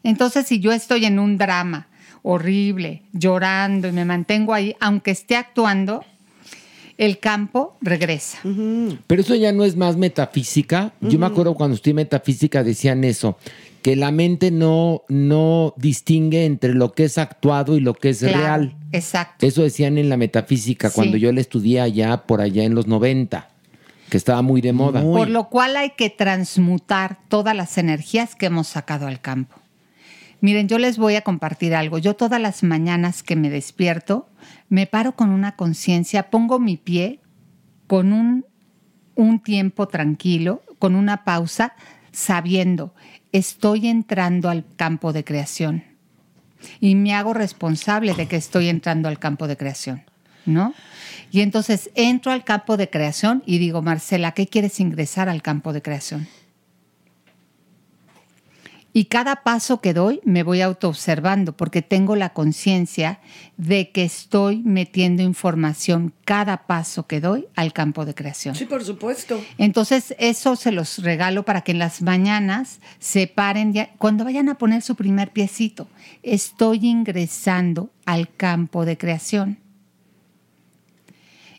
[SPEAKER 9] Entonces, si yo estoy en un drama horrible, llorando y me mantengo ahí, aunque esté actuando, el campo regresa.
[SPEAKER 3] Pero eso ya no es más metafísica. Yo me acuerdo cuando estudié metafísica decían eso, que la mente no, no distingue entre lo que es actuado y lo que es
[SPEAKER 9] Claro,
[SPEAKER 3] real.
[SPEAKER 9] Exacto.
[SPEAKER 3] Eso decían en la metafísica cuando yo la estudié allá por allá en los 90, que estaba muy de moda.
[SPEAKER 9] Por lo cual hay que transmutar todas las energías que hemos sacado al campo. Miren, yo les voy a compartir algo. Yo todas las mañanas que me despierto, me paro con una conciencia, pongo mi pie con un, un tiempo tranquilo, con una pausa, sabiendo, estoy entrando al campo de creación. Y me hago responsable de que estoy entrando al campo de creación, ¿no? Y entonces entro al campo de creación y digo, Marcela, ¿qué quieres ingresar al campo de creación? Y cada paso que doy me voy autoobservando porque tengo la conciencia de que estoy metiendo información cada paso que doy al campo de creación.
[SPEAKER 7] Sí, por supuesto.
[SPEAKER 9] Entonces, eso se los regalo para que en las mañanas se paren, ya- cuando vayan a poner su primer piecito, estoy ingresando al campo de creación.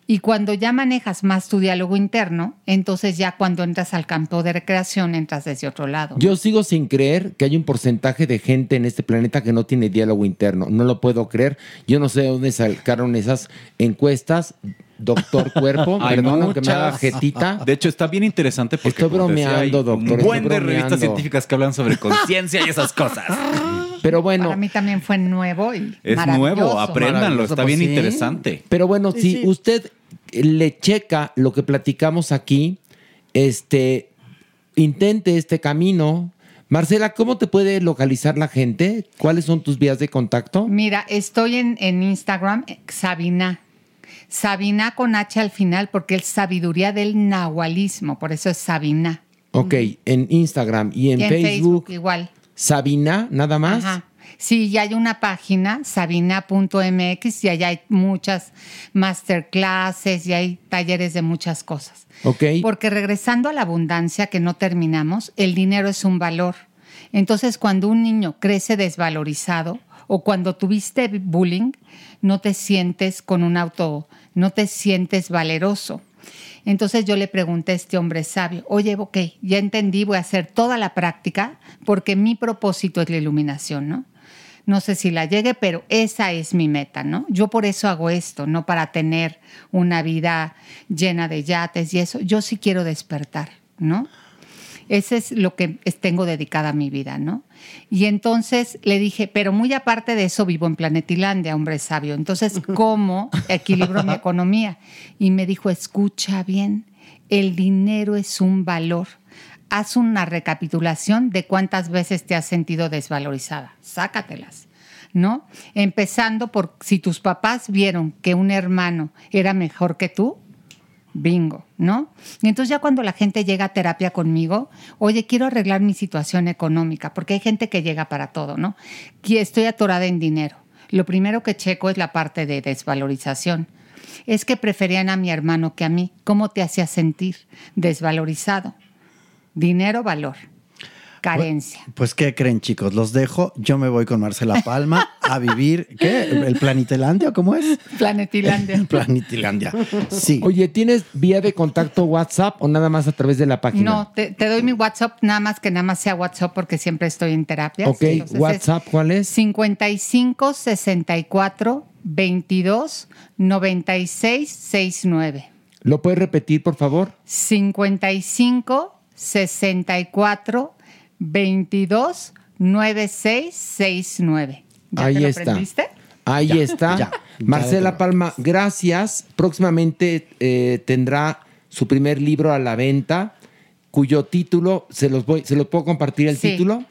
[SPEAKER 9] Y cuando ya manejas más tu diálogo interno, entonces ya cuando entras al campo de recreación, entras desde otro lado.
[SPEAKER 3] Yo sigo sin creer que hay un porcentaje de gente en este planeta que no tiene diálogo interno. No lo puedo creer. Yo no sé de dónde sacaron esas encuestas. Doctor Cuerpo, <laughs> perdón que me haga jetita.
[SPEAKER 10] De hecho, está bien interesante porque
[SPEAKER 3] Estoy
[SPEAKER 10] te decía,
[SPEAKER 3] bromeando,
[SPEAKER 10] hay
[SPEAKER 3] doctor,
[SPEAKER 10] Un buen
[SPEAKER 3] estoy
[SPEAKER 10] de revistas
[SPEAKER 3] bromeando.
[SPEAKER 10] científicas que hablan sobre conciencia y esas cosas. <laughs>
[SPEAKER 3] Pero bueno.
[SPEAKER 9] Para mí también fue nuevo y
[SPEAKER 10] Es nuevo, apréndanlo, está bien interesante.
[SPEAKER 3] Pero bueno,
[SPEAKER 9] Sí,
[SPEAKER 3] si
[SPEAKER 9] sí.
[SPEAKER 3] usted le checa lo que platicamos aquí, este, intente este camino. Marcela, ¿cómo te puede localizar la gente? ¿Cuáles son tus vías de contacto?
[SPEAKER 9] Mira, estoy en, en Instagram, eh, Sabina. Sabina con H al final porque es sabiduría del nahualismo, por eso es Sabina.
[SPEAKER 3] Ok, en Instagram y en,
[SPEAKER 9] Y en
[SPEAKER 3] Facebook,
[SPEAKER 9] igual.
[SPEAKER 3] Sabina, nada más.
[SPEAKER 9] Ajá. Sí, ya hay una página, sabina.mx, y allá hay muchas masterclasses y hay talleres de muchas cosas.
[SPEAKER 3] Ok.
[SPEAKER 9] Porque regresando a la abundancia que no terminamos, el dinero es un valor. Entonces, cuando un niño crece desvalorizado o cuando tuviste bullying, no te sientes con un auto, no te sientes valeroso. Entonces yo le pregunté a este hombre sabio, oye, ok, ya entendí, voy a hacer toda la práctica porque mi propósito es la iluminación, ¿no? No sé si la llegue, pero esa es mi meta, ¿no? Yo por eso hago esto, no para tener una vida llena de yates y eso. Yo sí quiero despertar, ¿no? Ese es lo que tengo dedicada a mi vida, ¿no? Y entonces le dije, pero muy aparte de eso vivo en Planetilandia, hombre sabio. Entonces, ¿cómo equilibro mi economía? Y me dijo, escucha bien, el dinero es un valor. Haz una recapitulación de cuántas veces te has sentido desvalorizada. Sácatelas. ¿No? Empezando por si tus papás vieron que un hermano era mejor que tú, Bingo, ¿no? Y entonces ya cuando la gente llega a terapia conmigo, oye, quiero arreglar mi situación económica, porque hay gente que llega para todo, ¿no? Que estoy atorada en dinero. Lo primero que checo es la parte de desvalorización. Es que preferían a mi hermano que a mí. ¿Cómo te hacía sentir? Desvalorizado. Dinero, valor. Carencia.
[SPEAKER 11] Pues, ¿qué creen, chicos? Los dejo. Yo me voy con Marcela Palma a vivir. <laughs> ¿Qué? ¿El Planitilandia? ¿Cómo es?
[SPEAKER 9] Planetilandia. <laughs>
[SPEAKER 11] Planitilandia. Sí.
[SPEAKER 3] Oye, ¿tienes vía de contacto WhatsApp o nada más a través de la página?
[SPEAKER 9] No, te, te doy mi WhatsApp, nada más que nada más sea WhatsApp porque siempre estoy en terapia.
[SPEAKER 3] Ok, WhatsApp, ¿cuál es?
[SPEAKER 9] 55 64 22 96 69.
[SPEAKER 3] ¿Lo puedes repetir, por favor?
[SPEAKER 9] 55 64 22 96 69. ¿Ya
[SPEAKER 3] Ahí
[SPEAKER 9] te lo
[SPEAKER 3] está.
[SPEAKER 9] aprendiste?
[SPEAKER 3] Ahí
[SPEAKER 11] Ya,
[SPEAKER 3] está.
[SPEAKER 11] ya.
[SPEAKER 3] Marcela Palma, gracias. Próximamente eh, tendrá su primer libro a la venta, cuyo título, se los voy, ¿se los puedo compartir el
[SPEAKER 9] Sí.
[SPEAKER 3] título?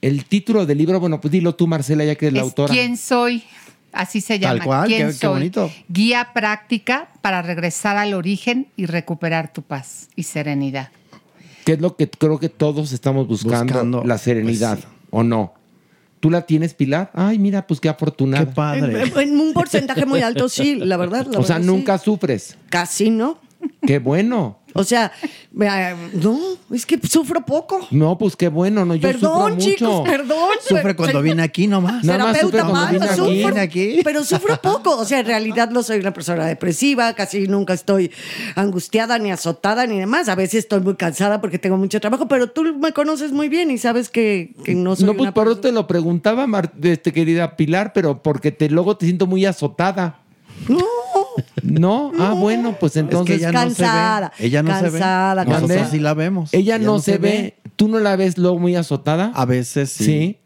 [SPEAKER 3] El título del libro, bueno, pues dilo tú, Marcela, ya que eres la
[SPEAKER 9] Es
[SPEAKER 3] autora.
[SPEAKER 9] ¿Quién soy? Así se llama.
[SPEAKER 3] Tal cual,
[SPEAKER 9] ¿Quién
[SPEAKER 3] qué- qué
[SPEAKER 9] soy?
[SPEAKER 3] bonito.
[SPEAKER 9] Guía práctica para regresar al origen y recuperar tu paz y serenidad.
[SPEAKER 3] Que es lo que creo que todos estamos buscando,
[SPEAKER 11] Buscando,
[SPEAKER 3] la serenidad,
[SPEAKER 11] pues
[SPEAKER 3] ¿o no? ¿Tú la tienes, Pilar? Ay, mira, pues qué afortunada. Qué
[SPEAKER 7] En, en un porcentaje muy alto, sí, la verdad. la
[SPEAKER 3] o sea,
[SPEAKER 7] sí.
[SPEAKER 3] nunca sufres.
[SPEAKER 7] Casi no.
[SPEAKER 3] Qué bueno.
[SPEAKER 7] O sea, eh, no, es que sufro poco.
[SPEAKER 3] No, pues qué bueno, no, yo
[SPEAKER 7] perdón,
[SPEAKER 3] sufro
[SPEAKER 7] chicos,
[SPEAKER 3] mucho.
[SPEAKER 7] perdón.
[SPEAKER 11] Sufre cuando viene aquí nomás.
[SPEAKER 3] Nada más sufre
[SPEAKER 7] Terapeuta
[SPEAKER 3] cuando
[SPEAKER 7] mal,
[SPEAKER 3] viene
[SPEAKER 7] sufro,
[SPEAKER 3] aquí.
[SPEAKER 7] pero sufro poco. O sea, en realidad no soy una persona depresiva, casi nunca estoy angustiada, ni azotada, ni demás. A veces estoy muy cansada porque tengo mucho trabajo, pero tú me conoces muy bien y sabes que, que no soy
[SPEAKER 3] No, pues
[SPEAKER 7] una
[SPEAKER 3] por eso te lo preguntaba, Mar- este, querida Pilar, pero porque te, luego te siento muy azotada.
[SPEAKER 7] No.
[SPEAKER 3] No, ah, bueno, pues entonces.
[SPEAKER 11] ella no se ve.
[SPEAKER 7] Cansada,
[SPEAKER 11] Ella no
[SPEAKER 7] cansada,
[SPEAKER 11] se ve. Nosotros sí la vemos.
[SPEAKER 3] Ella no, se, ve. ¿Tú no la ves luego muy azotada?
[SPEAKER 11] A veces sí.
[SPEAKER 3] Sí.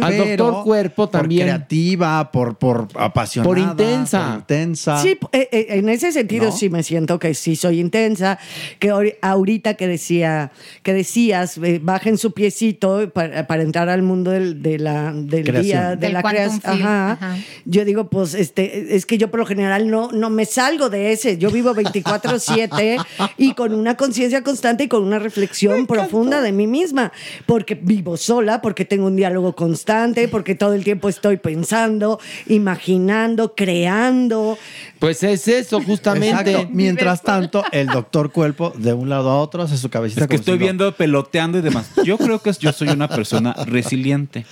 [SPEAKER 3] Al
[SPEAKER 11] Pero
[SPEAKER 3] doctor Cuerpo también.
[SPEAKER 11] Por creativa, por, por apasionada.
[SPEAKER 3] Por intensa.
[SPEAKER 11] por intensa.
[SPEAKER 7] Sí, eh, eh, en ese sentido
[SPEAKER 11] ¿No?
[SPEAKER 7] sí me siento que sí soy intensa, que ahori- ahorita que decía, que decías, eh, bajen su piecito para, para entrar al mundo del, de la, del
[SPEAKER 11] Creación.
[SPEAKER 7] día de
[SPEAKER 9] Del
[SPEAKER 7] la creación. Ajá.
[SPEAKER 9] ajá.
[SPEAKER 7] Yo digo, pues, este, es que yo por lo general no, no me salgo de ese. Yo vivo 24-7 y con una conciencia constante y con una reflexión profunda de mí misma, porque vivo sola, porque tengo un diálogo constante constante porque todo el tiempo estoy pensando, imaginando, creando.
[SPEAKER 3] Pues es eso, justamente.
[SPEAKER 11] Exacto. Mientras tanto, el doctor Cuerpo, de un lado a otro, hace su cabecita
[SPEAKER 10] Es que
[SPEAKER 11] como
[SPEAKER 10] estoy
[SPEAKER 11] si no-
[SPEAKER 10] viendo peloteando y demás. Yo creo que yo soy una persona <laughs> resiliente.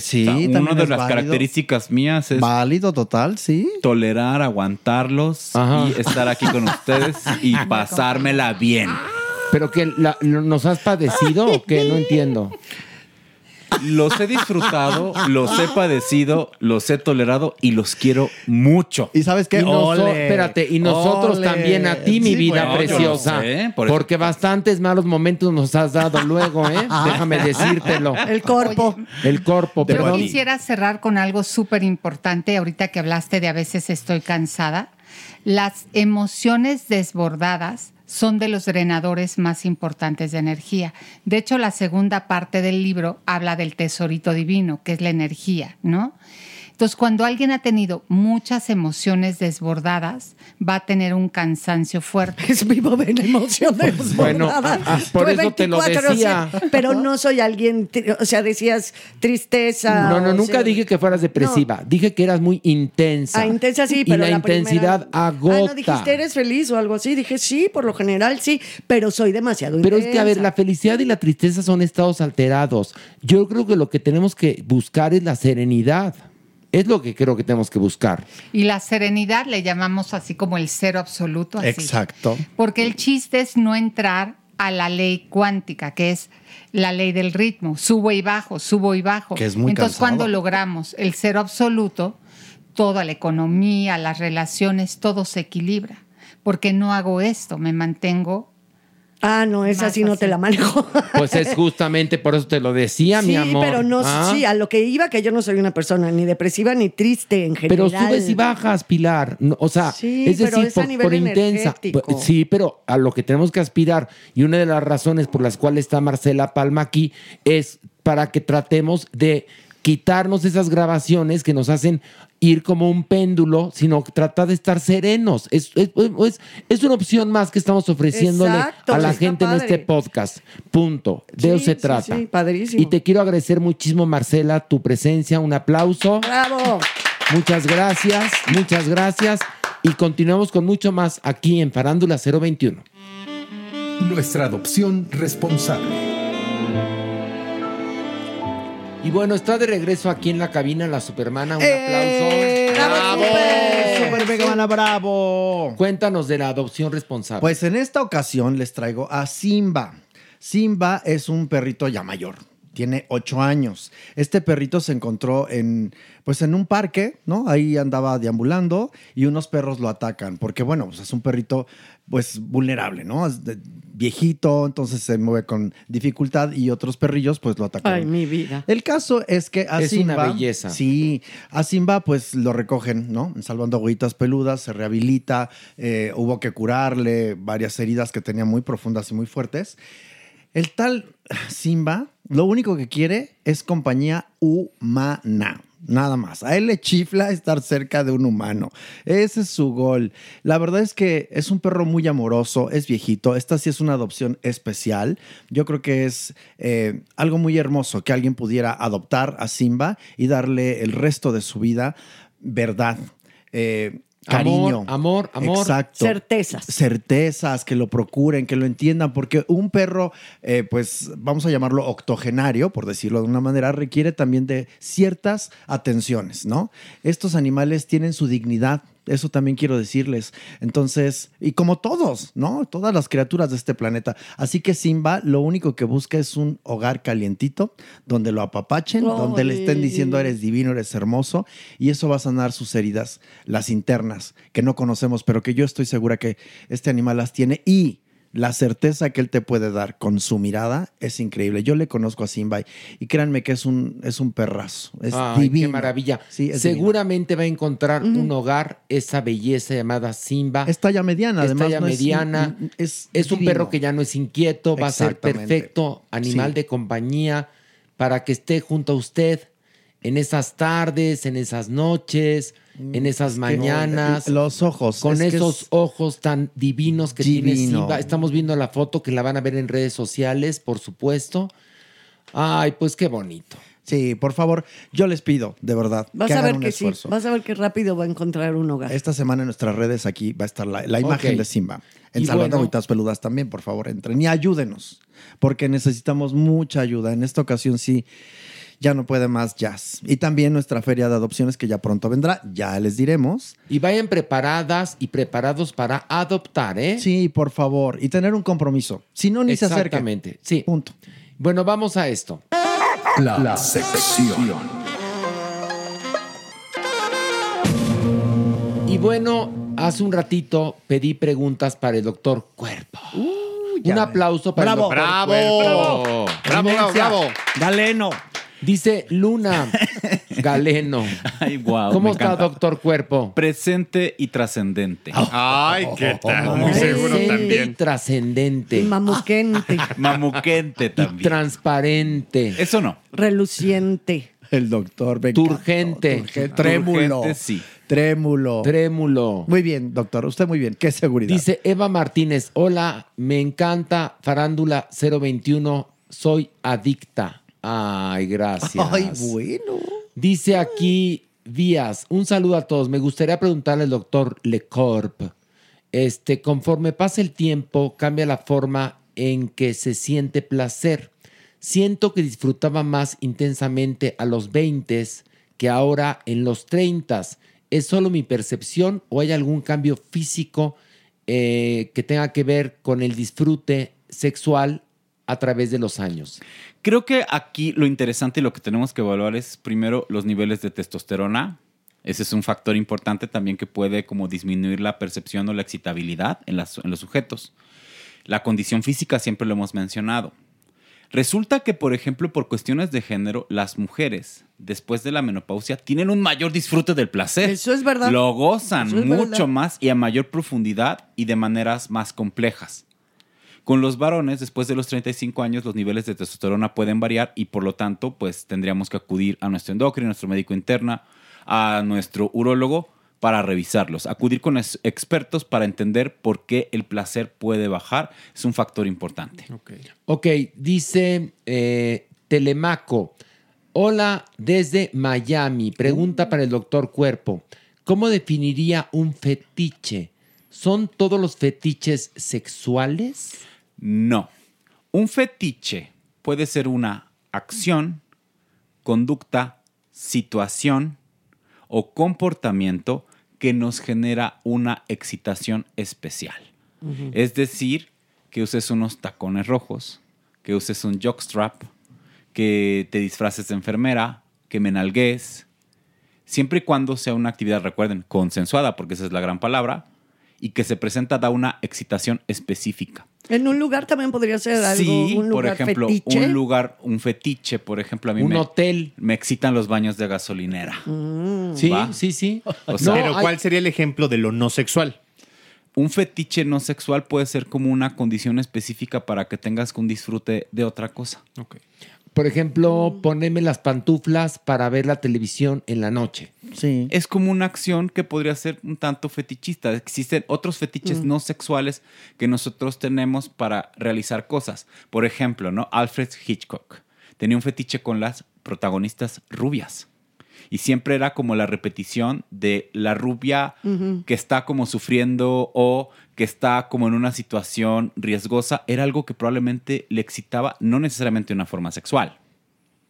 [SPEAKER 11] sí,
[SPEAKER 10] una
[SPEAKER 11] también
[SPEAKER 10] de
[SPEAKER 11] es
[SPEAKER 10] las
[SPEAKER 11] válido.
[SPEAKER 10] características mías es
[SPEAKER 11] válido total, sí.
[SPEAKER 10] Tolerar, aguantarlos y estar aquí con ustedes y <laughs> pasármela bien.
[SPEAKER 3] ¿Pero que la- nos has padecido o qué? No entiendo.
[SPEAKER 10] Los he disfrutado, los he padecido, los he tolerado y los quiero mucho.
[SPEAKER 11] ¿Y sabes
[SPEAKER 3] Y noso- espérate, y nosotros
[SPEAKER 10] Ole.
[SPEAKER 3] también a ti, mi
[SPEAKER 10] Sí,
[SPEAKER 3] vida
[SPEAKER 10] bueno, yo lo
[SPEAKER 3] preciosa.
[SPEAKER 10] sé, por eso-
[SPEAKER 3] porque bastantes malos momentos nos has dado luego, ¿eh? <laughs> Déjame decírtelo.
[SPEAKER 7] El cuerpo.
[SPEAKER 3] El cuerpo,
[SPEAKER 9] Yo
[SPEAKER 3] perdón.
[SPEAKER 9] quisiera cerrar con algo súper importante, ahorita que hablaste de a veces estoy cansada. Las emociones desbordadas son de los drenadores más importantes de energía. De hecho, la segunda parte del libro habla del tesorito divino, que es la energía, ¿no? Entonces, cuando alguien ha tenido muchas emociones desbordadas, va a tener un cansancio fuerte.
[SPEAKER 7] Es vivo de emociones
[SPEAKER 3] Bueno,
[SPEAKER 7] desbordadas.
[SPEAKER 3] ah, por
[SPEAKER 7] Fue
[SPEAKER 3] eso te lo
[SPEAKER 7] 24,
[SPEAKER 3] decía.
[SPEAKER 7] o sea, pero no soy alguien, o sea, decías tristeza.
[SPEAKER 3] No, no,
[SPEAKER 7] o
[SPEAKER 3] nunca
[SPEAKER 7] sea,
[SPEAKER 3] dije que fueras depresiva. Dije que eras muy intensa.
[SPEAKER 7] Ah, intensa sí,
[SPEAKER 3] Y
[SPEAKER 7] pero
[SPEAKER 3] la,
[SPEAKER 7] la
[SPEAKER 3] intensidad
[SPEAKER 7] primera-
[SPEAKER 3] agota.
[SPEAKER 7] Ah, no dijiste eres feliz o algo así. Dije sí, por lo general sí, pero soy demasiado
[SPEAKER 3] Pero
[SPEAKER 7] intensa.
[SPEAKER 3] es que, a ver, la felicidad y la tristeza son estados alterados. Yo creo que lo que tenemos que buscar es la serenidad. Es lo que creo que tenemos que buscar.
[SPEAKER 9] Y la serenidad le llamamos así como el cero absoluto. Así.
[SPEAKER 11] Exacto.
[SPEAKER 9] Porque el chiste es no entrar a la ley cuántica, que es la ley del ritmo. Subo y bajo, subo y bajo.
[SPEAKER 11] Que es muy
[SPEAKER 9] Entonces,
[SPEAKER 11] cansado.
[SPEAKER 9] cuando logramos el cero absoluto, toda la economía, las relaciones, todo se equilibra. Porque no hago esto, me mantengo.
[SPEAKER 7] Ah, no, esa sí no te la manejo. <laughs>
[SPEAKER 3] Pues es justamente por eso te lo decía, mi
[SPEAKER 7] sí,
[SPEAKER 3] amor.
[SPEAKER 7] pero no,
[SPEAKER 3] Ah,
[SPEAKER 7] sí, a lo que iba que yo no soy una persona ni depresiva ni triste en general.
[SPEAKER 3] Pero subes y bajas, Pilar. No, o sea,
[SPEAKER 7] Sí,
[SPEAKER 3] es
[SPEAKER 7] pero
[SPEAKER 3] decir,
[SPEAKER 7] es
[SPEAKER 3] por,
[SPEAKER 7] nivel
[SPEAKER 3] por intensa. Sí, pero a lo que tenemos que aspirar, y una de las razones por las cuales está Marcela Palma aquí, es para que tratemos de quitarnos esas grabaciones que nos hacen ir como un péndulo, sino tratar de estar serenos. Es, es, es- es una opción más que estamos ofreciéndole
[SPEAKER 7] Exacto,
[SPEAKER 3] a la gente en este podcast. Punto. De
[SPEAKER 7] Sí,
[SPEAKER 3] eso se
[SPEAKER 7] sí,
[SPEAKER 3] trata.
[SPEAKER 7] sí, padrísimo.
[SPEAKER 3] Y te quiero agradecer muchísimo, Marcela, tu presencia. Un aplauso.
[SPEAKER 7] ¡Bravo!
[SPEAKER 3] Muchas gracias, muchas gracias. Y continuamos con mucho más aquí en Farándula 021.
[SPEAKER 2] Nuestra adopción responsable.
[SPEAKER 3] Y bueno, está de regreso aquí en la cabina la Supermana. Un
[SPEAKER 11] ¡Eh!
[SPEAKER 3] aplauso.
[SPEAKER 11] ¡Bravo, Super! ¡Super Mega Mana, bravo!
[SPEAKER 3] Cuéntanos de la adopción responsable.
[SPEAKER 11] Pues en esta ocasión les traigo a Simba. Simba es un perrito ya mayor. Tiene ocho años. Este perrito se encontró en, pues en un parque, ¿no? Ahí andaba deambulando y unos perros lo atacan, porque bueno, pues es un perrito, pues vulnerable, ¿no? Es de- viejito, entonces se mueve con dificultad y otros perrillos, pues lo atacan.
[SPEAKER 7] Ay, mi vida.
[SPEAKER 11] El caso es que a
[SPEAKER 3] Es una
[SPEAKER 11] Simba.
[SPEAKER 3] belleza.
[SPEAKER 11] Sí, a Simba pues lo recogen, ¿no? Salvando agüitas peludas, se rehabilita, eh, hubo que curarle varias heridas que tenía muy profundas y muy fuertes. El tal Simba lo único que quiere es compañía humana. Nada más. A él le chifla estar cerca de un humano. Ese es su gol. La verdad es que es un perro muy amoroso, es viejito. Esta sí es una adopción especial. Yo creo que es eh, algo muy hermoso que alguien pudiera adoptar a Simba y darle el resto de su vida verdad. eh, cariño.
[SPEAKER 3] Amor, amor, amor.
[SPEAKER 11] Exacto.
[SPEAKER 7] Certezas.
[SPEAKER 11] Certezas, que lo procuren, que lo entiendan, porque un perro, eh, pues vamos a llamarlo octogenario, por decirlo de una manera, requiere también de ciertas atenciones, ¿no? Estos animales tienen su dignidad. Eso también quiero decirles. Entonces, y como todos, ¿no? Todas las criaturas de este planeta. Así que Simba lo único que busca es un hogar calientito, donde lo apapachen, donde le estén diciendo eres divino, eres hermoso, y eso va a sanar sus heridas, las internas, que no conocemos, pero que yo estoy segura que este animal las tiene. Y la certeza que él te puede dar con su mirada es increíble. Yo le conozco a Simba y créanme que es un, es un perrazo. Es
[SPEAKER 3] Ay,
[SPEAKER 11] divino.
[SPEAKER 3] qué maravilla.
[SPEAKER 11] Sí, divino.
[SPEAKER 3] Seguramente va a encontrar un hogar, esa belleza llamada Simba.
[SPEAKER 11] Es talla mediana,
[SPEAKER 3] Es
[SPEAKER 11] además.
[SPEAKER 3] talla
[SPEAKER 11] no
[SPEAKER 3] mediana.
[SPEAKER 11] es,
[SPEAKER 3] Es un perro que ya no es inquieto, va a ser perfecto animal
[SPEAKER 11] Sí.
[SPEAKER 3] de compañía para que esté junto a usted en esas tardes, en esas noches, en esas
[SPEAKER 11] Mm,
[SPEAKER 3] mañanas.
[SPEAKER 11] los ojos,
[SPEAKER 3] Con
[SPEAKER 11] es
[SPEAKER 3] esos
[SPEAKER 11] es-
[SPEAKER 3] ojos tan divinos que tiene
[SPEAKER 11] Divino.
[SPEAKER 3] Simba. Estamos viendo la foto que la van a ver en redes sociales, por supuesto. Ay, pues qué bonito.
[SPEAKER 11] Sí, por favor, yo les pido, de verdad,
[SPEAKER 7] Vas
[SPEAKER 11] que
[SPEAKER 7] a
[SPEAKER 11] hagan
[SPEAKER 7] ver
[SPEAKER 11] un
[SPEAKER 7] que sí.
[SPEAKER 11] esfuerzo.
[SPEAKER 7] Vas a ver que rápido va a encontrar un hogar.
[SPEAKER 11] Esta semana en nuestras redes aquí va a estar la, la imagen de Simba. En
[SPEAKER 7] Y
[SPEAKER 11] Salvando
[SPEAKER 7] bueno.
[SPEAKER 11] Agüitas Peludas también, por favor, entren y ayúdenos, porque necesitamos mucha ayuda. En esta ocasión sí, ya no puede más jazz. Y también nuestra feria de adopciones que ya pronto vendrá, ya les diremos.
[SPEAKER 3] Y vayan preparadas y preparados para adoptar, ¿eh?
[SPEAKER 11] Sí, por favor. Y tener un compromiso. Si no, ni se acerquen.
[SPEAKER 3] Exactamente, sí.
[SPEAKER 11] Punto.
[SPEAKER 3] Bueno, vamos a esto.
[SPEAKER 2] La, sección.
[SPEAKER 3] Y bueno, hace un ratito pedí preguntas para el doctor Cuerpo. un aplauso para
[SPEAKER 11] Bravo.
[SPEAKER 3] el doctor
[SPEAKER 11] Bravo.
[SPEAKER 3] Cuerpo.
[SPEAKER 11] Bravo, bravo, bravo.
[SPEAKER 3] Galeno. Dice Luna <laughs> Galeno.
[SPEAKER 10] Ay, wow.
[SPEAKER 3] ¿Cómo
[SPEAKER 10] me
[SPEAKER 3] está,
[SPEAKER 10] encanta.
[SPEAKER 3] doctor Cuerpo?
[SPEAKER 10] Presente y trascendente.
[SPEAKER 4] Ay, qué tal. Muy seguro
[SPEAKER 3] Presente y
[SPEAKER 4] también.
[SPEAKER 3] Trascendente.
[SPEAKER 7] Mamuquente. <laughs>
[SPEAKER 10] Mamuquente también.
[SPEAKER 3] Transparente.
[SPEAKER 10] Eso no.
[SPEAKER 7] Reluciente.
[SPEAKER 11] El doctor. me
[SPEAKER 3] Turgente.
[SPEAKER 11] Trémulo.
[SPEAKER 10] Turgente, sí.
[SPEAKER 11] Trémulo.
[SPEAKER 3] Trémulo.
[SPEAKER 11] Muy bien, doctor. Usted muy bien. Qué seguridad.
[SPEAKER 3] Dice Eva Martínez, hola, me encanta Farándula 021, soy adicta. Ay, gracias.
[SPEAKER 11] Ay, bueno.
[SPEAKER 3] Dice aquí Díaz, un saludo a todos. Me gustaría preguntarle al doctor Lecorp, este, conforme pasa el tiempo, cambia la forma en que se siente placer. Siento que disfrutaba más intensamente a los 20 que ahora en los 30. ¿Es solo mi percepción o hay algún cambio físico eh, que tenga que ver con el disfrute sexual a través de los años?
[SPEAKER 10] Creo que aquí lo interesante y lo que tenemos que evaluar es primero los niveles de testosterona. Ese es un factor importante también que puede como disminuir la percepción o la excitabilidad en, las- en los sujetos. La condición física siempre lo hemos mencionado. Resulta que, por ejemplo, por cuestiones de género, las mujeres, después de la menopausia, tienen un mayor disfrute del placer.
[SPEAKER 7] Eso es verdad.
[SPEAKER 10] Lo gozan
[SPEAKER 7] es
[SPEAKER 10] mucho
[SPEAKER 7] verdad.
[SPEAKER 10] más y a mayor profundidad y de maneras más complejas. Con los varones, después de los 35 años, los niveles de testosterona pueden variar y por lo tanto, pues tendríamos que acudir a nuestro endocrino, a nuestro médico interna, a nuestro urólogo para revisarlos. Acudir con expertos para entender por qué el placer puede bajar es un factor importante.
[SPEAKER 3] Ok, dice eh, Telemaco. Hola desde Miami. Pregunta para el doctor Cuerpo. ¿Cómo definiría un fetiche? ¿Son todos los fetiches sexuales?
[SPEAKER 10] No. Un fetiche puede ser una acción, conducta, situación o comportamiento que nos genera una excitación especial. Es decir, que uses unos tacones rojos, que uses un jockstrap, que te disfraces de enfermera, que me nalgues, siempre y cuando sea una actividad, recuerden, consensuada, porque esa es la gran palabra, y que se presenta da una excitación específica.
[SPEAKER 7] En un lugar también podría ser algo,
[SPEAKER 10] Sí,
[SPEAKER 7] un
[SPEAKER 10] por
[SPEAKER 7] lugar
[SPEAKER 10] ejemplo,
[SPEAKER 7] fetiche.
[SPEAKER 10] un lugar, un fetiche, por ejemplo, a mí
[SPEAKER 3] Un
[SPEAKER 10] me,
[SPEAKER 3] hotel.
[SPEAKER 10] me excitan los baños de gasolinera.
[SPEAKER 3] Sí,
[SPEAKER 10] ¿Va?
[SPEAKER 3] sí, sí.
[SPEAKER 10] O <laughs> sea,
[SPEAKER 4] Pero ¿cuál sería el ejemplo de lo no sexual?
[SPEAKER 10] Un fetiche no sexual puede ser como una condición específica para que tengas un disfrute de otra cosa.
[SPEAKER 3] Por ejemplo, ponerme las pantuflas para ver la televisión en la noche.
[SPEAKER 11] Sí.
[SPEAKER 10] Es como una acción que podría ser un tanto fetichista. Existen otros fetiches
[SPEAKER 3] Mm.
[SPEAKER 10] no sexuales que nosotros tenemos para realizar cosas. Por ejemplo, ¿no? Alfred Hitchcock tenía un fetiche con las protagonistas rubias. Y siempre era como la repetición de la rubia que está como sufriendo o que está como en una situación riesgosa. Era algo que probablemente le excitaba, no necesariamente de una forma sexual.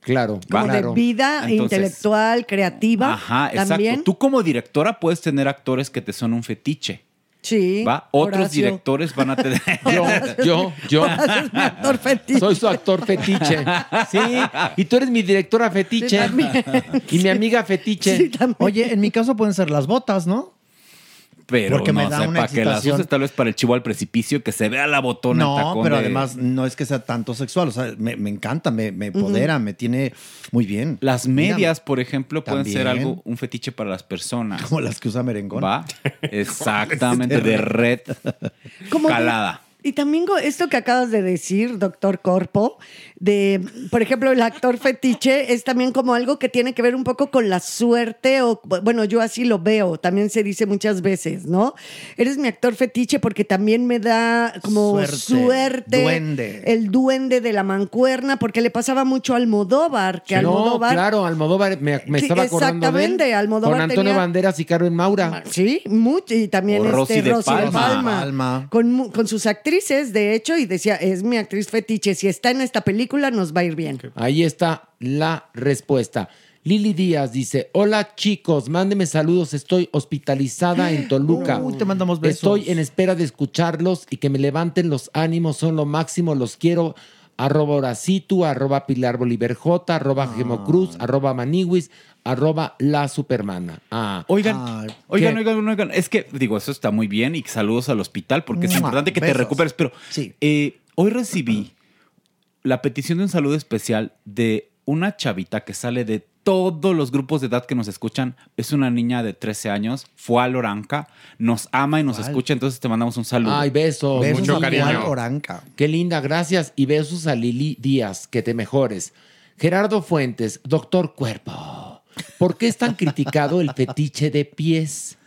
[SPEAKER 3] Claro,
[SPEAKER 7] Como de vida
[SPEAKER 10] Entonces,
[SPEAKER 7] intelectual, creativa.
[SPEAKER 10] Ajá, exacto.
[SPEAKER 7] también.
[SPEAKER 10] Tú como directora puedes tener actores que te son un fetiche.
[SPEAKER 7] Sí.
[SPEAKER 10] ¿Va? Otros
[SPEAKER 7] Horacio.
[SPEAKER 10] directores van a tener. <laughs>
[SPEAKER 3] Yo, yo, <laughs> yo.
[SPEAKER 7] actor fetiche.
[SPEAKER 3] Soy su actor fetiche. Sí. Y tú eres mi directora fetiche.
[SPEAKER 7] Sí, también.
[SPEAKER 3] y mi amiga fetiche.
[SPEAKER 11] Oye, en mi caso pueden ser las botas, ¿no?
[SPEAKER 10] Pero
[SPEAKER 11] Porque me
[SPEAKER 10] no
[SPEAKER 11] da
[SPEAKER 10] sé,
[SPEAKER 11] una
[SPEAKER 10] para que las uses tal vez para el chivo al precipicio, que se vea la botona. el
[SPEAKER 11] No,
[SPEAKER 10] tacón
[SPEAKER 11] pero
[SPEAKER 10] de-
[SPEAKER 11] además no es que sea tanto sexual. O sea, me, me encanta, me, me empodera, me tiene muy bien.
[SPEAKER 10] Las medias, por ejemplo, pueden ser algo, un fetiche para las personas.
[SPEAKER 11] Como las que usa merengón.
[SPEAKER 10] ¿Va? <laughs> Exactamente, de red calada.
[SPEAKER 7] Y también esto que acabas de decir, doctor Corpo, de, por ejemplo, el actor fetiche es también como algo que tiene que ver un poco con la suerte, o bueno, yo así lo veo, también se dice muchas veces, ¿no? Eres mi actor fetiche porque también me da como
[SPEAKER 5] Suerte,
[SPEAKER 7] suerte,
[SPEAKER 5] duende.
[SPEAKER 7] el duende de la mancuerna, porque le pasaba mucho a Almodóvar, que
[SPEAKER 3] no,
[SPEAKER 7] Almodóvar...
[SPEAKER 3] claro, Almodóvar, me, me
[SPEAKER 7] Sí,
[SPEAKER 3] estaba acordando de él.
[SPEAKER 7] exactamente, Almodóvar
[SPEAKER 3] Con Antonio
[SPEAKER 7] tenía-
[SPEAKER 3] Banderas y Carmen Maura.
[SPEAKER 7] Sí, mucho. Y también
[SPEAKER 3] O
[SPEAKER 7] este,
[SPEAKER 3] Rosy de
[SPEAKER 7] Rosy
[SPEAKER 3] Palma.
[SPEAKER 5] Palma.
[SPEAKER 7] Con, mu- con sus actrices, de hecho, y decía, es mi actriz fetiche. Si está en esta película, nos va a ir bien.
[SPEAKER 3] Ahí está la respuesta. Lili Díaz dice, hola chicos, mándeme saludos, estoy hospitalizada en <gasps> Toluca.
[SPEAKER 5] Uy, te mandamos besos.
[SPEAKER 3] Estoy en espera de escucharlos y que me levanten los ánimos, son lo máximo, los quiero. Arroba Horacitu, arroba Pilar Bolívar J, arroba Gemocruz, arroba Maniwis, arroba La Supermana. Ah.
[SPEAKER 10] Oigan, oigan, oigan, oigan, es que digo, eso está muy bien y saludos al hospital porque es importante que te recuperes, pero eh, hoy recibí la petición de un saludo especial de una chavita que sale de todos los grupos de edad que nos escuchan. Es una niña de 13 años, fue a Loranca, nos ama y nos
[SPEAKER 3] ¿Cuál?
[SPEAKER 10] escucha, entonces te mandamos un saludo.
[SPEAKER 3] Ay, besos.
[SPEAKER 5] Besos
[SPEAKER 3] Mucho
[SPEAKER 5] a
[SPEAKER 3] cariño.
[SPEAKER 5] Juan Oranca.
[SPEAKER 3] Qué linda, gracias. Y besos a Lili Díaz, que te mejores. Gerardo Fuentes, doctor Cuerpo. ¿Por qué es tan criticado el fetiche de pies?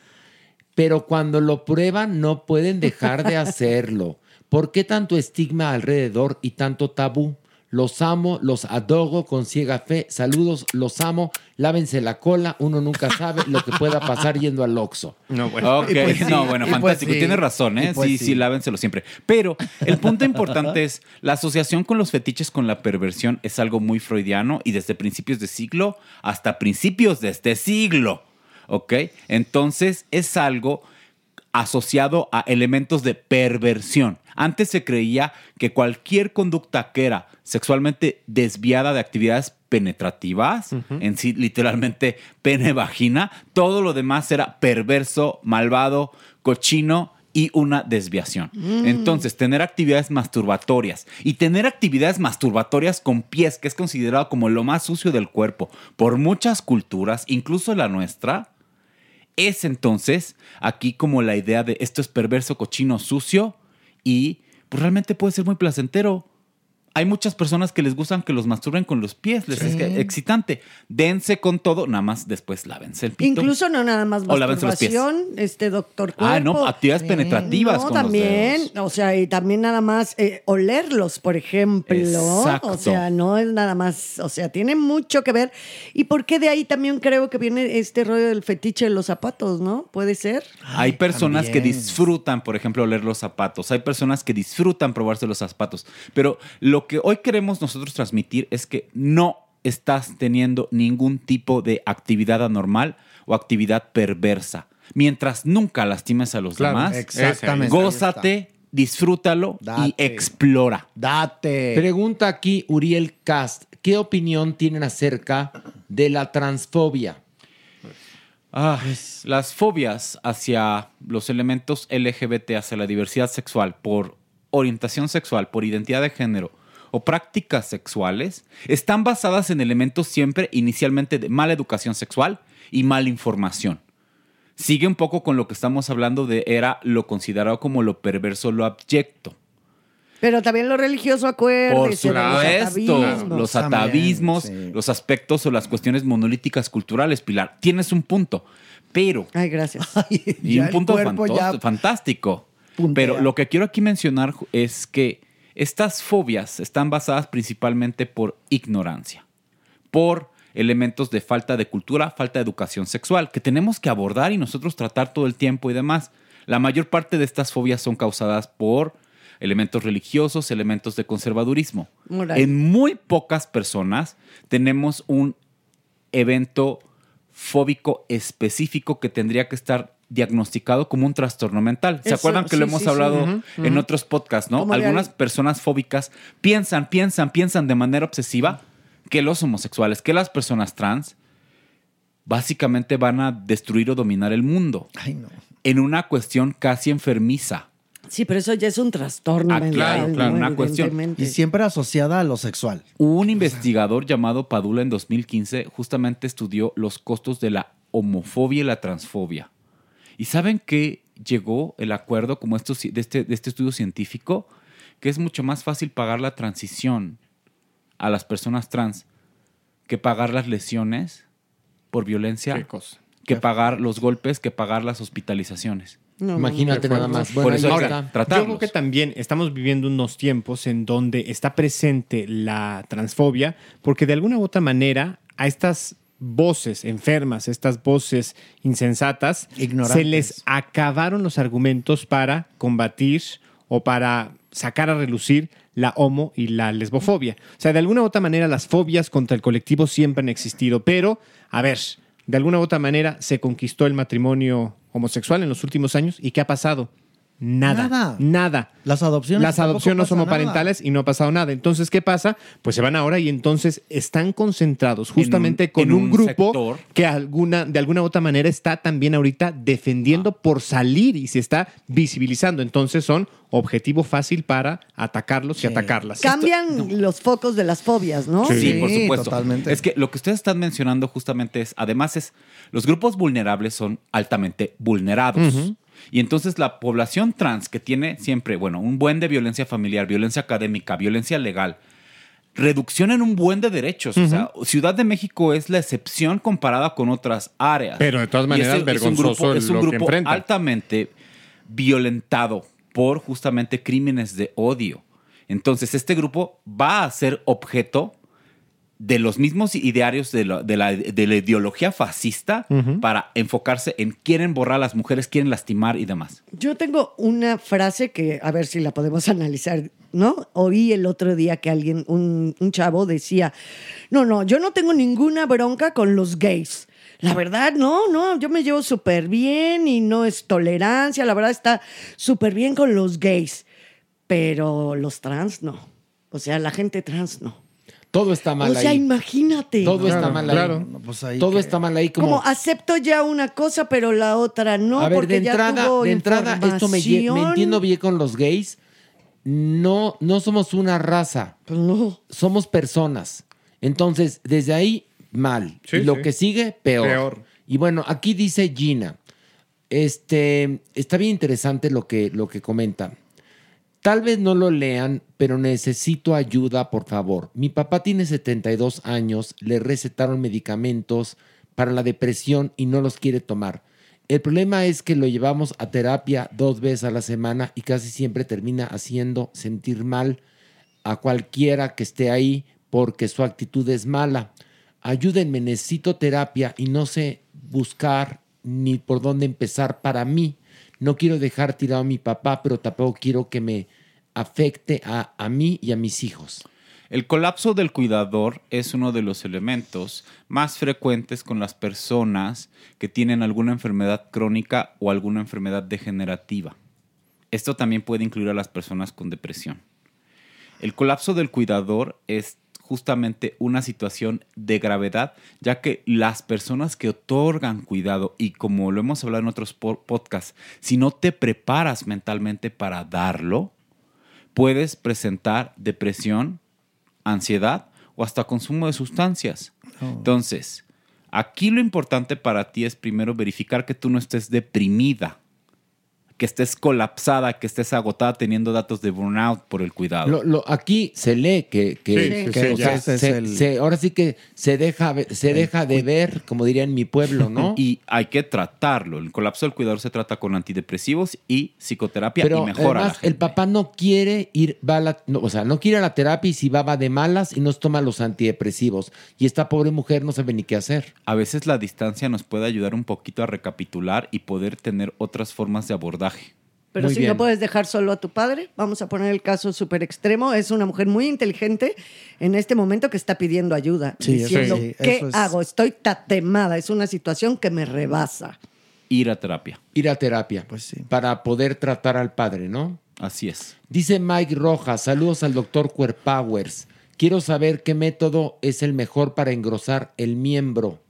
[SPEAKER 3] Pero cuando lo prueban no pueden dejar de hacerlo. ¿Por qué tanto estigma alrededor y tanto tabú? Los amo, los adogo con ciega fe. Saludos, los amo. Lávense la cola. Uno nunca sabe lo que pueda pasar yendo al Oxxo.
[SPEAKER 10] No, bueno. Ok, no, bueno, fantástico. Tienes razón, ¿eh? sí, sí, lávenselo siempre. Pero el punto importante es, la asociación con los fetiches con la perversión es algo muy freudiano y desde principios de siglo hasta principios de este siglo, ¿ok? Entonces es algo asociado a elementos de perversión. Antes se creía que cualquier conducta que era sexualmente desviada de actividades penetrativas, en sí literalmente pene vagina, todo lo demás era perverso, malvado, cochino y una desviación.
[SPEAKER 12] Mm.
[SPEAKER 10] Entonces, tener actividades masturbatorias y tener actividades masturbatorias con pies, que es considerado como lo más sucio del cuerpo por muchas culturas, incluso la nuestra, es entonces aquí como la idea de esto es perverso, cochino, sucio y pues realmente puede ser muy placentero. Hay muchas personas que les gustan que los masturben con los pies, les es
[SPEAKER 7] Sí.
[SPEAKER 10] que- excitante. Dense con todo, nada más después lávense el pito.
[SPEAKER 7] Incluso no nada más
[SPEAKER 10] O lávense los pies.
[SPEAKER 7] masturbación, este doctor cuerpo.
[SPEAKER 10] Ah, no, actividades penetrativas
[SPEAKER 7] No,
[SPEAKER 10] con los
[SPEAKER 7] también,
[SPEAKER 10] dedos.
[SPEAKER 7] o sea, y también nada más eh, olerlos, por ejemplo.
[SPEAKER 10] Exacto.
[SPEAKER 7] O sea, no es nada más, o sea, tiene mucho que ver. ¿Y por qué de ahí también creo que viene este rollo del fetiche de los zapatos, no? ¿Puede ser?
[SPEAKER 10] Hay personas que disfrutan, por ejemplo, oler los zapatos. Hay personas que disfrutan probarse los zapatos. Pero lo que hoy queremos nosotros transmitir es que no estás teniendo ningún tipo de actividad anormal o actividad perversa. Mientras nunca lastimes a los
[SPEAKER 5] Claro,
[SPEAKER 10] demás,
[SPEAKER 5] exactamente.
[SPEAKER 10] gózate, disfrútalo y explora.
[SPEAKER 5] Date.
[SPEAKER 3] Pregunta aquí Uriel Cast, ¿qué opinión tienen acerca de la transfobia?
[SPEAKER 10] Ah, las fobias hacia los elementos LGBT, hacia la diversidad sexual, por orientación sexual, por identidad de género o prácticas sexuales, están basadas en elementos siempre inicialmente de mala educación sexual y mala información. Sigue un poco con lo que estamos hablando de era lo considerado como lo perverso, lo abyecto.
[SPEAKER 7] Pero también lo religioso,
[SPEAKER 10] Por
[SPEAKER 7] acuérdese. de los
[SPEAKER 10] supuesto,
[SPEAKER 7] atavismos.
[SPEAKER 10] los atavismos, los aspectos o las cuestiones monolíticas culturales, Pilar. Tienes un punto, pero...
[SPEAKER 7] Ay, gracias. <laughs>
[SPEAKER 10] Y un punto fantástico.
[SPEAKER 5] puntea.
[SPEAKER 10] Pero lo que quiero aquí mencionar es que estas fobias están basadas principalmente por ignorancia, por elementos de falta de cultura, falta de educación sexual, que tenemos que abordar y nosotros tratar todo el tiempo y demás. La mayor parte de estas fobias son causadas por elementos religiosos, elementos de conservadurismo.
[SPEAKER 7] Moral.
[SPEAKER 10] En muy pocas personas tenemos un evento fóbico específico que tendría que estar diagnosticado como un trastorno mental. ¿Se
[SPEAKER 7] Eso,
[SPEAKER 10] acuerdan que lo
[SPEAKER 7] sí,
[SPEAKER 10] hemos
[SPEAKER 7] sí, sí.
[SPEAKER 10] hablado en otros podcasts, no? Algunas
[SPEAKER 7] al-
[SPEAKER 10] personas fóbicas piensan, piensan, piensan de manera obsesiva que los homosexuales, que las personas trans, básicamente van a destruir o dominar el mundo. En una cuestión casi enfermiza.
[SPEAKER 7] Sí, pero eso ya es un trastorno
[SPEAKER 10] Ah,
[SPEAKER 7] mental.
[SPEAKER 10] claro, claro,
[SPEAKER 7] ¿no?
[SPEAKER 10] una cuestión.
[SPEAKER 11] Y siempre asociada a lo sexual.
[SPEAKER 10] Un investigador llamado Padula en 2015 justamente estudió los costos de la homofobia y la transfobia. ¿Y saben qué llegó el acuerdo como esto, de, este, de este estudio científico que es mucho más fácil pagar la transición a las personas trans que pagar las lesiones por violencia, que pagar los golpes, que pagar las hospitalizaciones.
[SPEAKER 3] Imagínate nada más. Bueno,
[SPEAKER 10] Por eso que
[SPEAKER 3] está.
[SPEAKER 4] Yo creo que también estamos viviendo unos tiempos en donde está presente la transfobia, porque de alguna u otra manera a estas voces enfermas, estas voces insensatas,
[SPEAKER 5] Ignorantes.
[SPEAKER 4] se les acabaron los argumentos para combatir o para sacar a relucir la homo y la lesbofobia. O sea, de alguna u otra manera las fobias contra el colectivo siempre han existido, pero, a ver, de alguna u otra manera se conquistó el matrimonio homosexual en los últimos años y ¿qué ha pasado? Nada.
[SPEAKER 5] Nada.
[SPEAKER 4] Nada.
[SPEAKER 5] Las adopciones
[SPEAKER 4] Las adopciones
[SPEAKER 5] pasa
[SPEAKER 4] homoparentales y no ha pasado nada. Entonces, ¿qué pasa? Pues se van ahora y entonces están concentrados justamente
[SPEAKER 10] un-
[SPEAKER 4] con
[SPEAKER 10] en
[SPEAKER 4] un,
[SPEAKER 10] un
[SPEAKER 4] grupo
[SPEAKER 10] sector.
[SPEAKER 4] que alguna, de alguna u otra manera está también ahorita defendiendo
[SPEAKER 10] Ah.
[SPEAKER 4] por salir y se está visibilizando. Entonces son objetivo fácil para atacarlos y atacarlas.
[SPEAKER 7] Cambian los focos de las fobias, ¿no?
[SPEAKER 10] Sí, por supuesto.
[SPEAKER 11] totalmente.
[SPEAKER 10] Es que lo que ustedes están mencionando justamente es, además es, los grupos vulnerables son altamente vulnerados. Y entonces la población trans que tiene siempre, bueno, un buen de violencia familiar, violencia académica, violencia legal, reducción en un buen de derechos. O sea, Ciudad de México es la excepción comparada con otras áreas.
[SPEAKER 4] Pero de todas maneras,
[SPEAKER 10] es un
[SPEAKER 4] vergonzoso
[SPEAKER 10] grupo, es un
[SPEAKER 4] que
[SPEAKER 10] grupo altamente violentado por justamente crímenes de odio. Entonces, este grupo va a ser objeto de los mismos idearios de, la- de la, de la ideología fascista para enfocarse en quieren borrar a las mujeres, quieren lastimar y demás.
[SPEAKER 7] Yo tengo una frase que, a ver si la podemos <laughs> analizar, ¿no? Oí el otro día que alguien, un, un chavo decía, no, no, yo no tengo ninguna bronca con los gays. La verdad, no, no, yo me llevo súper bien y no es tolerancia, la verdad está súper bien con los gays, pero los trans no. O sea, la gente trans no.
[SPEAKER 3] Todo está mal
[SPEAKER 7] o sea,
[SPEAKER 3] ahí.
[SPEAKER 7] imagínate.
[SPEAKER 3] Todo está mal ahí.
[SPEAKER 11] pues
[SPEAKER 3] Todo está mal ahí como...
[SPEAKER 7] Como acepto ya una cosa, pero la otra no,
[SPEAKER 3] a ver,
[SPEAKER 7] porque
[SPEAKER 3] de
[SPEAKER 7] ya
[SPEAKER 3] entrada,
[SPEAKER 7] tuvo
[SPEAKER 3] de entrada esto me, me entiendo bien con los gays. No, no somos una raza.
[SPEAKER 7] Pues no.
[SPEAKER 3] Somos personas. Entonces, desde ahí, mal.
[SPEAKER 4] Sí,
[SPEAKER 3] y lo
[SPEAKER 4] sí.
[SPEAKER 3] que sigue, peor.
[SPEAKER 4] Peor.
[SPEAKER 3] Y bueno, aquí dice Gina. Este, está bien interesante lo que, lo que comenta. Tal vez no lo lean, pero necesito ayuda, por favor. Mi papá tiene 72 años, le recetaron medicamentos para la depresión y no los quiere tomar. El problema es que lo llevamos a terapia dos veces a la semana y casi siempre termina haciendo sentir mal a cualquiera que esté ahí porque su actitud es mala. Ayúdenme, necesito terapia y no sé buscar ni por dónde empezar para mí. No quiero dejar tirado a mi papá, pero tampoco quiero que me afecte a, a mí y a mis hijos.
[SPEAKER 10] El colapso del cuidador es uno de los elementos más frecuentes con las personas que tienen alguna enfermedad crónica o alguna enfermedad degenerativa. Esto también puede incluir a las personas con depresión. El colapso del cuidador es justamente una situación de gravedad, ya que las personas que otorgan cuidado, y como lo hemos hablado en otros po- podcasts, si no te preparas mentalmente para darlo, puedes presentar depresión, ansiedad o hasta consumo de sustancias. Entonces, aquí lo importante para ti es primero verificar que tú no estés deprimida, que estés colapsada, que estés agotada teniendo datos de burnout por el cuidado.
[SPEAKER 3] Lo- lo- aquí se lee que, que-
[SPEAKER 10] Sí, sí,
[SPEAKER 3] que,
[SPEAKER 10] sí,
[SPEAKER 3] o
[SPEAKER 10] ya.
[SPEAKER 3] sea,
[SPEAKER 10] Ese es
[SPEAKER 3] se-
[SPEAKER 10] el-
[SPEAKER 3] se- ahora sí que se deja, se deja de ver, como diría en mi pueblo, ¿no? <laughs>
[SPEAKER 10] Y hay que tratarlo. El colapso del cuidador se trata con antidepresivos y psicoterapia
[SPEAKER 3] Pero
[SPEAKER 10] y mejora la
[SPEAKER 3] además, el papá no quiere ir, va a la- no, o sea, no quiere ir a la terapia y si va, va de malas y nos toma los antidepresivos. Y esta pobre mujer no sabe ni qué hacer.
[SPEAKER 10] A veces la distancia nos puede ayudar un poquito a recapitular y poder tener otras formas de abordaje.
[SPEAKER 7] Pero
[SPEAKER 3] Muy
[SPEAKER 7] si
[SPEAKER 3] bien.
[SPEAKER 7] no puedes dejar solo a tu padre, vamos a poner el caso súper extremo. Es una mujer muy inteligente en este momento que está pidiendo ayuda.
[SPEAKER 11] Sí,
[SPEAKER 7] diciendo,
[SPEAKER 11] sí,
[SPEAKER 7] ¿qué
[SPEAKER 11] eso es-
[SPEAKER 7] hago? Estoy tatemada. Es una situación que me rebasa.
[SPEAKER 10] Ir a terapia.
[SPEAKER 3] Ir a terapia.
[SPEAKER 11] Pues sí.
[SPEAKER 3] Para poder tratar al padre, ¿no?
[SPEAKER 10] Así es.
[SPEAKER 3] Dice Mike Rojas, saludos al doctor Powers. Quiero saber qué método es el mejor para engrosar el miembro.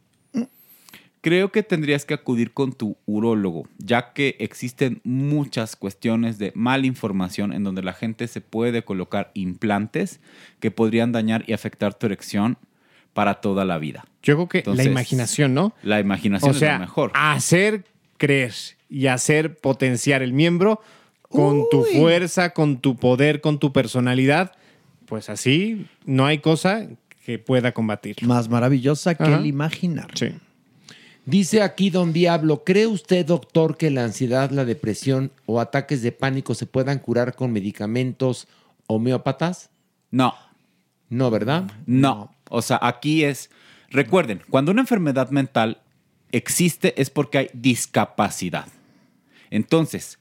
[SPEAKER 10] Creo que tendrías que acudir con tu urólogo, ya que existen muchas cuestiones de mala información en donde la gente se puede colocar implantes que podrían dañar y afectar tu erección para toda la vida.
[SPEAKER 4] Yo creo que
[SPEAKER 10] Entonces,
[SPEAKER 4] la imaginación, ¿no?
[SPEAKER 10] La imaginación
[SPEAKER 4] o sea,
[SPEAKER 10] es lo mejor.
[SPEAKER 4] hacer creer y hacer potenciar el miembro con tu fuerza, con tu poder, con tu personalidad, pues así no hay cosa que pueda combatir.
[SPEAKER 11] Más maravillosa que
[SPEAKER 4] Ajá.
[SPEAKER 11] el imaginar.
[SPEAKER 4] Sí.
[SPEAKER 3] Dice aquí Don Diablo, ¿cree usted, doctor, que la ansiedad, la depresión o ataques de pánico se puedan curar con medicamentos homeópatas?
[SPEAKER 10] No.
[SPEAKER 3] No, ¿verdad?
[SPEAKER 10] No. O sea, aquí es. Recuerden, cuando una enfermedad mental existe es porque hay discapacidad. Entonces,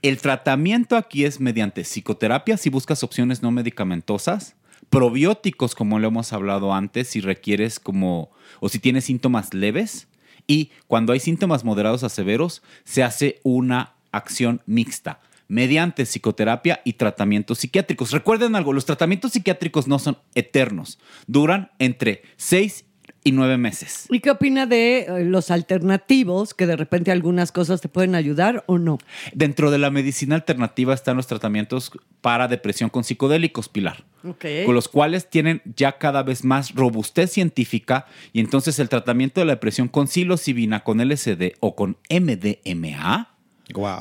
[SPEAKER 10] el tratamiento aquí es mediante psicoterapia si buscas opciones no medicamentosas, probióticos como lo hemos hablado antes si requieres como o si tienes síntomas leves y cuando hay síntomas moderados a severos se hace una acción mixta mediante psicoterapia y tratamientos psiquiátricos. Recuerden algo, los tratamientos psiquiátricos no son eternos, duran entre 6 y 9 meses.
[SPEAKER 7] ¿Y qué opina de eh, los alternativos, que de repente algunas cosas te pueden ayudar o no?
[SPEAKER 10] Dentro de la medicina alternativa están los tratamientos para depresión con psicodélicos, Pilar.
[SPEAKER 7] Ok.
[SPEAKER 10] con los cuales tienen ya cada vez más robustez científica y entonces el tratamiento de la depresión con psilocibina, con LSD o con MDMA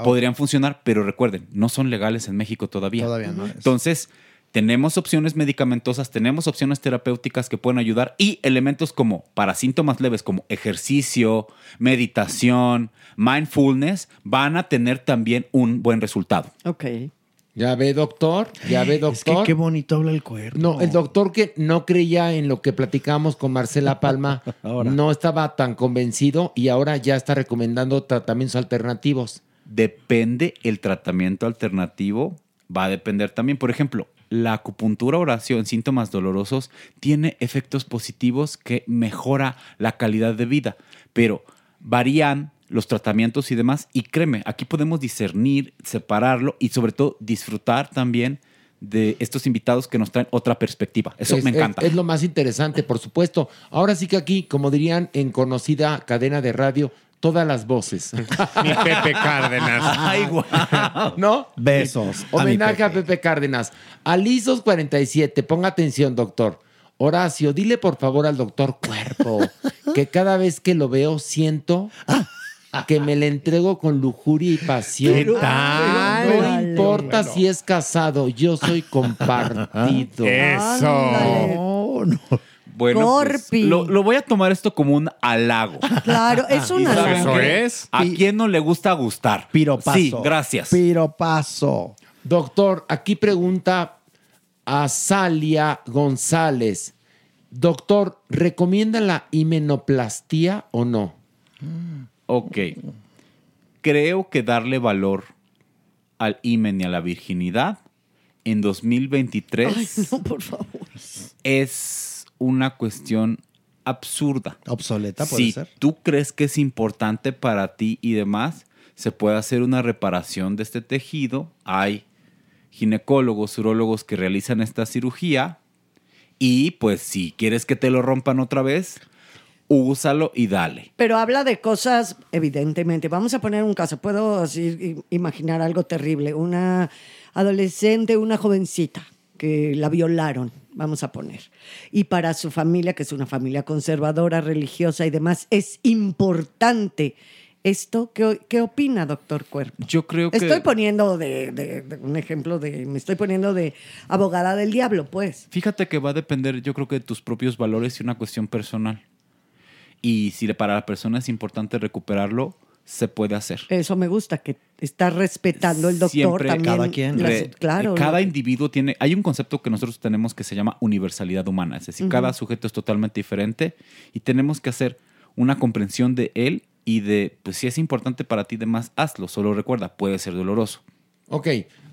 [SPEAKER 10] podrían funcionar, pero recuerden, no son legales en México todavía.
[SPEAKER 11] Todavía no es.
[SPEAKER 10] Entonces, tenemos opciones medicamentosas, tenemos opciones terapéuticas que pueden ayudar y elementos como para síntomas leves como ejercicio, meditación, mindfulness, van a tener también un buen resultado.
[SPEAKER 7] Ok.
[SPEAKER 3] Ya ve, doctor, ya ve, doctor.
[SPEAKER 11] qué bonito habla el cuerpo.
[SPEAKER 3] No, el doctor que no creía en lo que platicamos con Marcela Palma <laughs> no estaba tan convencido y ahora ya está recomendando tratamientos alternativos.
[SPEAKER 10] Depende el tratamiento alternativo, va a depender también, por ejemplo, la acupuntura oración síntomas dolorosos tiene efectos positivos que mejora la calidad de vida, pero varían los tratamientos y demás y créeme, aquí podemos discernir, separarlo y sobre todo disfrutar también de estos invitados que nos traen otra perspectiva. Eso
[SPEAKER 3] Es-
[SPEAKER 10] me
[SPEAKER 3] es-
[SPEAKER 10] encanta.
[SPEAKER 3] Es, lo más interesante, por supuesto. Ahora sí que aquí, como dirían en conocida cadena de radio, todas las voces. <laughs>
[SPEAKER 4] Mi Pepe Cárdenas. <laughs>
[SPEAKER 10] Ay, guau.
[SPEAKER 3] ¿No?
[SPEAKER 11] Besos.
[SPEAKER 3] Homenaje a Pepe Cárdenas. Alisos 47, ponga atención, doctor. Horacio, dile por favor al doctor Cuerpo <laughs> que cada vez que lo veo siento que me le entrego con lujuria y pasión.
[SPEAKER 4] ¿Qué tal?
[SPEAKER 3] No importa
[SPEAKER 4] Bueno.
[SPEAKER 3] si es casado, yo soy compartido.
[SPEAKER 4] Eso.
[SPEAKER 10] Bueno, pues,
[SPEAKER 7] Corpi.
[SPEAKER 10] lo, lo voy a tomar esto como un halago.
[SPEAKER 7] Claro, es <laughs> un
[SPEAKER 10] ¿Y saben
[SPEAKER 7] halago.
[SPEAKER 4] Eso
[SPEAKER 10] qué?
[SPEAKER 4] es.
[SPEAKER 10] ¿A quién no le gusta gustar?
[SPEAKER 11] Piropazo.
[SPEAKER 10] Sí, gracias.
[SPEAKER 11] Piropazo.
[SPEAKER 3] Doctor, aquí pregunta a Salia González. Doctor, ¿recomienda la himenoplastía o no?
[SPEAKER 10] Ok. Creo que darle valor al himen y a la virginidad en 2023
[SPEAKER 7] Ay, no, por favor.
[SPEAKER 10] es una cuestión absurda.
[SPEAKER 11] Obsoleta puede
[SPEAKER 10] Si
[SPEAKER 11] ser.
[SPEAKER 10] tú crees que es importante para ti y demás, se puede hacer una reparación de este tejido. Hay ginecólogos, urólogos que realizan esta cirugía. Y pues si quieres que te lo rompan otra vez, úsalo y dale.
[SPEAKER 7] Pero habla de cosas, evidentemente. Vamos a poner un caso. Puedo así imaginar algo terrible. Una adolescente, una jovencita que la violaron, vamos a poner. Y para su familia, que es una familia conservadora, religiosa y demás, es importante esto. ¿Qué, qué opina, doctor Cuerpo?
[SPEAKER 10] Yo creo que...
[SPEAKER 7] Estoy poniendo de, de- de un ejemplo de, me estoy poniendo de abogada del diablo, pues.
[SPEAKER 10] Fíjate que va a depender, yo creo que de tus propios valores y una cuestión personal. Y si para la persona es importante recuperarlo, se puede hacer.
[SPEAKER 7] Eso me gusta, que está respetando el doctor
[SPEAKER 10] Siempre,
[SPEAKER 7] también.
[SPEAKER 11] cada quien.
[SPEAKER 7] las-
[SPEAKER 10] Re-
[SPEAKER 7] claro.
[SPEAKER 10] Cada individuo tiene. Hay un concepto que nosotros tenemos que se llama universalidad humana. Es decir, cada sujeto es totalmente diferente y tenemos que hacer una comprensión de él y de, pues si es importante para ti, demás, hazlo. Solo recuerda, puede ser doloroso.
[SPEAKER 3] Ok,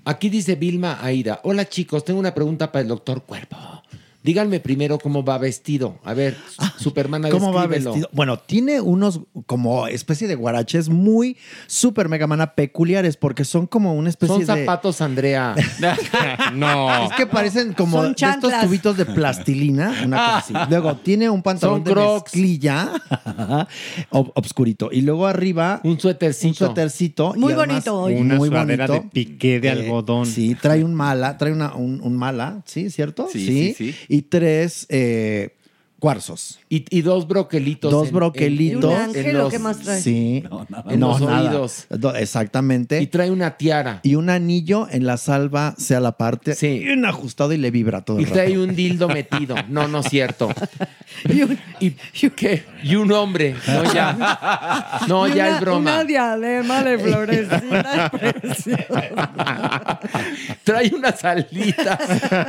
[SPEAKER 3] aquí dice Vilma Aida. Hola chicos, tengo una pregunta para el doctor Cuerpo. Díganme primero cómo va vestido. A ver, Superman,
[SPEAKER 11] Ah, ¿Cómo va vestido? Bueno, tiene unos como especie de guaraches muy super mega mana peculiares porque son como una especie
[SPEAKER 3] Son
[SPEAKER 11] de
[SPEAKER 3] zapatos, Andrea. <laughs>
[SPEAKER 4] no.
[SPEAKER 11] Es que parecen como
[SPEAKER 7] Son
[SPEAKER 11] de estos tubitos de plastilina, una cosa así. <laughs> Luego tiene un pantalón
[SPEAKER 3] Son
[SPEAKER 11] de
[SPEAKER 3] Crocs.
[SPEAKER 11] mezclilla <laughs> ob- obscurito y luego arriba
[SPEAKER 3] Un suétercito.
[SPEAKER 11] un suétercito
[SPEAKER 7] Muy bonito hoy.
[SPEAKER 4] Una
[SPEAKER 11] muy
[SPEAKER 4] sudadera
[SPEAKER 11] bonito.
[SPEAKER 4] de piqué de
[SPEAKER 11] Eh,
[SPEAKER 4] algodón.
[SPEAKER 11] Sí, trae un mala, trae una, un, un mala, ¿sí? ¿Cierto?
[SPEAKER 10] Sí, sí, sí.
[SPEAKER 11] Y tres eh, cuarzos.
[SPEAKER 3] Y, y dos broquelitos.
[SPEAKER 11] Dos
[SPEAKER 3] en-
[SPEAKER 11] broquelitos.
[SPEAKER 3] en-
[SPEAKER 7] ¿Y un
[SPEAKER 3] en
[SPEAKER 7] ángel o
[SPEAKER 3] los-
[SPEAKER 7] qué más trae?
[SPEAKER 11] Sí.
[SPEAKER 3] En
[SPEAKER 11] No,
[SPEAKER 3] los
[SPEAKER 11] nada.
[SPEAKER 3] oídos.
[SPEAKER 11] Do- Exactamente.
[SPEAKER 3] Y trae una tiara.
[SPEAKER 11] Y un anillo en la salva, sea la parte.
[SPEAKER 3] Sí.
[SPEAKER 11] Bien ajustado y le vibra todo
[SPEAKER 3] Y
[SPEAKER 11] el rato.
[SPEAKER 3] trae un dildo metido. No, no es cierto. <laughs> ¿Y, qué? Y un hombre. No, ya. No,
[SPEAKER 7] Y
[SPEAKER 3] ya
[SPEAKER 7] una-
[SPEAKER 3] es broma.
[SPEAKER 7] Una diadema de florecitas <laughs> preciosas.
[SPEAKER 3] Trae unas alitas.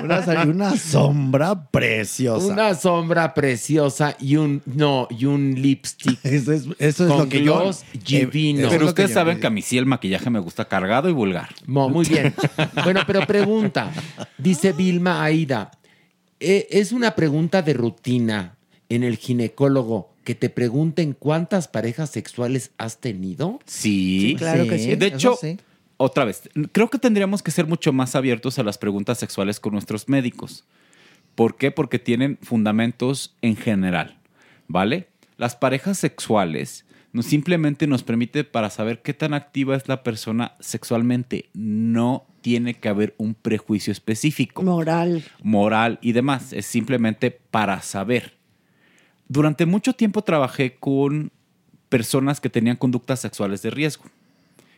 [SPEAKER 11] Una, <laughs> una sombra preciosa.
[SPEAKER 3] Una sombra preciosa y un no y un lipstick. <laughs>
[SPEAKER 11] Eso es, eso es
[SPEAKER 3] con
[SPEAKER 11] lo que yo.
[SPEAKER 3] gloss
[SPEAKER 11] eh,
[SPEAKER 3] divino.
[SPEAKER 10] Pero ustedes
[SPEAKER 11] que yo-
[SPEAKER 10] saben que a mí sí el maquillaje me gusta cargado y vulgar.
[SPEAKER 3] Muy bien. <laughs> Bueno, pero pregunta. Dice Vilma Aida. eh, es una pregunta de rutina en el ginecólogo que te pregunten cuántas parejas sexuales has tenido.
[SPEAKER 10] Sí.
[SPEAKER 7] Sí, claro que sí.
[SPEAKER 10] De hecho,
[SPEAKER 11] sí.
[SPEAKER 10] otra vez, creo que tendríamos que ser mucho más abiertos a las preguntas sexuales con nuestros médicos. ¿Por qué? Porque tienen fundamentos en general, ¿vale? Las parejas sexuales no simplemente nos permite para saber qué tan activa es la persona sexualmente. No tiene que haber un prejuicio específico
[SPEAKER 7] Moral.
[SPEAKER 10] moral y demás. Es simplemente para saber. Durante mucho tiempo trabajé con personas que tenían conductas sexuales de riesgo.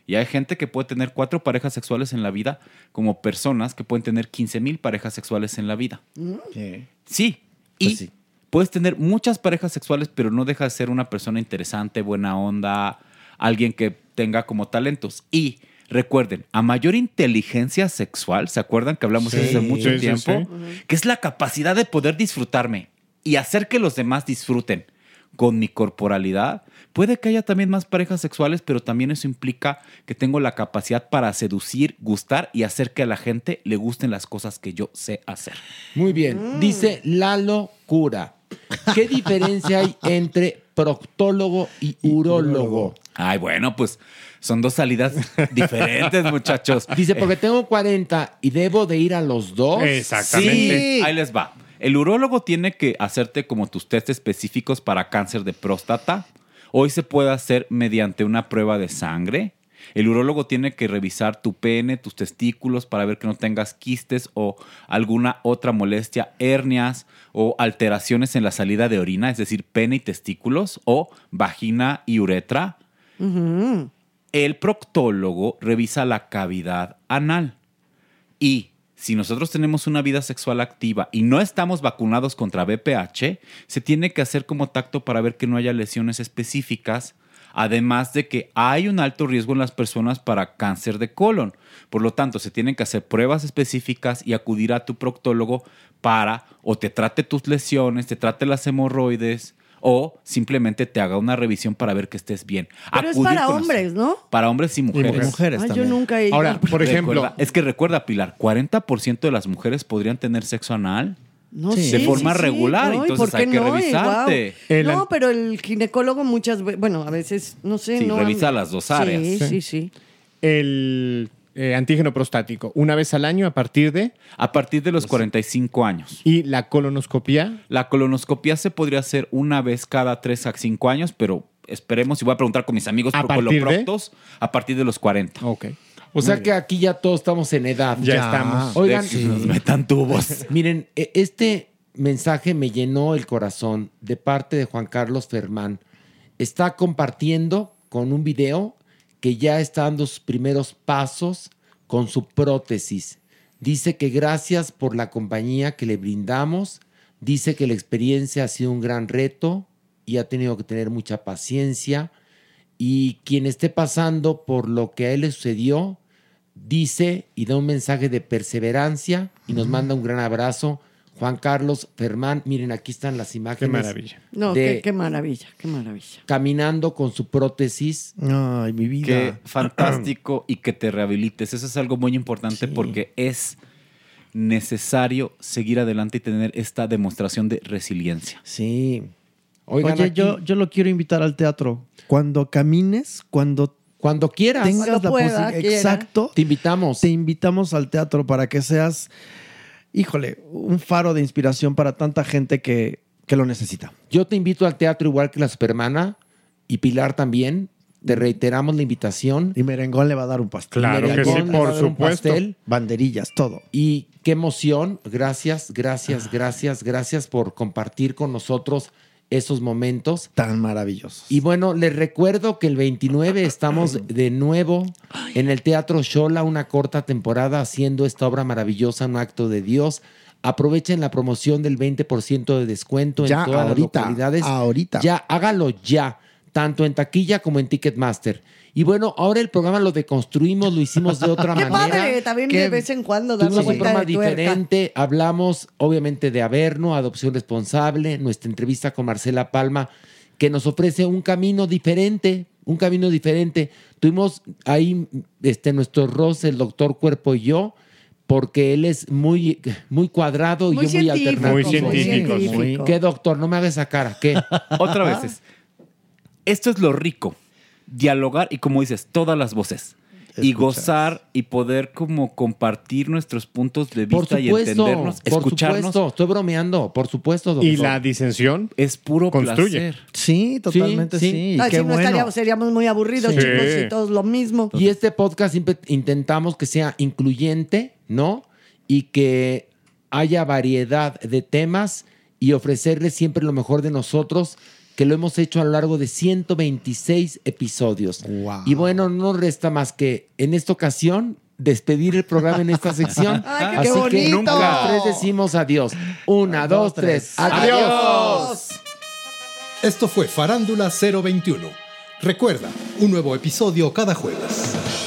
[SPEAKER 10] Y hay gente que puede tener cuatro parejas sexuales en la vida, como personas que pueden tener 15 mil parejas sexuales en la vida. Sí. Y
[SPEAKER 3] Pues sí.
[SPEAKER 10] puedes tener muchas parejas sexuales, pero no deja de ser una persona interesante, buena onda, alguien que tenga como talentos. Y recuerden, a mayor inteligencia sexual, ¿se acuerdan que hablamos de eso hace mucho
[SPEAKER 13] Sí, sí,
[SPEAKER 10] tiempo? Que es la capacidad de poder disfrutarme y hacer que los demás disfruten con mi corporalidad. Puede que haya también más parejas sexuales, pero también eso implica que tengo la capacidad para seducir, gustar y hacer que a la gente le gusten las cosas que yo sé hacer.
[SPEAKER 3] Muy bien. Dice Lalo Cura. ¿Qué diferencia hay entre proctólogo y urólogo?
[SPEAKER 10] Ay, bueno, pues son dos salidas diferentes, <laughs> muchachos.
[SPEAKER 3] Dice, porque tengo 40 y debo de ir a los dos.
[SPEAKER 10] Sí, ahí les va. El urólogo tiene que hacerte como tus test específicos para cáncer de próstata. Hoy se puede hacer mediante una prueba de sangre. El urólogo tiene que revisar tu pene, tus testículos para ver que no tengas quistes o alguna otra molestia, hernias o alteraciones en la salida de orina, es decir, pene y testículos o vagina y uretra. El proctólogo revisa la cavidad anal. Y si nosotros tenemos una vida sexual activa y no estamos vacunados contra BPH, se tiene que hacer como tacto para ver que no haya lesiones específicas, además de que hay un alto riesgo en las personas para cáncer de colon. Por lo tanto, se tienen que hacer pruebas específicas y acudir a tu proctólogo para o te trate tus lesiones, te trate las hemorroides o simplemente te haga una revisión para ver que estés bien.
[SPEAKER 7] Pero es para hombres, ¿no?
[SPEAKER 10] para hombres y mujeres.
[SPEAKER 11] mujeres
[SPEAKER 7] Ay, yo nunca he ido.
[SPEAKER 13] Ahora, por ejemplo,
[SPEAKER 10] Recuerda- es que recuerda, Pilar, 40% de las mujeres podrían tener sexo anal.
[SPEAKER 7] No,
[SPEAKER 11] Sí.
[SPEAKER 10] de forma
[SPEAKER 7] sí, sí.
[SPEAKER 10] regular,
[SPEAKER 7] No, ¿y
[SPEAKER 10] entonces
[SPEAKER 7] por qué
[SPEAKER 10] hay que
[SPEAKER 7] no? Y
[SPEAKER 10] revisarte.
[SPEAKER 7] no, pero el ginecólogo muchas veces, bueno, a veces, no sé.
[SPEAKER 10] Sí,
[SPEAKER 7] no,
[SPEAKER 10] revisa las dos áreas.
[SPEAKER 7] Sí,
[SPEAKER 13] Sí.
[SPEAKER 7] sí, sí.
[SPEAKER 13] el eh, antígeno prostático, una vez al año a partir de.
[SPEAKER 10] A partir de los 45 años.
[SPEAKER 13] Y la colonoscopia.
[SPEAKER 10] La colonoscopia se podría hacer una vez cada 3 a 5 años, pero esperemos, y voy a preguntar con mis amigos
[SPEAKER 13] ¿A partir de?
[SPEAKER 10] a partir de los 40.
[SPEAKER 13] Ok.
[SPEAKER 3] O sea que aquí ya todos estamos en edad.
[SPEAKER 13] Ya estamos.
[SPEAKER 3] Oigan,
[SPEAKER 10] que nos metan tubos. <laughs>
[SPEAKER 3] miren, e- este mensaje me llenó el corazón de parte de Juan Carlos Fermán. Está compartiendo con un video que ya está dando sus primeros pasos con su prótesis. Dice que gracias por la compañía que le brindamos. Dice que la experiencia ha sido un gran reto y ha tenido que tener mucha paciencia. Y quien esté pasando por lo que a él le sucedió, dice y da un mensaje de perseverancia y nos manda un gran abrazo. Juan Carlos Fermán, miren, aquí están las imágenes.
[SPEAKER 13] Qué maravilla.
[SPEAKER 7] No,
[SPEAKER 3] de
[SPEAKER 7] qué, qué maravilla, qué maravilla.
[SPEAKER 3] caminando con su prótesis.
[SPEAKER 11] Ay, mi vida.
[SPEAKER 10] Qué fantástico y que te rehabilites. Eso es algo muy importante porque es necesario seguir adelante y tener esta demostración de resiliencia.
[SPEAKER 11] Sí.
[SPEAKER 3] Oigan,
[SPEAKER 11] Oye,
[SPEAKER 3] aquí-
[SPEAKER 11] yo, yo lo quiero invitar al teatro. Cuando camines, cuando
[SPEAKER 3] Cuando quieras.
[SPEAKER 11] tengas
[SPEAKER 7] Cuando
[SPEAKER 11] la
[SPEAKER 7] pueda.
[SPEAKER 11] Exacto.
[SPEAKER 3] Te invitamos.
[SPEAKER 11] Te invitamos al teatro para que seas, híjole, un faro de inspiración para tanta gente que, que lo necesita.
[SPEAKER 3] Yo te invito al teatro igual que la Supermana y Pilar también. te reiteramos la invitación.
[SPEAKER 11] Y Merengón le va a dar un pastel.
[SPEAKER 3] Claro que sí,
[SPEAKER 11] Merengón
[SPEAKER 3] por supuesto.
[SPEAKER 11] pastel, banderillas, todo.
[SPEAKER 3] Y qué emoción. Gracias, gracias, gracias, gracias por compartir con nosotros esos momentos.
[SPEAKER 11] Tan maravillosos.
[SPEAKER 3] Y bueno, les recuerdo que el 29 estamos de nuevo en el Teatro Shola, una corta temporada haciendo esta obra maravillosa, un acto de Dios. Aprovechen la promoción del 20% de descuento en todas
[SPEAKER 11] ahorita,
[SPEAKER 3] las localidades.
[SPEAKER 11] ahorita.
[SPEAKER 3] Ya, hágalo ya, tanto en taquilla como en Ticketmaster. Y bueno, ahora el programa lo deconstruimos, lo hicimos de otra <laughs>
[SPEAKER 7] Qué
[SPEAKER 3] manera.
[SPEAKER 7] padre, también de vez en cuando
[SPEAKER 3] Tuvimos un programa
[SPEAKER 7] de tuerca.
[SPEAKER 3] diferente. Hablamos, obviamente, de Averno, Adopción Responsable, nuestra entrevista con Marcela Palma, que nos ofrece un camino diferente, un camino diferente. Tuvimos ahí este, nuestro roce, el doctor Cuerpo y yo, porque él es muy, muy cuadrado
[SPEAKER 10] Muy
[SPEAKER 3] y yo muy alternativo.
[SPEAKER 10] muy científico, Muy científico.
[SPEAKER 3] ¿Qué, doctor? No me hagas esa cara. ¿Qué? <laughs>
[SPEAKER 10] Otra vez. es- Esto es lo rico. Dialogar y como dices, todas las voces. Y gozar y poder como compartir nuestros puntos de
[SPEAKER 3] Por
[SPEAKER 10] vista y entendernos,
[SPEAKER 3] por
[SPEAKER 10] escucharnos.
[SPEAKER 3] supuesto, estoy bromeando, por supuesto, doctor.
[SPEAKER 4] Y la disensión
[SPEAKER 10] es puro
[SPEAKER 4] construye.
[SPEAKER 10] placer.
[SPEAKER 11] Sí, totalmente sí.
[SPEAKER 3] sí.
[SPEAKER 7] Ay, si no estaríamos, seríamos muy aburridos,
[SPEAKER 3] Sí.
[SPEAKER 7] chicos, y todos lo mismo.
[SPEAKER 3] Y este podcast siempre intentamos que sea incluyente, ¿no? Y que haya variedad de temas y ofrecerles siempre lo mejor de nosotros, que lo hemos hecho a lo largo de 126 episodios. Y bueno, no nos resta más que en esta ocasión despedir el programa en esta sección. <laughs>
[SPEAKER 14] Ay, qué
[SPEAKER 3] Así que
[SPEAKER 14] bonito.
[SPEAKER 3] los tres decimos adiós. Una, dos, tres. Adiós.
[SPEAKER 2] Esto fue Farándula 021. Recuerda, un nuevo episodio cada jueves.